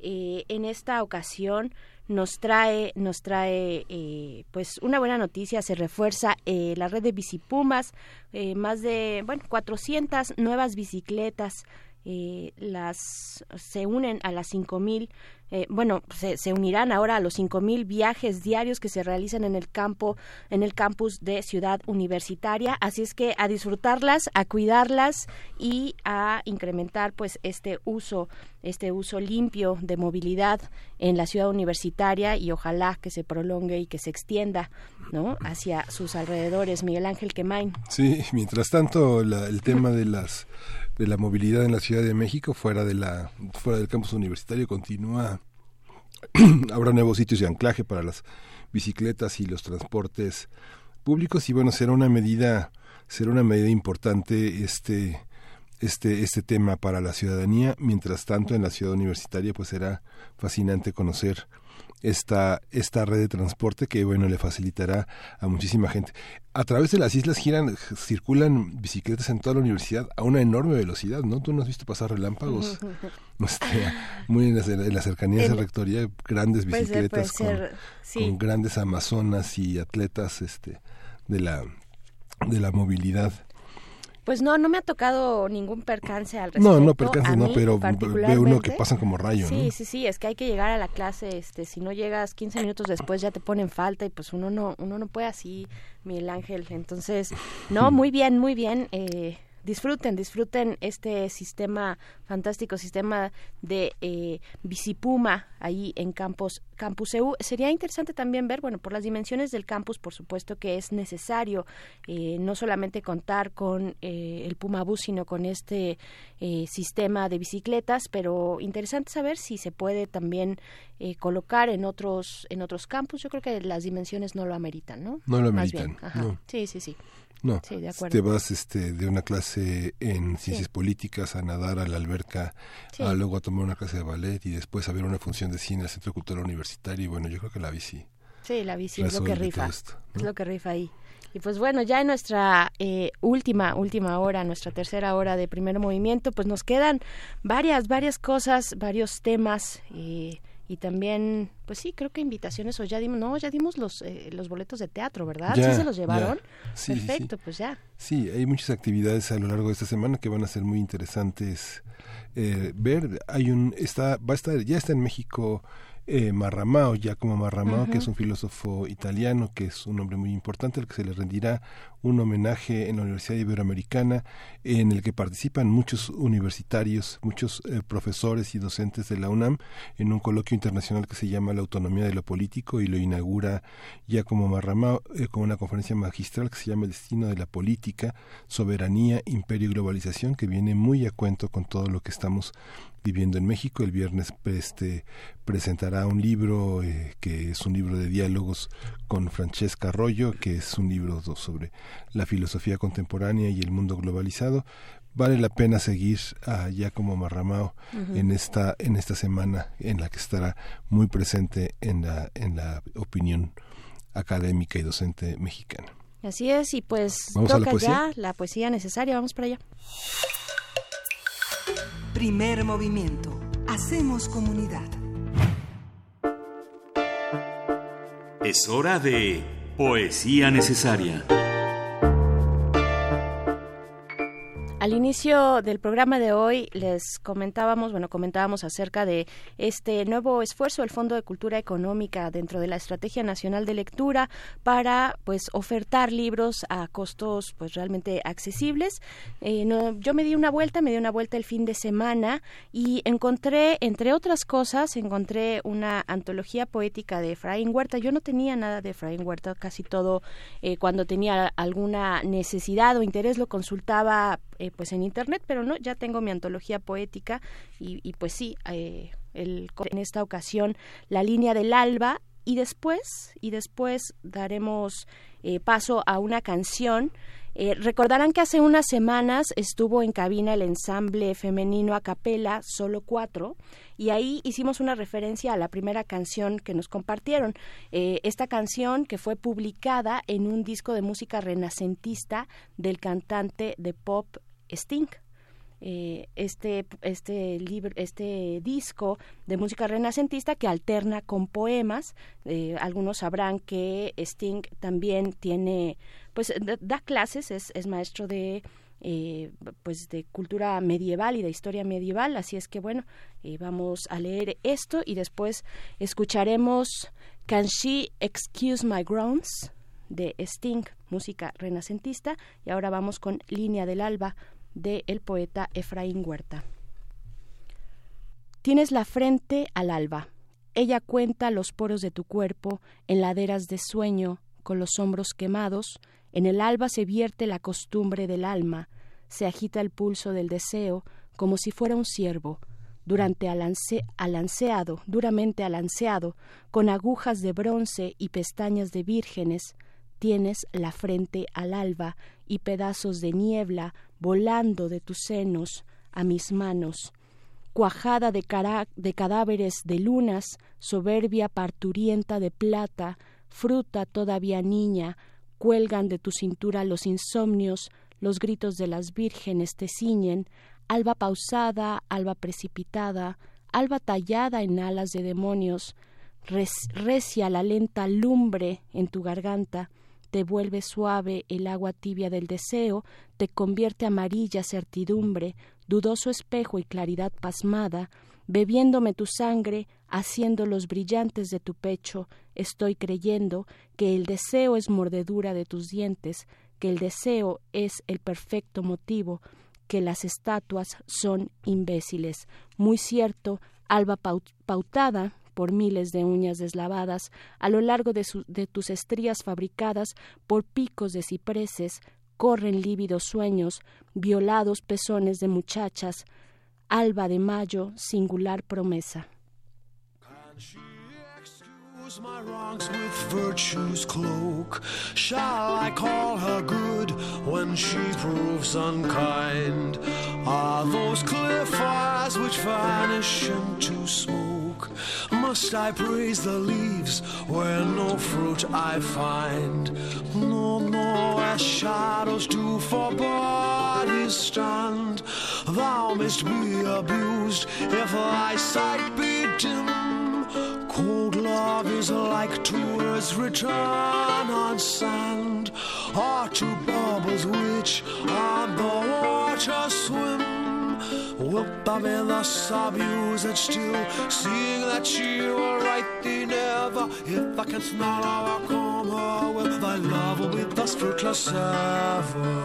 Eh, en esta ocasión nos trae nos trae eh, pues una buena noticia se refuerza eh, la red de bicipumas eh, más de bueno 400 nuevas bicicletas eh, las se unen a las 5000 eh, bueno se, se, unirán ahora a los 5000 viajes diarios que se realizan en el campo en el campus de Ciudad Universitaria. Así es que a disfrutarlas a cuidarlas y a incrementar pues este uso este uso limpio de movilidad en la ciudad universitaria y ojalá que se prolongue y que se extienda no hacia sus alrededores. Miguel Ángel Quemain. Sí mientras tanto la, el tema de las de la movilidad en la Ciudad de México fuera de la fuera del campus universitario continúa *clears throat* habrá nuevos sitios de anclaje para las bicicletas y los transportes públicos y bueno, será una medida será una medida importante este este, este tema para la ciudadanía. Mientras tanto, en la ciudad universitaria, pues será fascinante conocer esta, esta red de transporte que, bueno, le facilitará a muchísima gente. A través de las islas giran, circulan bicicletas en toda la universidad a una enorme velocidad, ¿no? Tú no has visto pasar relámpagos. *laughs* Muy en las, en cercanías de la rectoría, grandes bicicletas con, grandes amazonas y atletas este, de la de la movilidad pues no, no me ha tocado ningún percance al respecto. No, no percance, no, pero ve uno que pasan como rayo, Sí, sí, sí, es que hay que llegar a la clase, este, si no llegas 15 minutos después ya te ponen falta y pues uno no, uno no puede así, Miguel Ángel. Entonces, no, muy bien, muy bien. Eh, disfruten, disfruten este sistema, fantástico sistema de eh, Bicipuma ahí en Campus, Campus EU. Sería interesante también ver, bueno, por las dimensiones del campus, por supuesto que es necesario eh, no solamente contar con eh, el Puma Bus, sino con este eh, sistema de bicicletas, pero interesante saber si se puede también colocar en otros en otros campus. Yo creo que las dimensiones no lo ameritan, ¿no? No lo ameritan. Sí, sí, sí. No, te vas este, de una clase en ciencias políticas a nadar a la alberca, a luego a tomar una clase de ballet y después a ver una función de cine el Centro Cultural Universitario. Y bueno, yo creo que la bici. Sí, la bici es lo que rifa. Es lo que rifa ahí. Y pues bueno, ya en nuestra eh, última, última hora, nuestra tercera hora de primer movimiento, pues nos quedan varias, varias cosas, varios temas. Eh, y también pues sí creo que invitaciones o ya dimos no ya dimos los eh, los boletos de teatro verdad sí se los llevaron perfecto pues ya. Sí hay muchas actividades a lo largo de esta semana que van a ser muy interesantes eh, ver. Hay un está va a estar ya está en México eh, Marramao, Giacomo Marramao, que es un filósofo italiano, que es un hombre muy importante, al que se le rendirá un homenaje en la Universidad Iberoamericana, en el que participan muchos universitarios, muchos eh, profesores y docentes de la UNAM, en un coloquio internacional que se llama La autonomía de lo político y lo inaugura Giacomo Marramao eh, con una conferencia magistral que se llama El destino de la política, soberanía, imperio y globalización, que viene muy a cuento con todo lo que estamos viviendo en México. El viernes este, presentará un libro eh, que es un libro de diálogos con Francesca Arroyo, que es un libro sobre la filosofía contemporánea y el mundo globalizado. Vale la pena seguir a Giacomo Marramao en esta en esta semana en la que estará muy presente en la en la opinión académica y docente mexicana. Así es, y pues toca ya la poesía necesaria, vamos para allá. Primer movimiento. Hacemos comunidad. Es hora de poesía necesaria. Al inicio del programa de hoy les comentábamos, bueno, comentábamos acerca de este nuevo esfuerzo del Fondo de Cultura Económica dentro de la Estrategia Nacional de Lectura para, pues, ofertar libros a costos, pues, realmente accesibles. Eh, yo me di una vuelta, me di una vuelta el fin de semana y encontré, entre otras cosas, encontré una antología poética de Efraín Huerta. Yo no tenía nada de Efraín Huerta, casi todo eh, cuando tenía alguna necesidad o interés lo consultaba eh, pues en internet, pero no, ya tengo mi antología poética y, pues sí, eh, el, en esta ocasión la línea del alba y después y después daremos eh, paso a una canción eh, recordarán que hace unas semanas estuvo en cabina el ensamble femenino a capela, solo cuatro, y ahí hicimos una referencia a la primera canción que nos compartieron. esta canción que fue publicada en un disco de música renacentista del cantante de pop Sting. Eh, este este libro este disco de música renacentista que alterna con poemas eh, algunos sabrán que Sting también tiene pues da, clases es, es, maestro de eh, pues de cultura medieval y de historia medieval así es que bueno vamos a leer esto y después escucharemos Can She Excuse My Groans de Sting música renacentista y ahora vamos con Línea del Alba de el poeta Efraín Huerta. Tienes la frente al alba. Ella cuenta los poros de tu cuerpo en laderas de sueño, con los hombros quemados. En el alba se vierte la costumbre del alma, se agita el pulso del deseo como si fuera un ciervo. durante alanceado, duramente alanceado, con agujas de bronce y pestañas de vírgenes, tienes la frente al alba y pedazos de niebla volando de tus senos a mis manos, cuajada de, de cadáveres de lunas, soberbia parturienta de plata, fruta todavía niña, cuelgan de tu cintura los insomnios, los gritos de las vírgenes te ciñen, alba pausada, alba precipitada, alba tallada en alas de demonios, recia la lenta lumbre en tu garganta, te vuelve suave el agua tibia del deseo, te convierte amarilla certidumbre, dudoso espejo y claridad pasmada, bebiéndome tu sangre, haciendo los brillantes de tu pecho, estoy creyendo que el deseo es mordedura de tus dientes, que el deseo es el perfecto motivo, que las estatuas son imbéciles. Muy cierto, alba pautada, por miles de uñas deslavadas, a lo largo de, de tus estrías fabricadas por picos de cipreses, corren lívidos sueños, violados pezones de muchachas, alba de mayo, singular promesa. my wrongs with virtue's cloak. Shall I call her good when she proves unkind? Are those clear fires which vanish into smoke? Must I praise the leaves where no fruit I find? No, no, as shadows do for bodies stand. Thou mayst be abused if thy sight be dim. Cold love is like tours return on sand, or two bubbles which on the water swim. Rebellious abuse and still seeing that you are right than ever. If I can smell how I come her, well, thy love will be thus fruitless ever.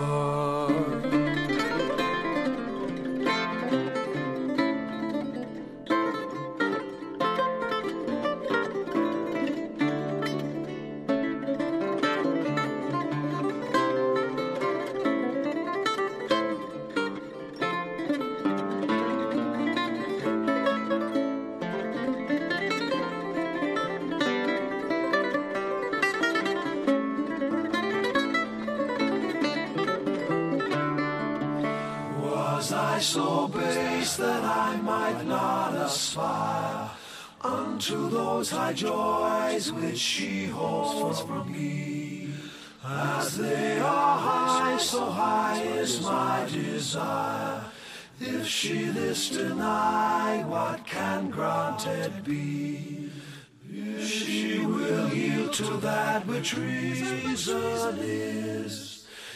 That I might not aspire unto those high joys which she holds from me. As they are high, so high is my desire. If she this deny, what can granted be? If she will yield to that which reason is.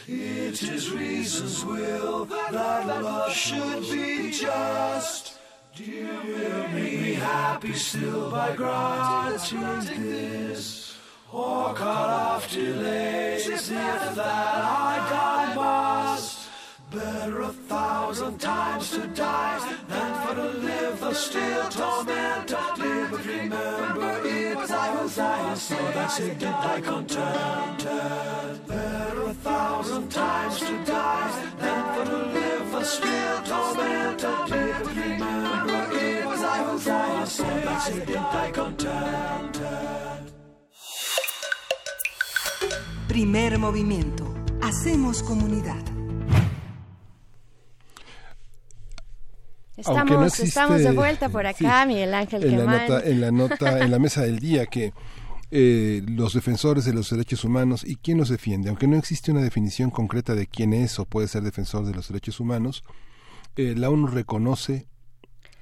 It is reason's will that love should be just. Dear, will me happy still by granting this, or cut off delays if that I die must. Better a thousand times to die than for to live the still torment live. But remember, it was I who died, so that's it did I contented. Thousand times to die than for to live the still torment of live. But remember, it was I who died, so that's it did I contented. Primer movimiento. Hacemos comunidad. Estamos, estamos de vuelta por acá, Miguel Ángel en La nota, en la nota, en la mesa del día que eh, los defensores de los derechos humanos y quién los defiende, aunque no existe una definición concreta de quién es o puede ser defensor de los derechos humanos, eh, la ONU reconoce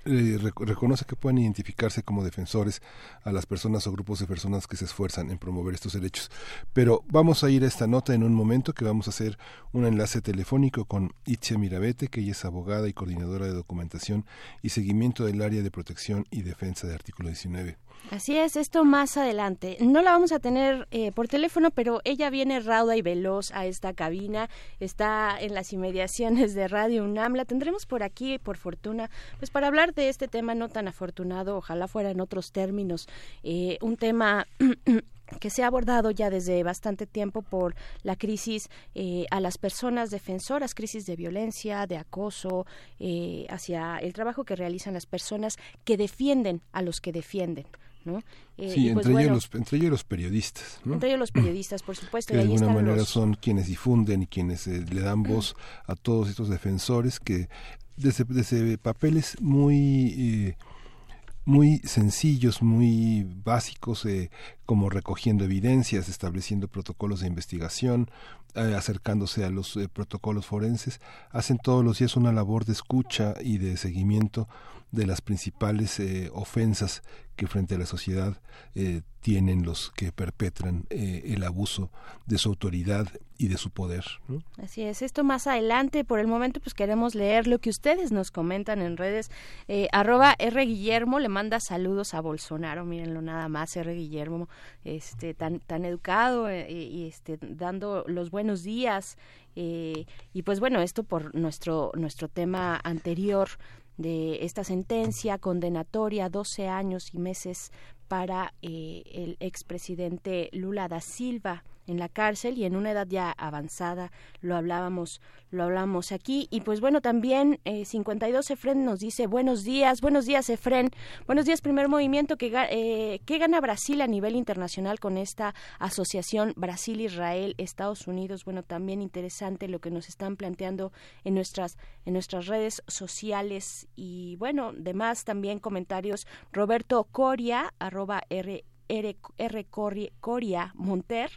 eh, reconoce que pueden identificarse como defensores a las personas o grupos de personas que se esfuerzan en promover estos derechos. Pero vamos a ir a esta nota en un momento que vamos a hacer un enlace telefónico con Itzia Mirabete, que ella es abogada y coordinadora de documentación y seguimiento del área de protección y defensa de artículo 19. Así es, esto más adelante. No la vamos a tener eh, por teléfono, pero ella viene rauda y veloz a esta cabina. Está en las inmediaciones de Radio UNAM. La tendremos por aquí, por fortuna, pues para hablar de este tema no tan afortunado, ojalá fuera en otros términos, eh, un tema *clears throat* que se ha abordado ya desde bastante tiempo por la crisis eh, a las personas defensoras, crisis de violencia, de acoso, eh, hacia el trabajo que realizan las personas que defienden a los que defienden. ¿No? Eh, sí, pues entre, ellos los, entre ellos los periodistas. Entre ellos los periodistas, por supuesto. Que de alguna manera son quienes difunden y quienes le dan voz a todos estos defensores que desde, desde papeles muy muy sencillos, muy básicos, eh, como recogiendo evidencias, estableciendo protocolos de investigación, eh, acercándose a los eh, protocolos forenses, hacen todos los días una labor de escucha y de seguimiento de las principales ofensas que frente a la sociedad eh, tienen los que perpetran eh, el abuso de su autoridad y de su poder. Así es, esto más adelante, por el momento pues queremos leer lo que ustedes nos comentan en redes. Eh, arroba R. Guillermo le manda saludos a Bolsonaro, mírenlo nada más, R. Guillermo, este, tan, tan educado y este, dando los buenos días. y pues bueno, esto por nuestro, nuestro tema anterior de esta sentencia condenatoria, 12 años y meses para eh, el expresidente Lula da Silva en la cárcel y en una edad ya avanzada lo hablábamos lo hablamos aquí. Y pues bueno también eh, 52 Efren nos dice buenos días buenos días Efren. Buenos días primer movimiento. Que eh, qué gana Brasil a nivel internacional con esta asociación Brasil Israel Estados Unidos bueno también interesante lo que nos están planteando en nuestras en nuestras redes sociales. Y bueno demás también comentarios. Roberto Coria arroba r R. Coria Monter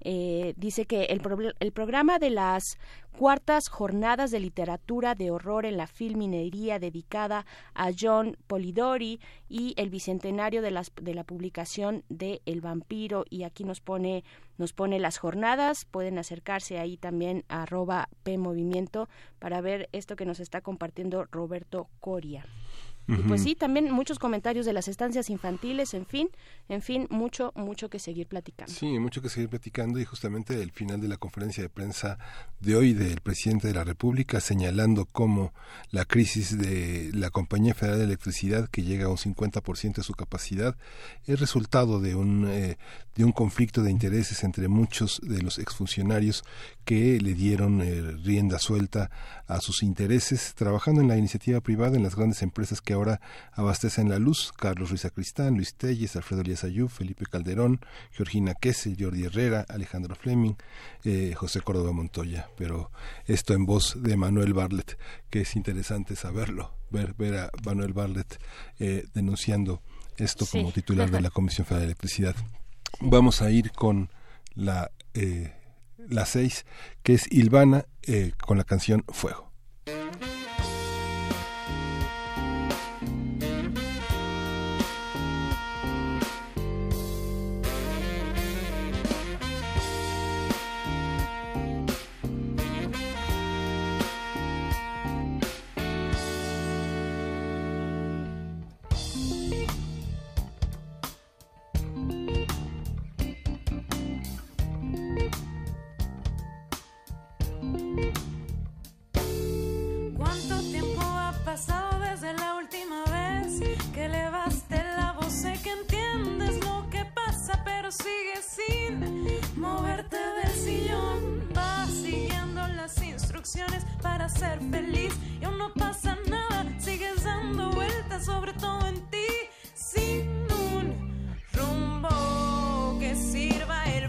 eh, dice que el, el, programa de las cuartas jornadas de literatura de horror en la filminería dedicada a John Polidori y el bicentenario de, las, de la publicación de El vampiro y aquí nos pone nos pone las jornadas pueden acercarse ahí también a arroba P Movimiento para ver esto que nos está compartiendo Roberto Coria. Y pues sí, también muchos comentarios de las estancias infantiles, en fin, en fin, mucho, mucho que seguir platicando. Sí, mucho que seguir platicando y justamente el final de la conferencia de prensa de hoy del presidente de la República señalando cómo la crisis de la Compañía Federal de Electricidad, que llega a un 50% de su capacidad, es resultado de un, eh, de un conflicto de intereses entre muchos de los exfuncionarios que le dieron eh, rienda suelta a sus intereses, trabajando en la iniciativa privada en las grandes empresas que ahora abastecen la luz, Carlos Ruiz Acristán, Luis Telles, Alfredo Elías Ayub, Felipe Calderón, Georgina Kessel, Jordi Herrera, Alejandro Fleming, eh, José Córdoba Montoya. Pero esto en voz de Manuel Barlet, que es interesante saberlo, ver, ver a Manuel Barlet eh, denunciando esto como titular de la Comisión Federal de Electricidad. Vamos a ir con la... Eh, la seis, que es Ilvana eh, con la canción Fuego. desde la última vez que levaste la voz? Sé que entiendes lo que pasa, pero sigues sin moverte del sillón. Vas siguiendo las instrucciones para ser feliz y aún no pasa nada. Sigues dando vueltas, sobre todo en ti, sin un rumbo que sirva el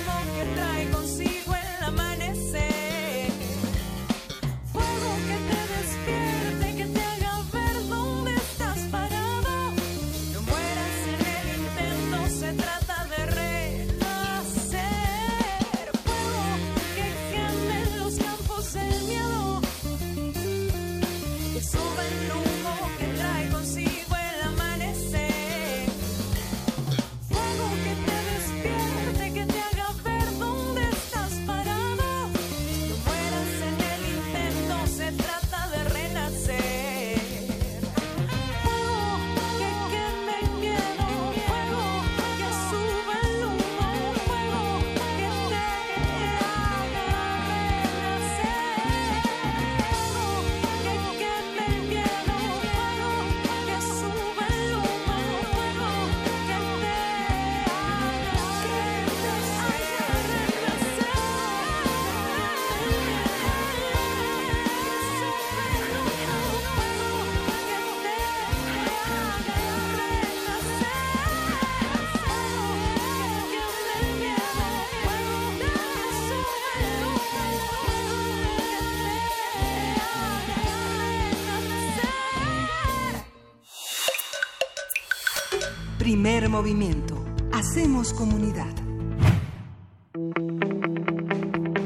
Primer movimiento. Hacemos comunidad.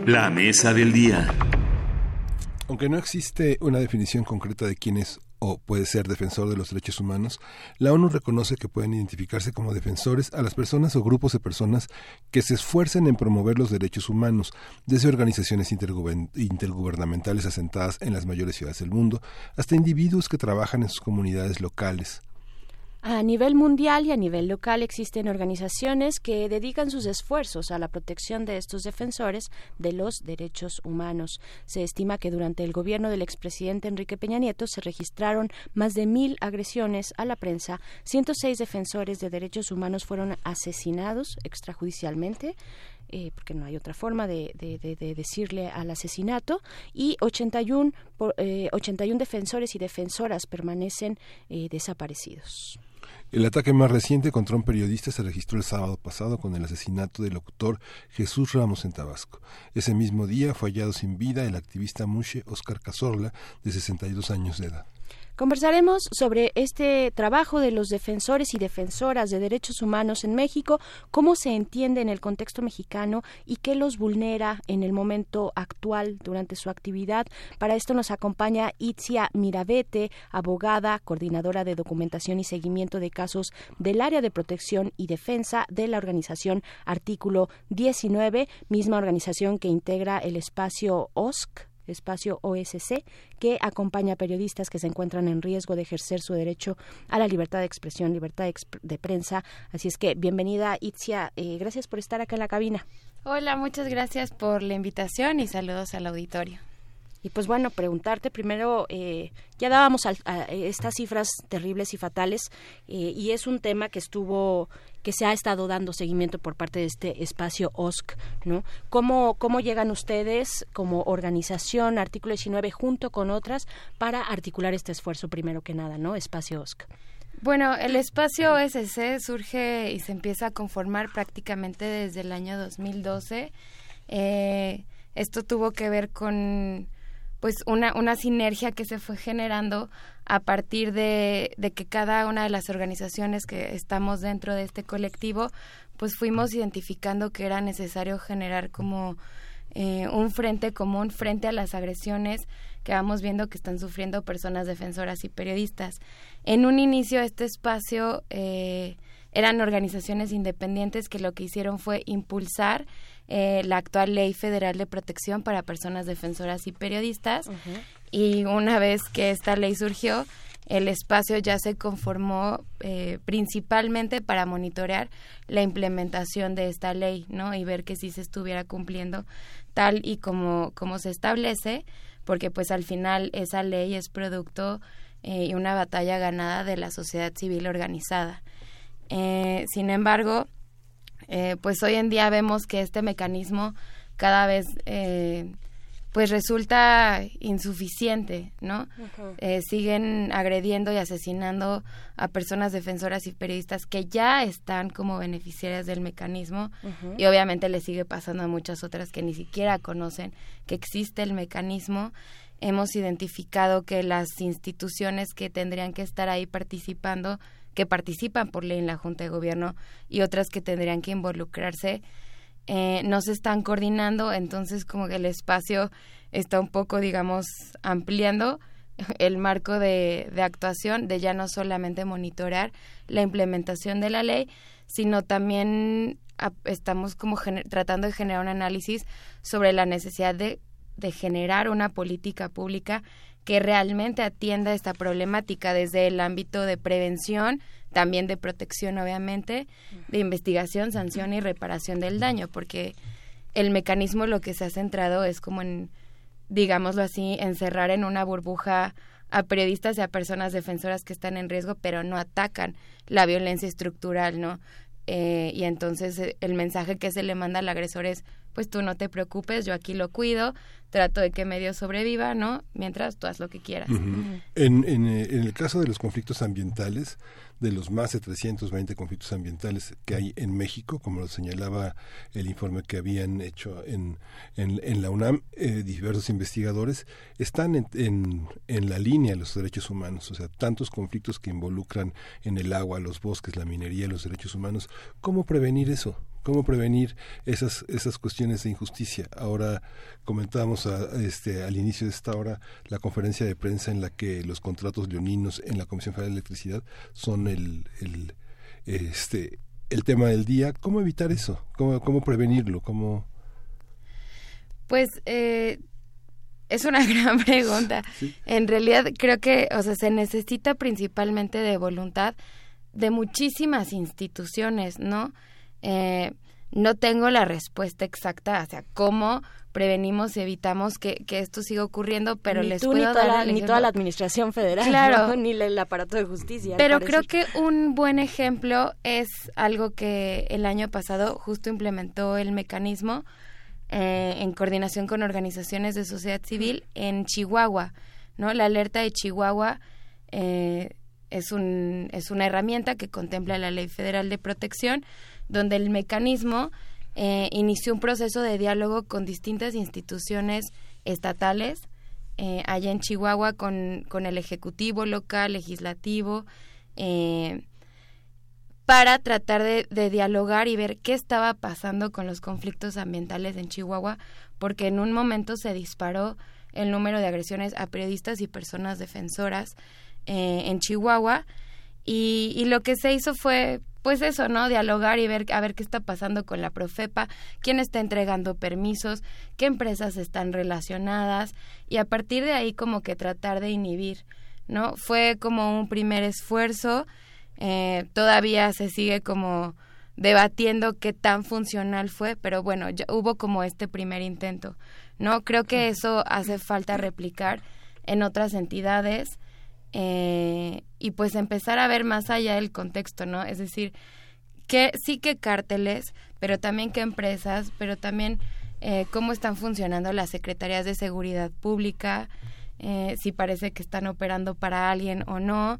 La mesa del día. Aunque no existe una definición concreta de quién es o puede ser defensor de los derechos humanos, la ONU reconoce que pueden identificarse como defensores a las personas o grupos de personas que se esfuercen en promover los derechos humanos, desde organizaciones intergubernamentales asentadas en las mayores ciudades del mundo, hasta individuos que trabajan en sus comunidades locales. A nivel mundial y a nivel local existen organizaciones que dedican sus esfuerzos a la protección de estos defensores de los derechos humanos. Se estima que durante el gobierno del expresidente Enrique Peña Nieto se registraron más de mil agresiones a la prensa, 106 defensores de derechos humanos fueron asesinados extrajudicialmente. Eh, porque no hay otra forma de, decirle al asesinato, y 81, eh, 81 defensores y defensoras permanecen eh, desaparecidos. El ataque más reciente contra un periodista se registró el sábado pasado con el asesinato del locutor Jesús Ramos en Tabasco. Ese mismo día fue hallado sin vida el activista Mushe Oscar Cazorla, de 62 años de edad. Conversaremos sobre este trabajo de los defensores y defensoras de derechos humanos en México, cómo se entiende en el contexto mexicano y qué los vulnera en el momento actual durante su actividad. Para esto nos acompaña Itzia Mirabete, abogada, coordinadora de documentación y seguimiento de casos del área de protección y defensa de la organización Artículo 19, misma organización que integra el espacio OSC espacio OSC, que acompaña a periodistas que se encuentran en riesgo de ejercer su derecho a la libertad de expresión, libertad de, prensa. Así es que bienvenida, Itzia. Eh, gracias por estar acá en la cabina. Hola, muchas gracias por la invitación y saludos al auditorio. Y pues bueno, preguntarte primero, eh, ya dábamos a, estas cifras terribles y fatales eh, y es un tema que estuvo que se ha estado dando seguimiento por parte de este espacio OSC, ¿no? ¿Cómo, cómo llegan ustedes como organización, artículo 19, junto con otras, para articular este esfuerzo primero que nada, ¿no? Espacio OSC. Bueno, el espacio OSC surge y se empieza a conformar prácticamente desde el año 2012. Eh, esto tuvo que ver con pues una, una sinergia que se fue generando a partir de, de, que cada una de las organizaciones que estamos dentro de este colectivo, pues fuimos identificando que era necesario generar como eh, un frente común frente a las agresiones que vamos viendo que están sufriendo personas defensoras y periodistas. En un inicio este espacio eh, eran organizaciones independientes que lo que hicieron fue impulsar eh, la actual Ley Federal de Protección para Personas Defensoras y Periodistas. Y una vez que esta ley surgió, el espacio ya se conformó eh, principalmente para monitorear la implementación de esta ley, ¿no? Y ver que sí se estuviera cumpliendo tal y como, como se establece, porque pues al final esa ley es producto eh, y una batalla ganada de la sociedad civil organizada. Sin embargo, eh, pues hoy en día vemos que este mecanismo cada vez eh, pues resulta insuficiente, ¿no? Eh, siguen agrediendo y asesinando a personas defensoras y periodistas que ya están como beneficiarias del mecanismo y obviamente le sigue pasando a muchas otras que ni siquiera conocen que existe el mecanismo. Hemos identificado que las instituciones que tendrían que estar ahí participando que participan por ley en la Junta de Gobierno y otras que tendrían que involucrarse, eh, no se están coordinando, entonces como que el espacio está un poco, digamos, ampliando *laughs* el marco de, de actuación, de ya no solamente monitorar la implementación de la ley, sino también estamos como tratando de generar un análisis sobre la necesidad de, de generar una política pública que realmente atienda esta problemática desde el ámbito de prevención, también de protección, obviamente, de investigación, sanción y reparación del daño, porque el mecanismo lo que se ha centrado es como en, digámoslo así, encerrar en una burbuja a periodistas y a personas defensoras que están en riesgo, pero no atacan la violencia estructural, ¿no? Eh, y entonces eh, el mensaje que se le manda al agresor es pues tú no te preocupes, yo aquí lo cuido, trato de que medio sobreviva, ¿no? Mientras tú haz lo que quieras. en, en, en, el caso de los conflictos ambientales, de los más de 320 conflictos ambientales que hay en México, como lo señalaba el informe que habían hecho en, en, la UNAM, eh, diversos investigadores, están en, en, en la línea de los derechos humanos, o sea, tantos conflictos que involucran en el agua, los bosques, la minería, los derechos humanos. ¿Cómo prevenir eso? Cómo prevenir esas esas cuestiones de injusticia. Ahora comentábamos este, al inicio de esta hora la conferencia de prensa en la que los contratos leoninos en la Comisión Federal de Electricidad son el, el este el tema del día. ¿Cómo evitar eso? ¿Cómo, cómo prevenirlo? ¿Cómo... Pues eh, es una *laughs* gran pregunta. En realidad creo que, o sea, se necesita principalmente de voluntad de muchísimas instituciones, ¿no? Eh, no tengo la respuesta exacta hacia cómo prevenimos y evitamos que, esto siga ocurriendo, pero les puedo ni dar la, ni toda la administración federal, claro, *laughs* ni el aparato de justicia. Pero creo que un buen ejemplo es algo que el año pasado justo implementó el mecanismo eh, en coordinación con organizaciones de sociedad civil en Chihuahua, no, la alerta de Chihuahua. Eh, es, un, es una herramienta que contempla la Ley Federal de Protección, donde el mecanismo eh, inició un proceso de diálogo con distintas instituciones estatales, eh, allá en Chihuahua con, con, el Ejecutivo local, legislativo, eh, para tratar de, de, dialogar y ver qué estaba pasando con los conflictos ambientales en Chihuahua, porque en un momento se disparó el número de agresiones a periodistas y personas defensoras en Chihuahua, y lo que se hizo fue pues eso, ¿no? Dialogar y ver a ver qué está pasando con la Profepa, quién está entregando permisos, qué empresas están relacionadas y a partir de ahí como que tratar de inhibir, ¿no? Fue como un primer esfuerzo, eh, todavía se sigue como debatiendo qué tan funcional fue, pero bueno, ya hubo como este primer intento, ¿no? Creo que eso hace falta replicar en otras entidades eh, y pues empezar a ver más allá del contexto, ¿no? Es decir, que sí que cárteles, pero también que empresas, pero también eh, cómo están funcionando las secretarías de seguridad pública, eh, si parece que están operando para alguien o no.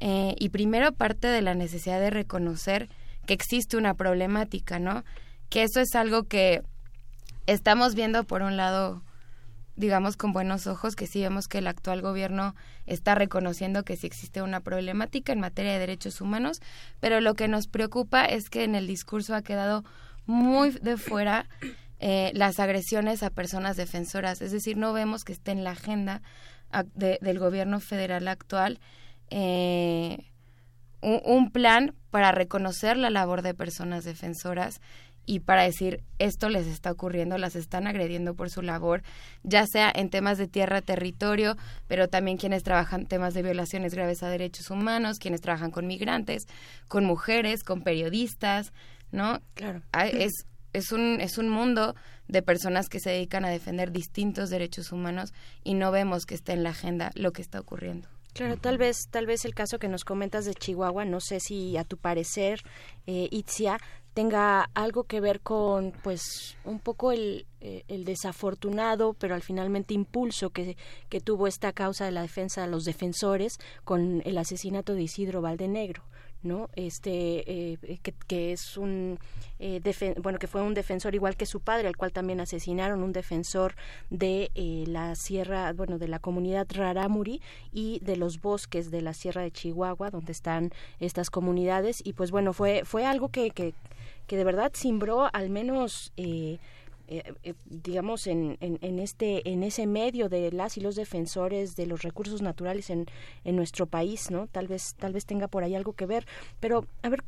y primero parte de la necesidad de reconocer que existe una problemática, ¿no? Que eso es algo que estamos viendo por un lado digamos con buenos ojos que sí vemos que el actual gobierno está reconociendo que sí existe una problemática en materia de derechos humanos, pero lo que nos preocupa es que en el discurso ha quedado muy de fuera eh, las agresiones a personas defensoras, es decir, no vemos que esté en la agenda del gobierno federal actual eh, un plan para reconocer la labor de personas defensoras y para decir esto les está ocurriendo, las están agrediendo por su labor, ya sea en temas de tierra, territorio, pero también quienes trabajan temas de violaciones graves a derechos humanos, quienes trabajan con migrantes, con mujeres, con periodistas, ¿no? Claro. Es es un es un mundo de personas que se dedican a defender distintos derechos humanos y no vemos que esté en la agenda lo que está ocurriendo. Claro, tal vez, tal vez el caso que nos comentas de Chihuahua, no sé si a tu parecer, eh, Itzia, tenga algo que ver con pues un poco el, eh, el desafortunado pero al finalmente impulso que, que tuvo esta causa de la defensa de los defensores con el asesinato de Isidro Valdenegro no este eh, que, que, es un eh, bueno que fue un defensor igual que su padre al cual también asesinaron un defensor de eh, la sierra bueno de la comunidad Rarámuri y de los bosques de la sierra de Chihuahua donde están estas comunidades. Y pues bueno fue fue algo que, que que de verdad simbró al menos eh, eh, digamos en, en, este en ese medio de las y los defensores de los recursos naturales en, en nuestro país no tal vez tal vez tenga por ahí algo que ver. Pero a ver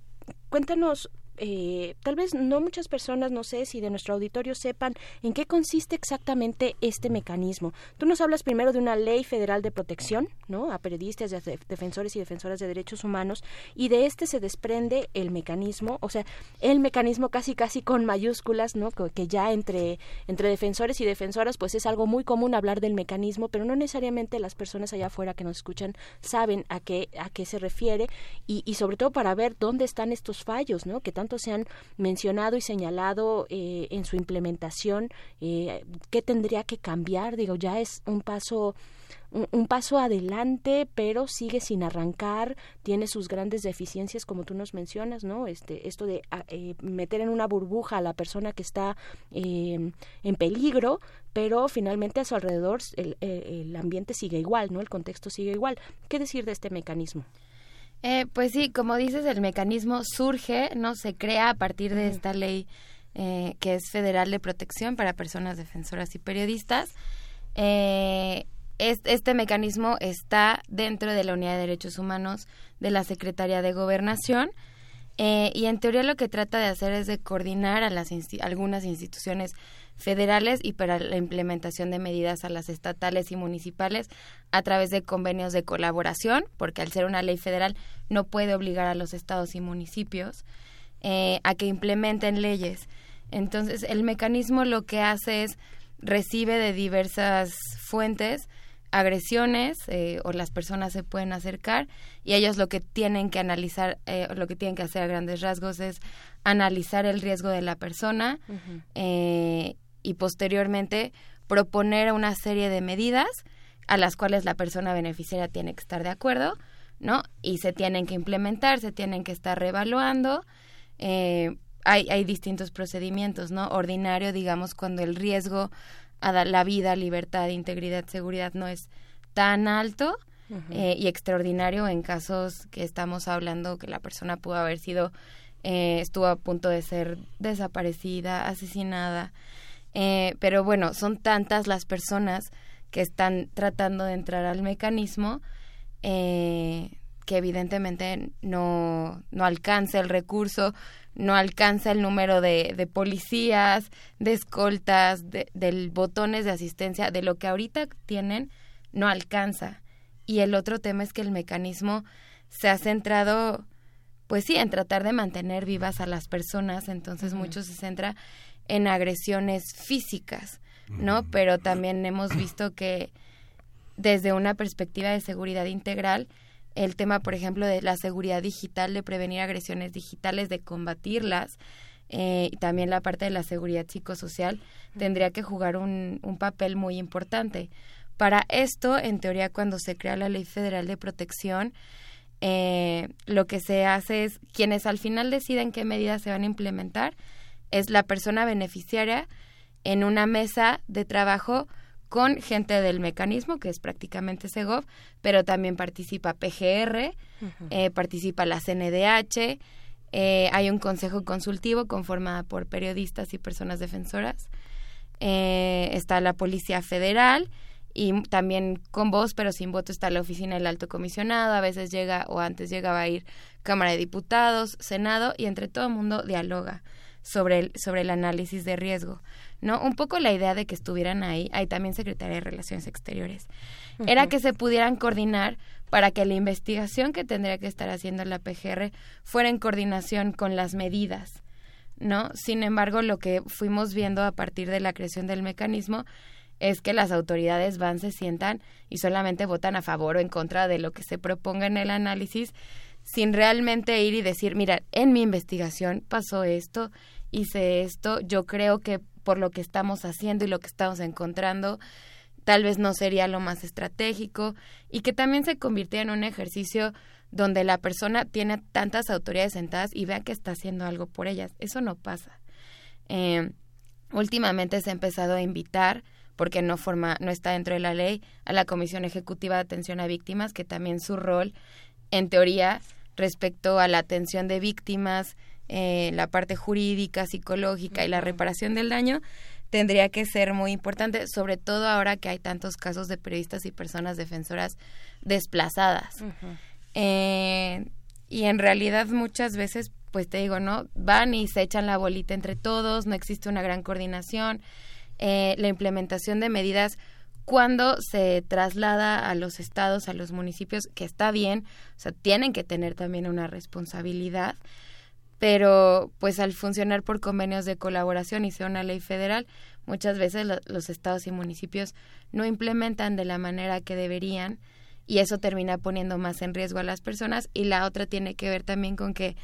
cuéntanos eh, tal vez no muchas personas, no sé si de nuestro auditorio sepan en qué consiste exactamente este mecanismo. Tú nos hablas primero de una ley federal de protección, ¿no? A periodistas, defensores y defensoras de derechos humanos, y de este se desprende el mecanismo, o sea, el mecanismo casi casi con mayúsculas, ¿no? Que, ya entre, entre defensores y defensoras, pues es algo muy común hablar del mecanismo, pero no necesariamente las personas allá afuera que nos escuchan saben a qué, a qué se refiere, y, y sobre todo para ver dónde están estos fallos, ¿no? Que tanto se han mencionado y señalado eh, en su implementación, eh, ¿qué tendría que cambiar? Digo, ya es un paso un, paso adelante, pero sigue sin arrancar, tiene sus grandes deficiencias, como tú nos mencionas, ¿no? Este, esto de ah, eh, meter en una burbuja a la persona que está em, en peligro, pero finalmente a su alrededor el, el, ambiente sigue igual, ¿no? El contexto sigue igual. ¿Qué decir de este mecanismo? Eh, pues sí, como dices, el mecanismo surge, no se crea a partir de esta ley eh, que es federal de protección para personas defensoras y periodistas. Eh, este mecanismo está dentro de la Unidad de Derechos Humanos de la Secretaría de Gobernación eh, y en teoría lo que trata de hacer es de coordinar a las algunas instituciones federales y para la implementación de medidas a las estatales y municipales a través de convenios de colaboración, porque al ser una ley federal no puede obligar a los estados y municipios eh, a que implementen leyes. Entonces, el mecanismo lo que hace es recibe de diversas fuentes agresiones eh, o las personas se pueden acercar y ellos lo que tienen que analizar, eh, lo que tienen que hacer a grandes rasgos es analizar el riesgo de la persona eh, y posteriormente proponer una serie de medidas a las cuales la persona beneficiaria tiene que estar de acuerdo, ¿no? Y se tienen que implementar, se tienen que estar reevaluando. hay, hay distintos procedimientos, ¿no? Ordinario, digamos, cuando el riesgo a la vida, libertad, integridad, seguridad no es tan alto eh, y extraordinario en casos que estamos hablando que la persona pudo haber sido, eh, estuvo a punto de ser desaparecida, asesinada. Eh, pero bueno, son tantas las personas que están tratando de entrar al mecanismo que evidentemente no, no alcanza el recurso no alcanza el número de, de policías, de escoltas, de, botones de asistencia, de lo que ahorita tienen, no alcanza. Y el otro tema es que el mecanismo se ha centrado, pues sí, en tratar de mantener vivas a las personas, entonces mucho se centra en agresiones físicas, ¿no? Pero también hemos visto que desde una perspectiva de seguridad integral, el tema, por ejemplo, de la seguridad digital, de prevenir agresiones digitales, de combatirlas, eh, y también la parte de la seguridad psicosocial, tendría que jugar un, un papel muy importante. Para esto, en teoría, cuando se crea la Ley Federal de Protección, eh, lo que se hace es, quienes al final deciden qué medidas se van a implementar, es la persona beneficiaria en una mesa de trabajo con gente del mecanismo, que es prácticamente Segov, pero también participa PGR, eh, participa la CNDH, eh, hay un consejo consultivo conformado por periodistas y personas defensoras, eh, está la Policía Federal y también con voz, pero sin voto, está la oficina del alto comisionado, a veces llega o antes llegaba a ir Cámara de Diputados, Senado y entre todo el mundo dialoga sobre el, sobre el análisis de riesgo. ¿No? Un poco la idea de que estuvieran ahí, hay también Secretaría de Relaciones Exteriores, era que se pudieran coordinar para que la investigación que tendría que estar haciendo la PGR fuera en coordinación con las medidas, ¿no? Sin embargo, lo que fuimos viendo a partir de la creación del mecanismo es que las autoridades van, se sientan y solamente votan a favor o en contra de lo que se proponga en el análisis, sin realmente ir y decir, mira, en mi investigación pasó esto, hice esto, yo creo que por lo que estamos haciendo y lo que estamos encontrando, tal vez no sería lo más estratégico y que también se convirtiera en un ejercicio donde la persona tiene tantas autoridades sentadas y vea que está haciendo algo por ellas. Eso no pasa. Eh, últimamente se ha empezado a invitar, porque no forma, no está dentro de la ley, a la Comisión Ejecutiva de Atención a Víctimas, que también su rol, en teoría, respecto a la atención de víctimas, eh, la parte jurídica, psicológica y la reparación del daño tendría que ser muy importante, sobre todo ahora que hay tantos casos de periodistas y personas defensoras desplazadas. Eh, y en realidad muchas veces, pues te digo, ¿no? Van y se echan la bolita entre todos, no existe una gran coordinación. Eh, la implementación de medidas cuando se traslada a los estados, a los municipios, que está bien, o sea, tienen que tener también una responsabilidad, pero pues al funcionar por convenios de colaboración y sea una ley federal, muchas veces los estados y municipios no implementan de la manera que deberían y eso termina poniendo más en riesgo a las personas. Y la otra tiene que ver también con que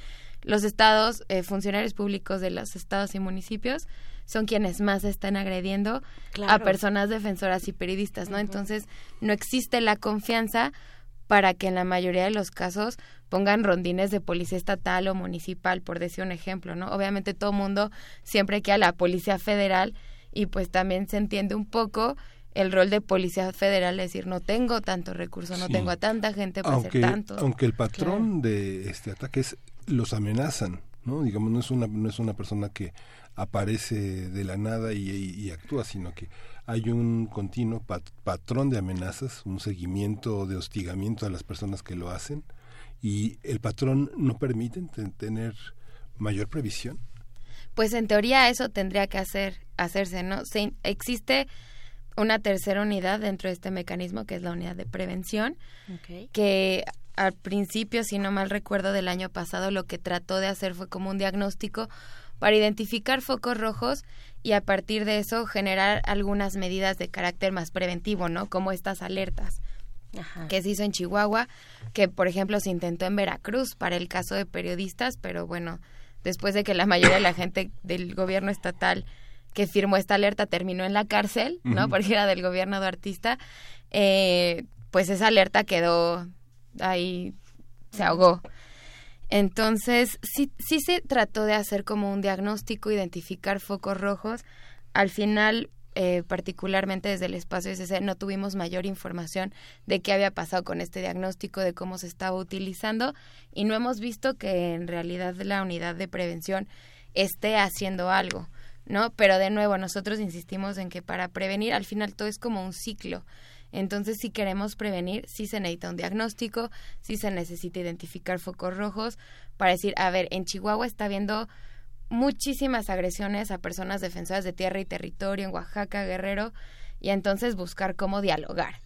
los estados, eh, funcionarios públicos de los estados y municipios son quienes más están agrediendo a personas defensoras y periodistas, ¿no? Entonces, no existe la confianza para que en la mayoría de los casos pongan rondines de policía estatal o municipal, por decir un ejemplo, ¿no? Obviamente todo mundo siempre quiere a la policía federal y pues también se entiende un poco el rol de policía federal, es decir, no tengo tanto recurso, no Sí. tengo a tanta gente para aunque, hacer tanto. aunque el patrón de este ataque es los amenazan, ¿no? Digamos, no es una, no es una persona que aparece de la nada y, y- y actúa, sino que hay un continuo pat- patrón de amenazas, un seguimiento de hostigamiento a las personas que lo hacen y el patrón no permite te- tener mayor previsión. Pues en teoría eso tendría que hacer, hacerse, ¿no? Se, existe una tercera unidad dentro de este mecanismo, que es la unidad de prevención, que al principio, si no mal recuerdo del año pasado, lo que trató de hacer fue como un diagnóstico para identificar focos rojos y a partir de eso generar algunas medidas de carácter más preventivo, ¿no? Como estas alertas Ajá. que se hizo en Chihuahua, que por ejemplo se intentó en Veracruz para el caso de periodistas, pero bueno, después de que la mayoría de la gente del gobierno estatal que firmó esta alerta terminó en la cárcel, ¿no? Porque era del gobierno de artista, eh, pues esa alerta quedó ahí, se ahogó. Entonces, sí, sí se trató de hacer como un diagnóstico, identificar focos rojos. Al final, eh, particularmente desde el espacio SC, no tuvimos mayor información de qué había pasado con este diagnóstico, de cómo se estaba utilizando y no hemos visto que en realidad la unidad de prevención esté haciendo algo, ¿no? Pero de nuevo, nosotros insistimos en que para prevenir, al final todo es como un ciclo. Entonces, si queremos prevenir, sí se necesita un diagnóstico, sí se necesita identificar focos rojos para decir, a ver, en Chihuahua está habiendo muchísimas agresiones a personas defensoras de tierra y territorio, en Oaxaca, Guerrero, y entonces buscar cómo dialogar,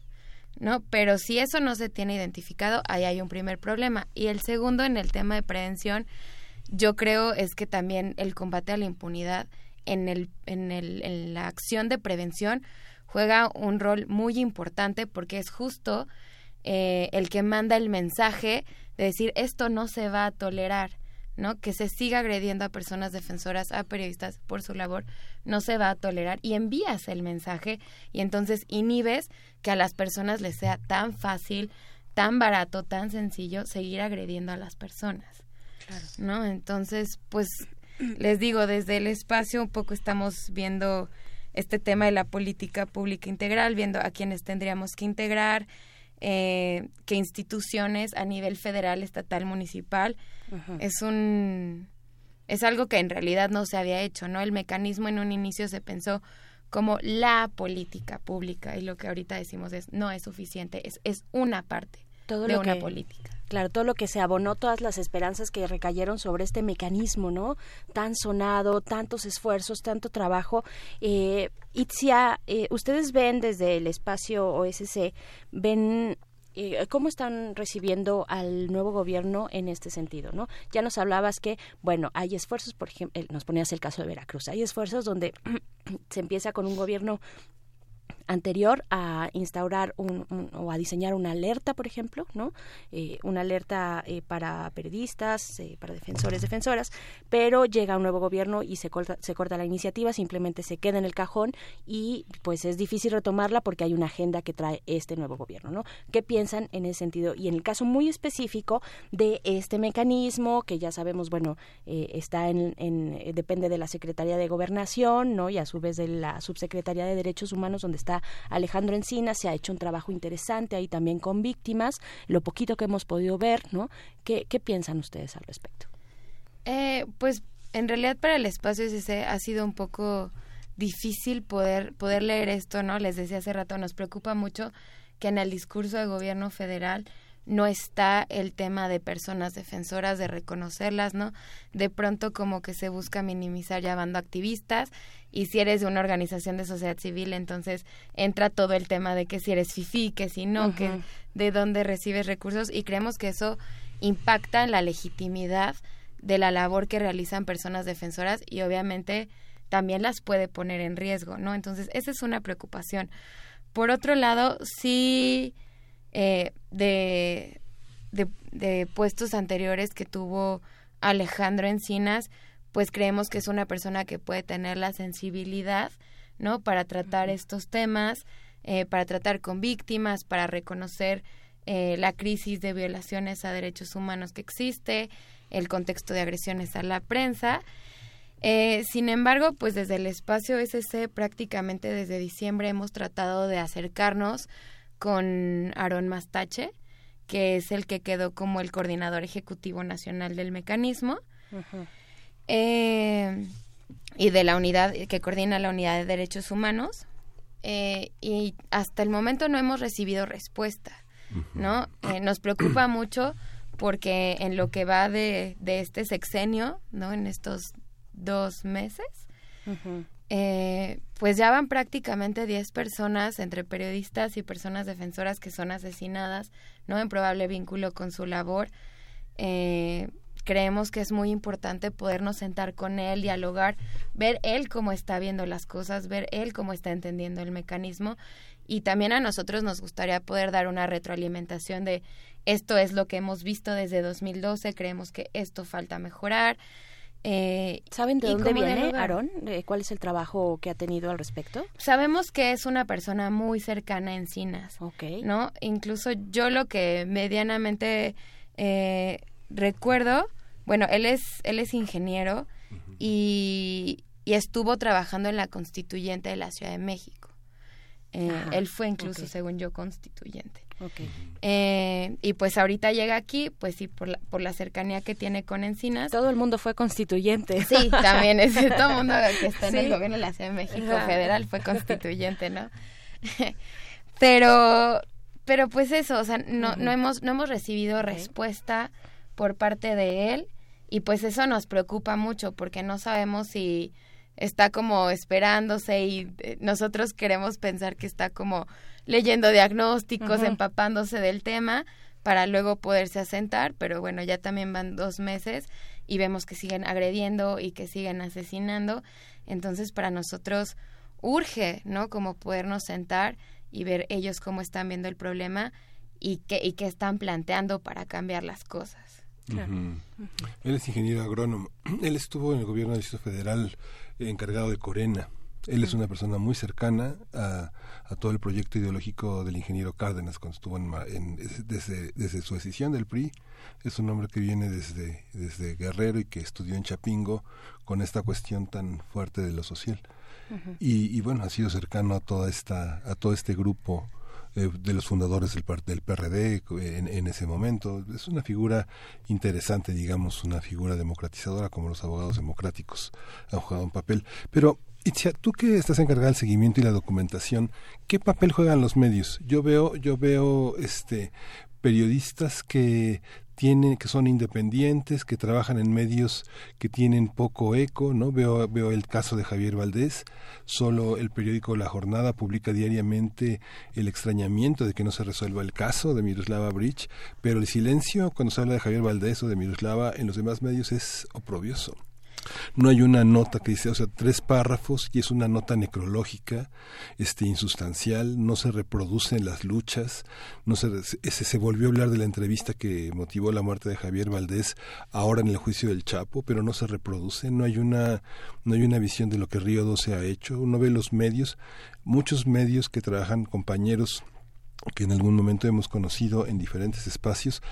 ¿no? Pero si eso no se tiene identificado, ahí hay un primer problema. Y el segundo, en el tema de prevención, yo creo es que también el combate a la impunidad en, el, en, el, en la acción de prevención juega un rol muy importante porque es justo eh, el que manda el mensaje de decir esto no se va a tolerar, ¿no? Que se siga agrediendo a personas defensoras, a periodistas por su labor, no se va a tolerar y envías el mensaje y entonces inhibes que a las personas les sea tan fácil, tan barato, tan sencillo seguir agrediendo a las personas. ¿No? Entonces, pues les digo, desde el espacio un poco estamos viendo este tema de la política pública integral, viendo a quienes tendríamos que integrar, eh, qué instituciones a nivel federal, estatal, municipal. Es un es algo que en realidad no se había hecho, ¿no? El mecanismo en un inicio se pensó como la política pública y lo que ahorita decimos es no es suficiente, es, es una parte Todo de lo una que- política. Claro, todo lo que se abonó, todas las esperanzas que recayeron sobre este mecanismo, ¿no? Tan sonado, tantos esfuerzos, tanto trabajo. Eh, Itzia, eh, ustedes ven desde el espacio OSC, ven eh, cómo están recibiendo al nuevo gobierno en este sentido, ¿no? Ya nos hablabas que, bueno, hay esfuerzos, por ejemplo, nos ponías el caso de Veracruz, hay esfuerzos donde *clears throat* se empieza con un gobierno anterior a instaurar un, un- o a diseñar una alerta, por ejemplo, ¿no? Eh, una alerta eh, para periodistas, eh, para defensores, defensoras, pero llega un nuevo gobierno y se corta, se corta la iniciativa, simplemente se queda en el cajón y pues es difícil retomarla porque hay una agenda que trae este nuevo gobierno, ¿no? ¿Qué piensan en ese sentido? Y en el caso muy específico de este mecanismo que ya sabemos, bueno, eh, está en, en- eh, depende de la Secretaría de Gobernación, ¿no? Y a su vez de la Subsecretaría de Derechos Humanos donde está Alejandro Encina, se ha hecho un trabajo interesante ahí también con víctimas, lo poquito que hemos podido ver, ¿no? ¿Qué, qué piensan ustedes al respecto? Eh, pues en realidad para el espacio SC ha sido un poco difícil poder, poder leer esto, ¿no? Les decía hace rato, nos preocupa mucho que en el discurso de gobierno federal no está el tema de personas defensoras, de reconocerlas, ¿no? De pronto como que se busca minimizar llamando activistas y si eres de una organización de sociedad civil, entonces entra todo el tema de que si eres FIFI, que si no, que de dónde recibes recursos y creemos que eso impacta en la legitimidad de la labor que realizan personas defensoras y obviamente también las puede poner en riesgo, ¿no? Entonces, esa es una preocupación. Por otro lado, sí, eh, de, de, de puestos anteriores que tuvo Alejandro Encinas, pues creemos que es una persona que puede tener la sensibilidad, ¿no? Para tratar estos temas, eh, para tratar con víctimas, para reconocer eh, la crisis de violaciones a derechos humanos que existe, el contexto de agresiones a la prensa. Eh, sin embargo, pues desde el espacio SC prácticamente desde diciembre hemos tratado de acercarnos con Aaron Mastache, que es el que quedó como el coordinador ejecutivo nacional del mecanismo, eh, y de la unidad que coordina la unidad de derechos humanos. Eh, y hasta el momento no hemos recibido respuesta, ¿no? Eh, nos preocupa *clears throat* mucho porque en lo que va de, de este sexenio, ¿no? En estos dos meses, eh, pues ya van prácticamente 10 personas entre periodistas y personas defensoras que son asesinadas, ¿no? En probable vínculo con su labor. Eh, creemos que es muy importante podernos sentar con él, dialogar, ver él cómo está viendo las cosas, ver él cómo está entendiendo el mecanismo y también a nosotros nos gustaría poder dar una retroalimentación de esto es lo que hemos visto desde 2012, creemos que esto falta mejorar. Eh, ¿Saben de dónde viene. Aarón? ¿De ¿Cuál es el trabajo que ha tenido al respecto? Sabemos que es una persona muy cercana a Encinas, ¿no? Incluso yo lo que medianamente eh, recuerdo, bueno, él es él es ingeniero y, y estuvo trabajando en la constituyente de la Ciudad de México. Eh, Ajá, él fue incluso, ok. según yo, constituyente. Okay. Eh, y pues ahorita llega aquí, pues sí, por la, por la cercanía que tiene con Encinas. Todo el mundo fue constituyente. Sí, también es *laughs* todo el mundo que está en el gobierno de la Ciudad de México Ajá. federal fue constituyente, ¿no? *laughs* pero, pero pues eso, o sea, no, no hemos, no hemos recibido respuesta por parte de él y pues eso nos preocupa mucho porque no sabemos si está como esperándose y eh, nosotros queremos pensar que está como leyendo diagnósticos, empapándose del tema para luego poderse asentar, pero bueno, ya también van dos meses y vemos que siguen agrediendo y que siguen asesinando, entonces para nosotros urge, ¿no? Como podernos sentar y ver ellos cómo están viendo el problema y qué, y qué están planteando para cambiar las cosas. Él es ingeniero agrónomo. *clears throat* Él estuvo en el gobierno del Distrito Federal encargado de Corena. Él es una persona muy cercana a, a todo el proyecto ideológico del ingeniero Cárdenas cuando estuvo en, en- desde, desde su decisión del PRI. Es un hombre que viene desde, desde Guerrero y que estudió en Chapingo con esta cuestión tan fuerte de lo social. y, y bueno, ha sido cercano a toda esta, a todo este grupo eh, de los fundadores del, del PRD eh, en, en ese momento. Es una figura interesante, digamos, una figura democratizadora como los abogados democráticos han jugado un papel. Pero, Itzia, tú que estás encargada del seguimiento y la documentación, ¿qué papel juegan los medios? Yo veo, yo veo este periodistas que tienen que son independientes, que trabajan en medios que tienen poco eco, ¿no? Veo veo el caso de Javier Valdés, solo el periódico La Jornada publica diariamente el extrañamiento de que no se resuelva el caso de Miroslava Bridge, pero el silencio cuando se habla de Javier Valdés o de Miroslava en los demás medios es oprobioso. No hay una nota que dice, o sea, tres párrafos y es una nota necrológica, este, insustancial, no se reproducen las luchas, no se, se volvió a hablar de la entrevista que motivó la muerte de Javier Valdés ahora en el juicio del Chapo, pero no se reproduce, no hay una, no hay una visión de lo que Río 12 ha hecho, uno ve los medios, muchos medios que trabajan compañeros que en algún momento hemos conocido en diferentes espacios,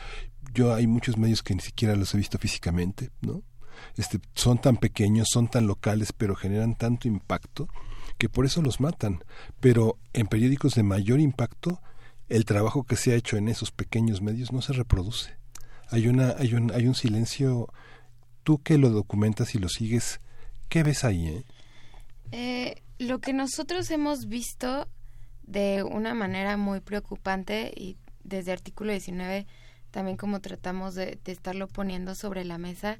yo hay muchos medios que ni siquiera los he visto físicamente, ¿no? Este, son tan pequeños, son tan locales, pero generan tanto impacto que por eso los matan. Pero en periódicos de mayor impacto, el trabajo que se ha hecho en esos pequeños medios no se reproduce. Hay, una, hay, un, hay un silencio, tú que lo documentas y lo sigues, ¿qué ves ahí? Eh? Eh, lo que nosotros hemos visto de una manera muy preocupante y desde artículo 19 también como tratamos de, de estarlo poniendo sobre la mesa,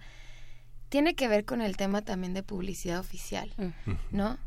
tiene que ver con el tema también de publicidad oficial, ¿no?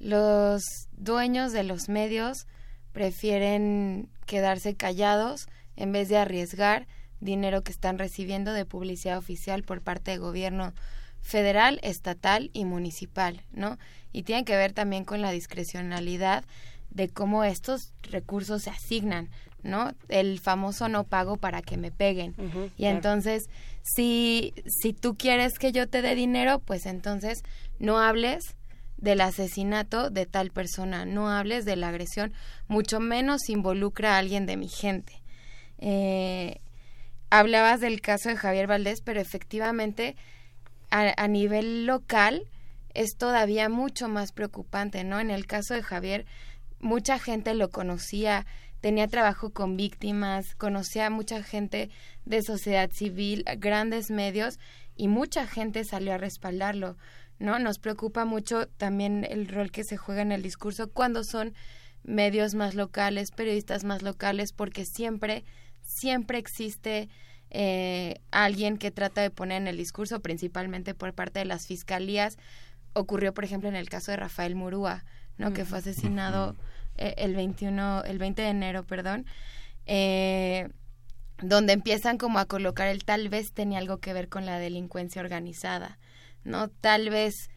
Los dueños de los medios prefieren quedarse callados en vez de arriesgar dinero que están recibiendo de publicidad oficial por parte del gobierno federal, estatal y municipal, ¿no? Y tiene que ver también con la discrecionalidad de cómo estos recursos se asignan, ¿no? El famoso no pago para que me peguen. y claro. entonces, si, si tú quieres que yo te dé dinero, pues entonces no hables del asesinato de tal persona, no hables de la agresión, mucho menos involucra a alguien de mi gente. Eh, hablabas del caso de Javier Valdés, pero efectivamente a, a nivel local es todavía mucho más preocupante, ¿no? En el caso de Javier, mucha gente lo conocía, tenía trabajo con víctimas, conocía a mucha gente de sociedad civil, grandes medios, y mucha gente salió a respaldarlo, ¿no? Nos preocupa mucho también el rol que se juega en el discurso cuando son medios más locales, periodistas más locales, porque siempre, siempre existe eh, alguien que trata de poner en el discurso, principalmente por parte de las fiscalías. Ocurrió, por ejemplo, en el caso de Rafael Murúa, ¿no? Que fue asesinado eh, el 21, el 20 de enero, perdón. Eh, donde empiezan como a colocar el tal vez tenía algo que ver con la delincuencia organizada, ¿no? Tal vez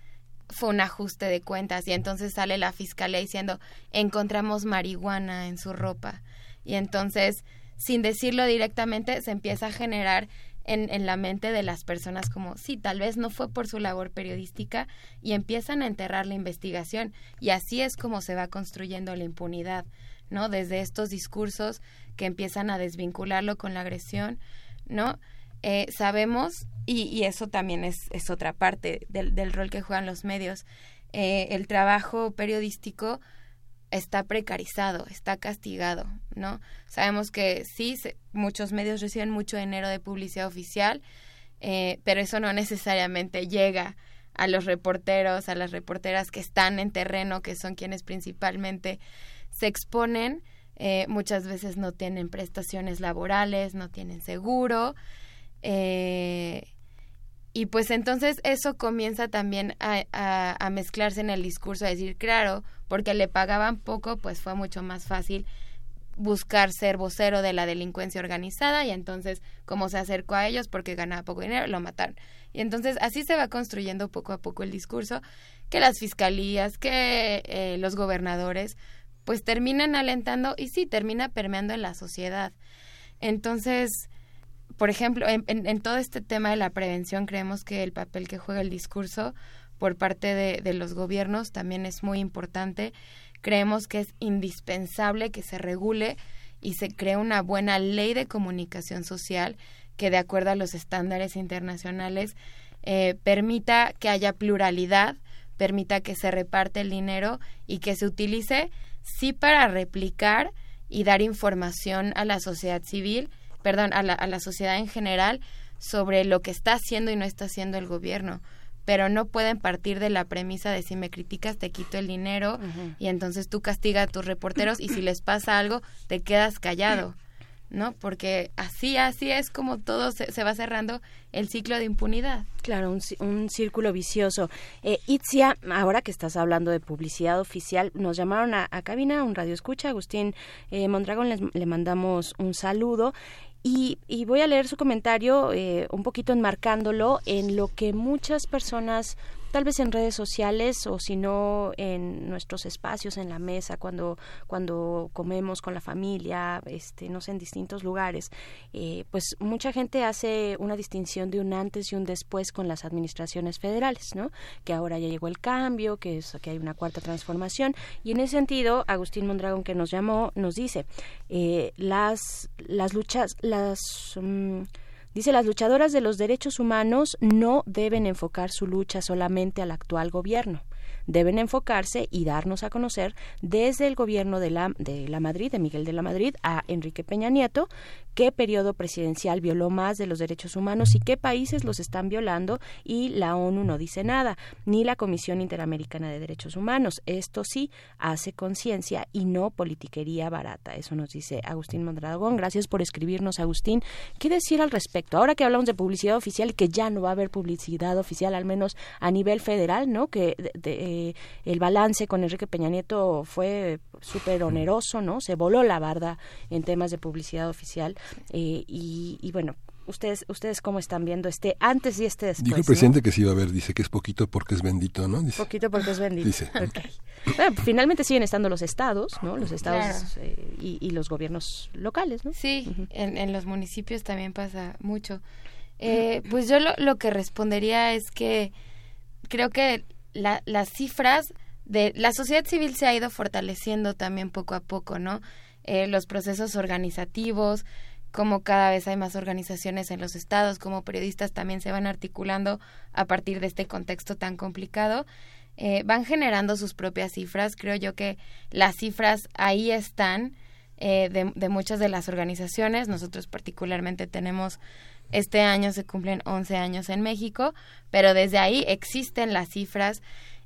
fue un ajuste de cuentas y entonces sale la fiscalía diciendo encontramos marihuana en su ropa y entonces sin decirlo directamente se empieza a generar en, en la mente de las personas como sí, tal vez no fue por su labor periodística y empiezan a enterrar la investigación y así es como se va construyendo la impunidad, ¿no? Desde estos discursos que empiezan a desvincularlo con la agresión, ¿no? Eh, sabemos, y, y, eso también es, es otra parte del, del, rol que juegan los medios, eh, el trabajo periodístico está precarizado, está castigado, ¿no? Sabemos que sí, se, muchos medios reciben mucho dinero de publicidad oficial, eh, pero eso no necesariamente llega a los reporteros, a las reporteras que están en terreno, que son quienes principalmente se exponen, eh, muchas veces no tienen prestaciones laborales, no tienen seguro, eh, y pues entonces eso comienza también a, a, a, mezclarse en el discurso, a decir, claro, porque le pagaban poco, pues fue mucho más fácil buscar ser vocero de la delincuencia organizada y entonces como se acercó a ellos porque ganaba poco dinero, lo mataron. Y entonces así se va construyendo poco a poco el discurso que las fiscalías, que eh, los gobernadores, pues terminan alentando y sí, termina permeando en la sociedad. Entonces, por ejemplo, en, en, todo este tema de la prevención creemos que el papel que juega el discurso por parte de, de, los gobiernos también es muy importante. Creemos que es indispensable que se regule y se cree una buena ley de comunicación social que, de acuerdo a los estándares internacionales, eh, permita que haya pluralidad, permita que se reparte el dinero y que se utilice sí para replicar y dar información a la sociedad civil, perdón, a la, a la sociedad en general sobre lo que está haciendo y no está haciendo el gobierno pero no pueden partir de la premisa de si me criticas te quito el dinero uh -huh. y entonces tú castiga a tus reporteros y si les pasa algo te quedas callado, ¿no? Porque así, así es como todo se, se va cerrando el ciclo de impunidad. Claro, un, un círculo vicioso. Eh, Itzia, ahora que estás hablando de publicidad oficial, nos llamaron a, a cabina, un radio escucha, Agustín eh, Mondragón, les, le mandamos un saludo y, y, voy a leer su comentario eh, un poquito enmarcándolo en lo que muchas personas tal vez en redes sociales o si no en nuestros espacios en la mesa cuando cuando comemos con la familia este no sé en distintos lugares eh, pues mucha gente hace una distinción de un antes y un después con las administraciones federales no que ahora ya llegó el cambio que es que hay una cuarta transformación. Y en ese sentido Agustín Mondragón que nos llamó nos dice eh, las las luchas las um, Dice, las luchadoras de los derechos humanos no deben enfocar su lucha solamente al actual gobierno. Deben enfocarse y darnos a conocer desde el gobierno de la, de la Madrid, de Miguel de la Madrid, a Enrique Peña Nieto, qué periodo presidencial violó más de los derechos humanos y qué países los están violando y la ONU no dice nada, ni la Comisión Interamericana de Derechos Humanos. Esto sí hace conciencia y no politiquería barata. Eso nos dice Agustín Mondragón. Gracias por escribirnos, Agustín. ¿Qué decir al respecto? Ahora que hablamos de publicidad oficial y que ya no va a haber publicidad oficial, al menos a nivel federal, ¿no? Que de, eh, el balance con Enrique Peña Nieto fue súper oneroso, ¿no? Se voló la barda en temas de publicidad oficial. Eh, y, y, bueno, ustedes ustedes cómo están viendo este antes y este después. Dijo el presidente que sí iba a ver, dice que es poquito porque es bendito, ¿no? Dice. Poquito porque es bendito. Dice. Okay. Bueno, finalmente siguen estando los estados, ¿no? Los estados claro. eh, y, y, los gobiernos locales, ¿no? Sí, uh -huh. en, en, los municipios también pasa mucho. Eh, pues yo lo, lo, que respondería es que creo que la, las cifras de la sociedad civil se ha ido fortaleciendo también poco a poco, ¿no? Eh, los procesos organizativos, como cada vez hay más organizaciones en los estados, como periodistas también se van articulando a partir de este contexto tan complicado, eh, van generando sus propias cifras. Creo yo que las cifras ahí están eh, de, de, muchas de las organizaciones. Nosotros particularmente tenemos, este año se cumplen 11 años en México, pero desde ahí existen las cifras.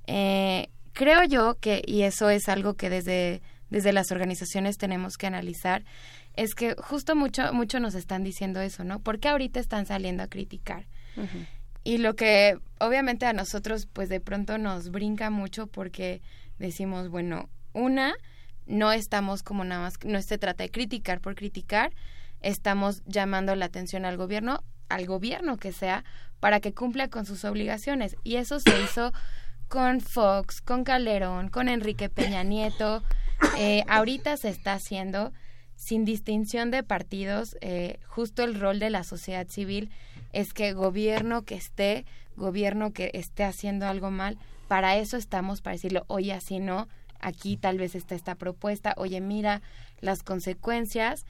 Eh, creo yo que, y eso es algo que desde, desde las organizaciones tenemos que analizar, es que justo mucho, mucho nos están diciendo eso, ¿no? ¿Por qué ahorita están saliendo a criticar? Uh -huh. Y lo que obviamente a nosotros pues de pronto nos brinca mucho porque decimos, bueno, una, no estamos como nada más, no se trata de criticar por criticar, estamos llamando la atención al gobierno, al gobierno que sea, para que cumpla con sus obligaciones. Y eso se *coughs* hizo con Fox, con Calderón, con Enrique Peña Nieto. Eh, ahorita se está haciendo sin distinción de partidos, eh, justo el rol de la sociedad civil es que gobierno que esté, gobierno que esté haciendo algo mal, para eso estamos, para decirlo, oye, así no, aquí tal vez está esta propuesta, oye, mira las consecuencias,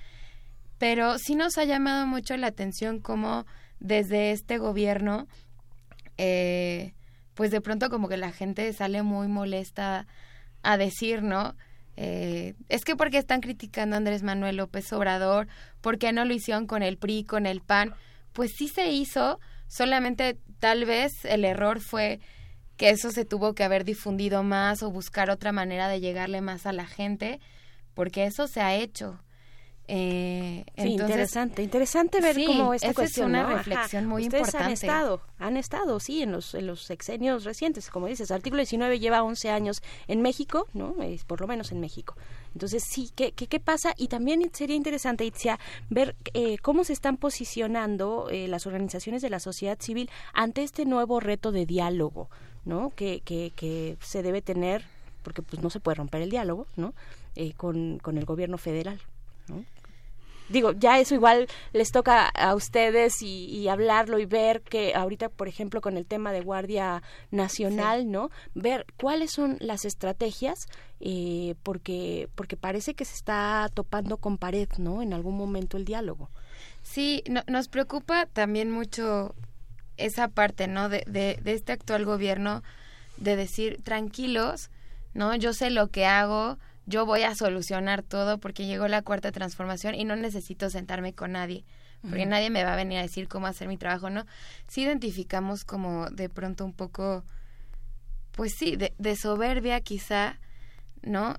pero sí nos ha llamado mucho la atención cómo desde este gobierno, eh, pues de pronto como que la gente sale muy molesta a decir, ¿no? Eh, es que porque están criticando a Andrés Manuel López Obrador, ¿por qué no lo hicieron con el PRI, con el PAN? Pues sí se hizo, solamente tal vez el error fue que eso se tuvo que haber difundido más o buscar otra manera de llegarle más a la gente, porque eso se ha hecho. Eh, sí, entonces, interesante, interesante ver sí, cómo esta esa cuestión, es una ¿no? reflexión Ajá. muy Ustedes importante. han estado, han estado, sí, en los, en los sexenios recientes, como dices, artículo 19 lleva 11 años en México, ¿no? Es por lo menos en México. Entonces, sí, ¿qué, qué, qué pasa? Y también sería interesante, Itzia, ver eh, cómo se están posicionando eh, las organizaciones de la sociedad civil ante este nuevo reto de diálogo, ¿no? Que, que, que se debe tener, porque pues no se puede romper el diálogo, ¿no? Eh, con, con el gobierno federal. Digo, ya eso igual les toca a ustedes y, y, hablarlo y ver que ahorita, por ejemplo, con el tema de Guardia Nacional, sí. ¿no? Ver cuáles son las estrategias, eh, porque, porque parece que se está topando con pared, ¿no? En algún momento el diálogo. Sí, no, nos preocupa también mucho esa parte, ¿no? De, de, de este actual gobierno, de decir, tranquilos, ¿no? Yo sé lo que hago, yo voy a solucionar todo porque llegó la cuarta transformación y no necesito sentarme con nadie, porque uh -huh. nadie me va a venir a decir cómo hacer mi trabajo, ¿no? Sí identificamos como de pronto un poco, pues sí, de, de soberbia quizá, ¿no?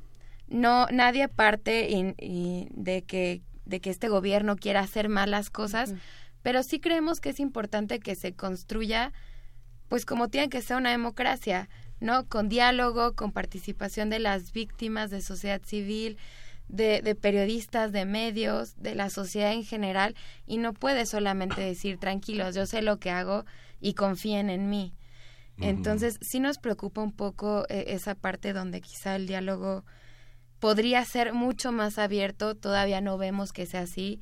No, nadie parte y, y de que de que este gobierno quiera hacer malas cosas, uh -huh. pero sí creemos que es importante que se construya, pues como tiene que ser una democracia, ¿no? Con diálogo, con participación de las víctimas de sociedad civil, de, de, periodistas, de medios, de la sociedad en general, y no puede solamente decir, tranquilos, yo sé lo que hago y confíen en mí. Entonces, sí nos preocupa un poco eh, esa parte donde quizá el diálogo podría ser mucho más abierto, todavía no vemos que sea así.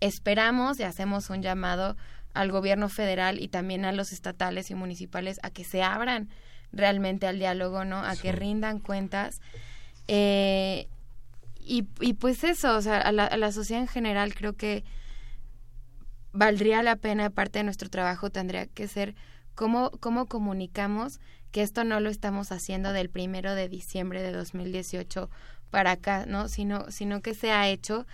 Esperamos y hacemos un llamado al gobierno federal y también a los estatales y municipales a que se abran realmente al diálogo, ¿no? A sí. que rindan cuentas. Eh, y, y, pues eso, o sea, a la, a la, sociedad en general creo que valdría la pena, parte de nuestro trabajo tendría que ser cómo, cómo comunicamos que esto no lo estamos haciendo del primero de diciembre de 2018 para acá, ¿no? Sino, sino que se ha hecho.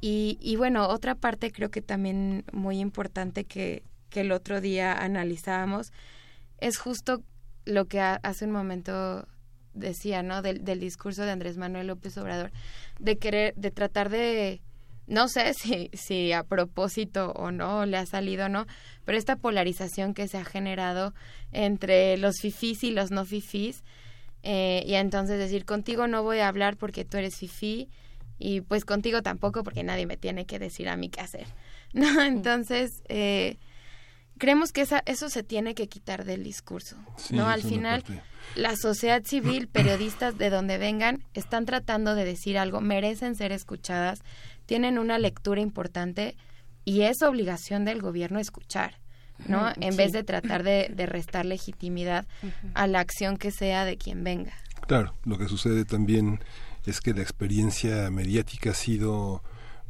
Y, y bueno, otra parte creo que también muy importante que, que el otro día analizábamos es justo lo que hace un momento decía, ¿no? Del, del, discurso de Andrés Manuel López Obrador, de querer, de tratar de, no sé *laughs* si, si a propósito o no, le ha salido o no, pero esta polarización que se ha generado entre los fifís y los no fifís, eh, y entonces decir, contigo no voy a hablar porque tú eres fifí, y pues contigo tampoco porque nadie me tiene que decir a mí qué hacer. *laughs* ¿no? Entonces, eh, creemos que esa, eso se tiene que quitar del discurso, ¿no? Al final, la sociedad civil, *clears throat* periodistas de donde vengan, están tratando de decir algo, merecen ser escuchadas, tienen una lectura importante y es obligación del gobierno escuchar. ¿no? En vez de tratar de, *clears throat* restar legitimidad a la acción que sea de quien venga. Claro, lo que sucede también es que la experiencia mediática ha sido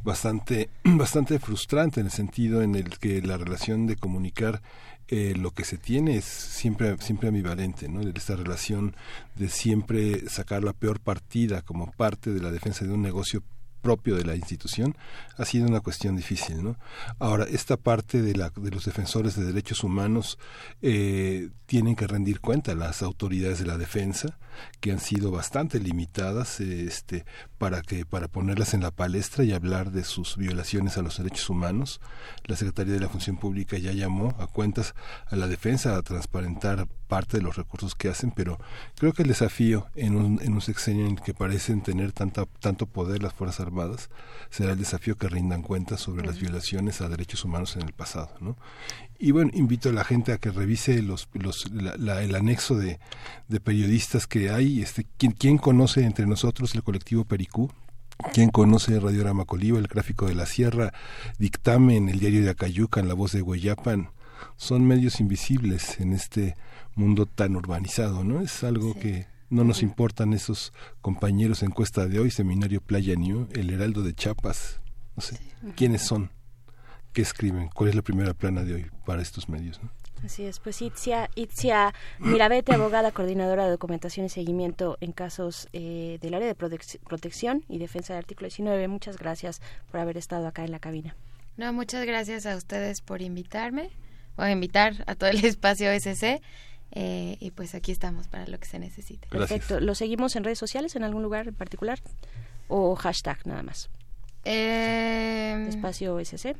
bastante *clears throat* bastante frustrante en el sentido en el que la relación de comunicar eh, lo que se tiene es siempre siempre ambivalente no esta relación de siempre sacar la peor partida como parte de la defensa de un negocio propio de la institución ha sido una cuestión difícil no ahora esta parte de la de los defensores de derechos humanos eh, tienen que rendir cuenta las autoridades de la defensa que han sido bastante limitadas este para que para ponerlas en la palestra y hablar de sus violaciones a los derechos humanos la secretaría de la función pública ya llamó a cuentas a la defensa a transparentar parte de los recursos que hacen pero creo que el desafío en un, en un sexenio en el que parecen tener tanta, tanto poder las fuerzas armadas será el desafío que rindan cuentas sobre las violaciones a derechos humanos en el pasado ¿no? Y bueno invito a la gente a que revise los, los el anexo de, de periodistas que hay este quién quién conoce entre nosotros el colectivo Pericú ¿Quién conoce Radiorama Colima, el gráfico de la Sierra, Dictamen, el diario de Acayucan, la voz de Hueyapan? Son medios invisibles en este mundo tan urbanizado, ¿no? Es algo que no nos importan esos compañeros en Cuesta de Hoy, Seminario Playa New, El Heraldo de Chiapas, no sé, ¿quiénes son? ¿Qué escriben? ¿Cuál es la primera plana de hoy para estos medios? Así es, pues Itzia, Itzia Mirabete, abogada, coordinadora de documentación y seguimiento en casos eh, del área de protección y defensa del artículo 19. Muchas gracias por haber estado acá en la cabina. No, muchas gracias a ustedes por invitarme o invitar a todo el *laughs* espacio SC. Eh, y pues aquí estamos para lo que se necesite. Perfecto. ¿Lo seguimos en redes sociales en algún lugar en particular? ¿O hashtag nada más? Eh, espacio SC.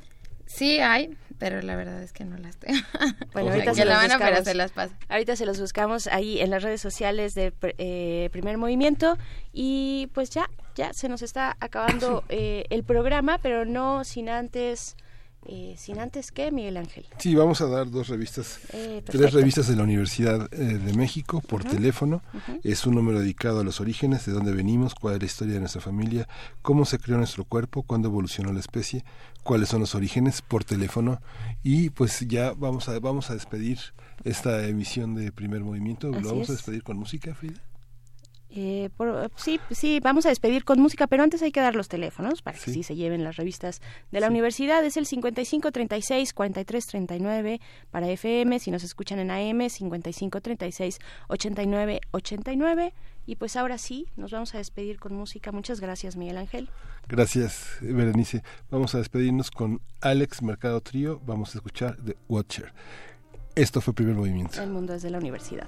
Sí hay, pero la verdad es que no las tengo. *laughs* Bueno, ahorita se, las buscamos, se las ahorita se los buscamos ahí en las redes sociales de eh, Primer Movimiento. Y pues ya, ya se nos está acabando *laughs* eh, el programa, pero no sin antes eh, sin antes que Miguel Ángel. Sí, vamos a dar dos revistas, eh, tres revistas de la Universidad eh, de México por teléfono. Es un número dedicado a los orígenes, de dónde venimos, cuál es la historia de nuestra familia, cómo se creó nuestro cuerpo, cuándo evolucionó la especie, cuáles son los orígenes por teléfono y pues ya vamos a vamos a despedir esta emisión de Primer Movimiento. ¿Lo vamos a despedir con música, Frida? Eh, sí, sí, vamos a despedir con música, pero antes hay que dar los teléfonos para que sí, se lleven las revistas de la universidad. Es el 5536 4339 para FM, si nos escuchan en AM, 5536 8989. Y pues ahora sí, nos vamos a despedir con música. Muchas gracias, Miguel Ángel. Gracias, Berenice. Vamos a despedirnos con Alex Mercado Trío. Vamos a escuchar The Watcher. Esto fue Primer Movimiento. El mundo es de la universidad.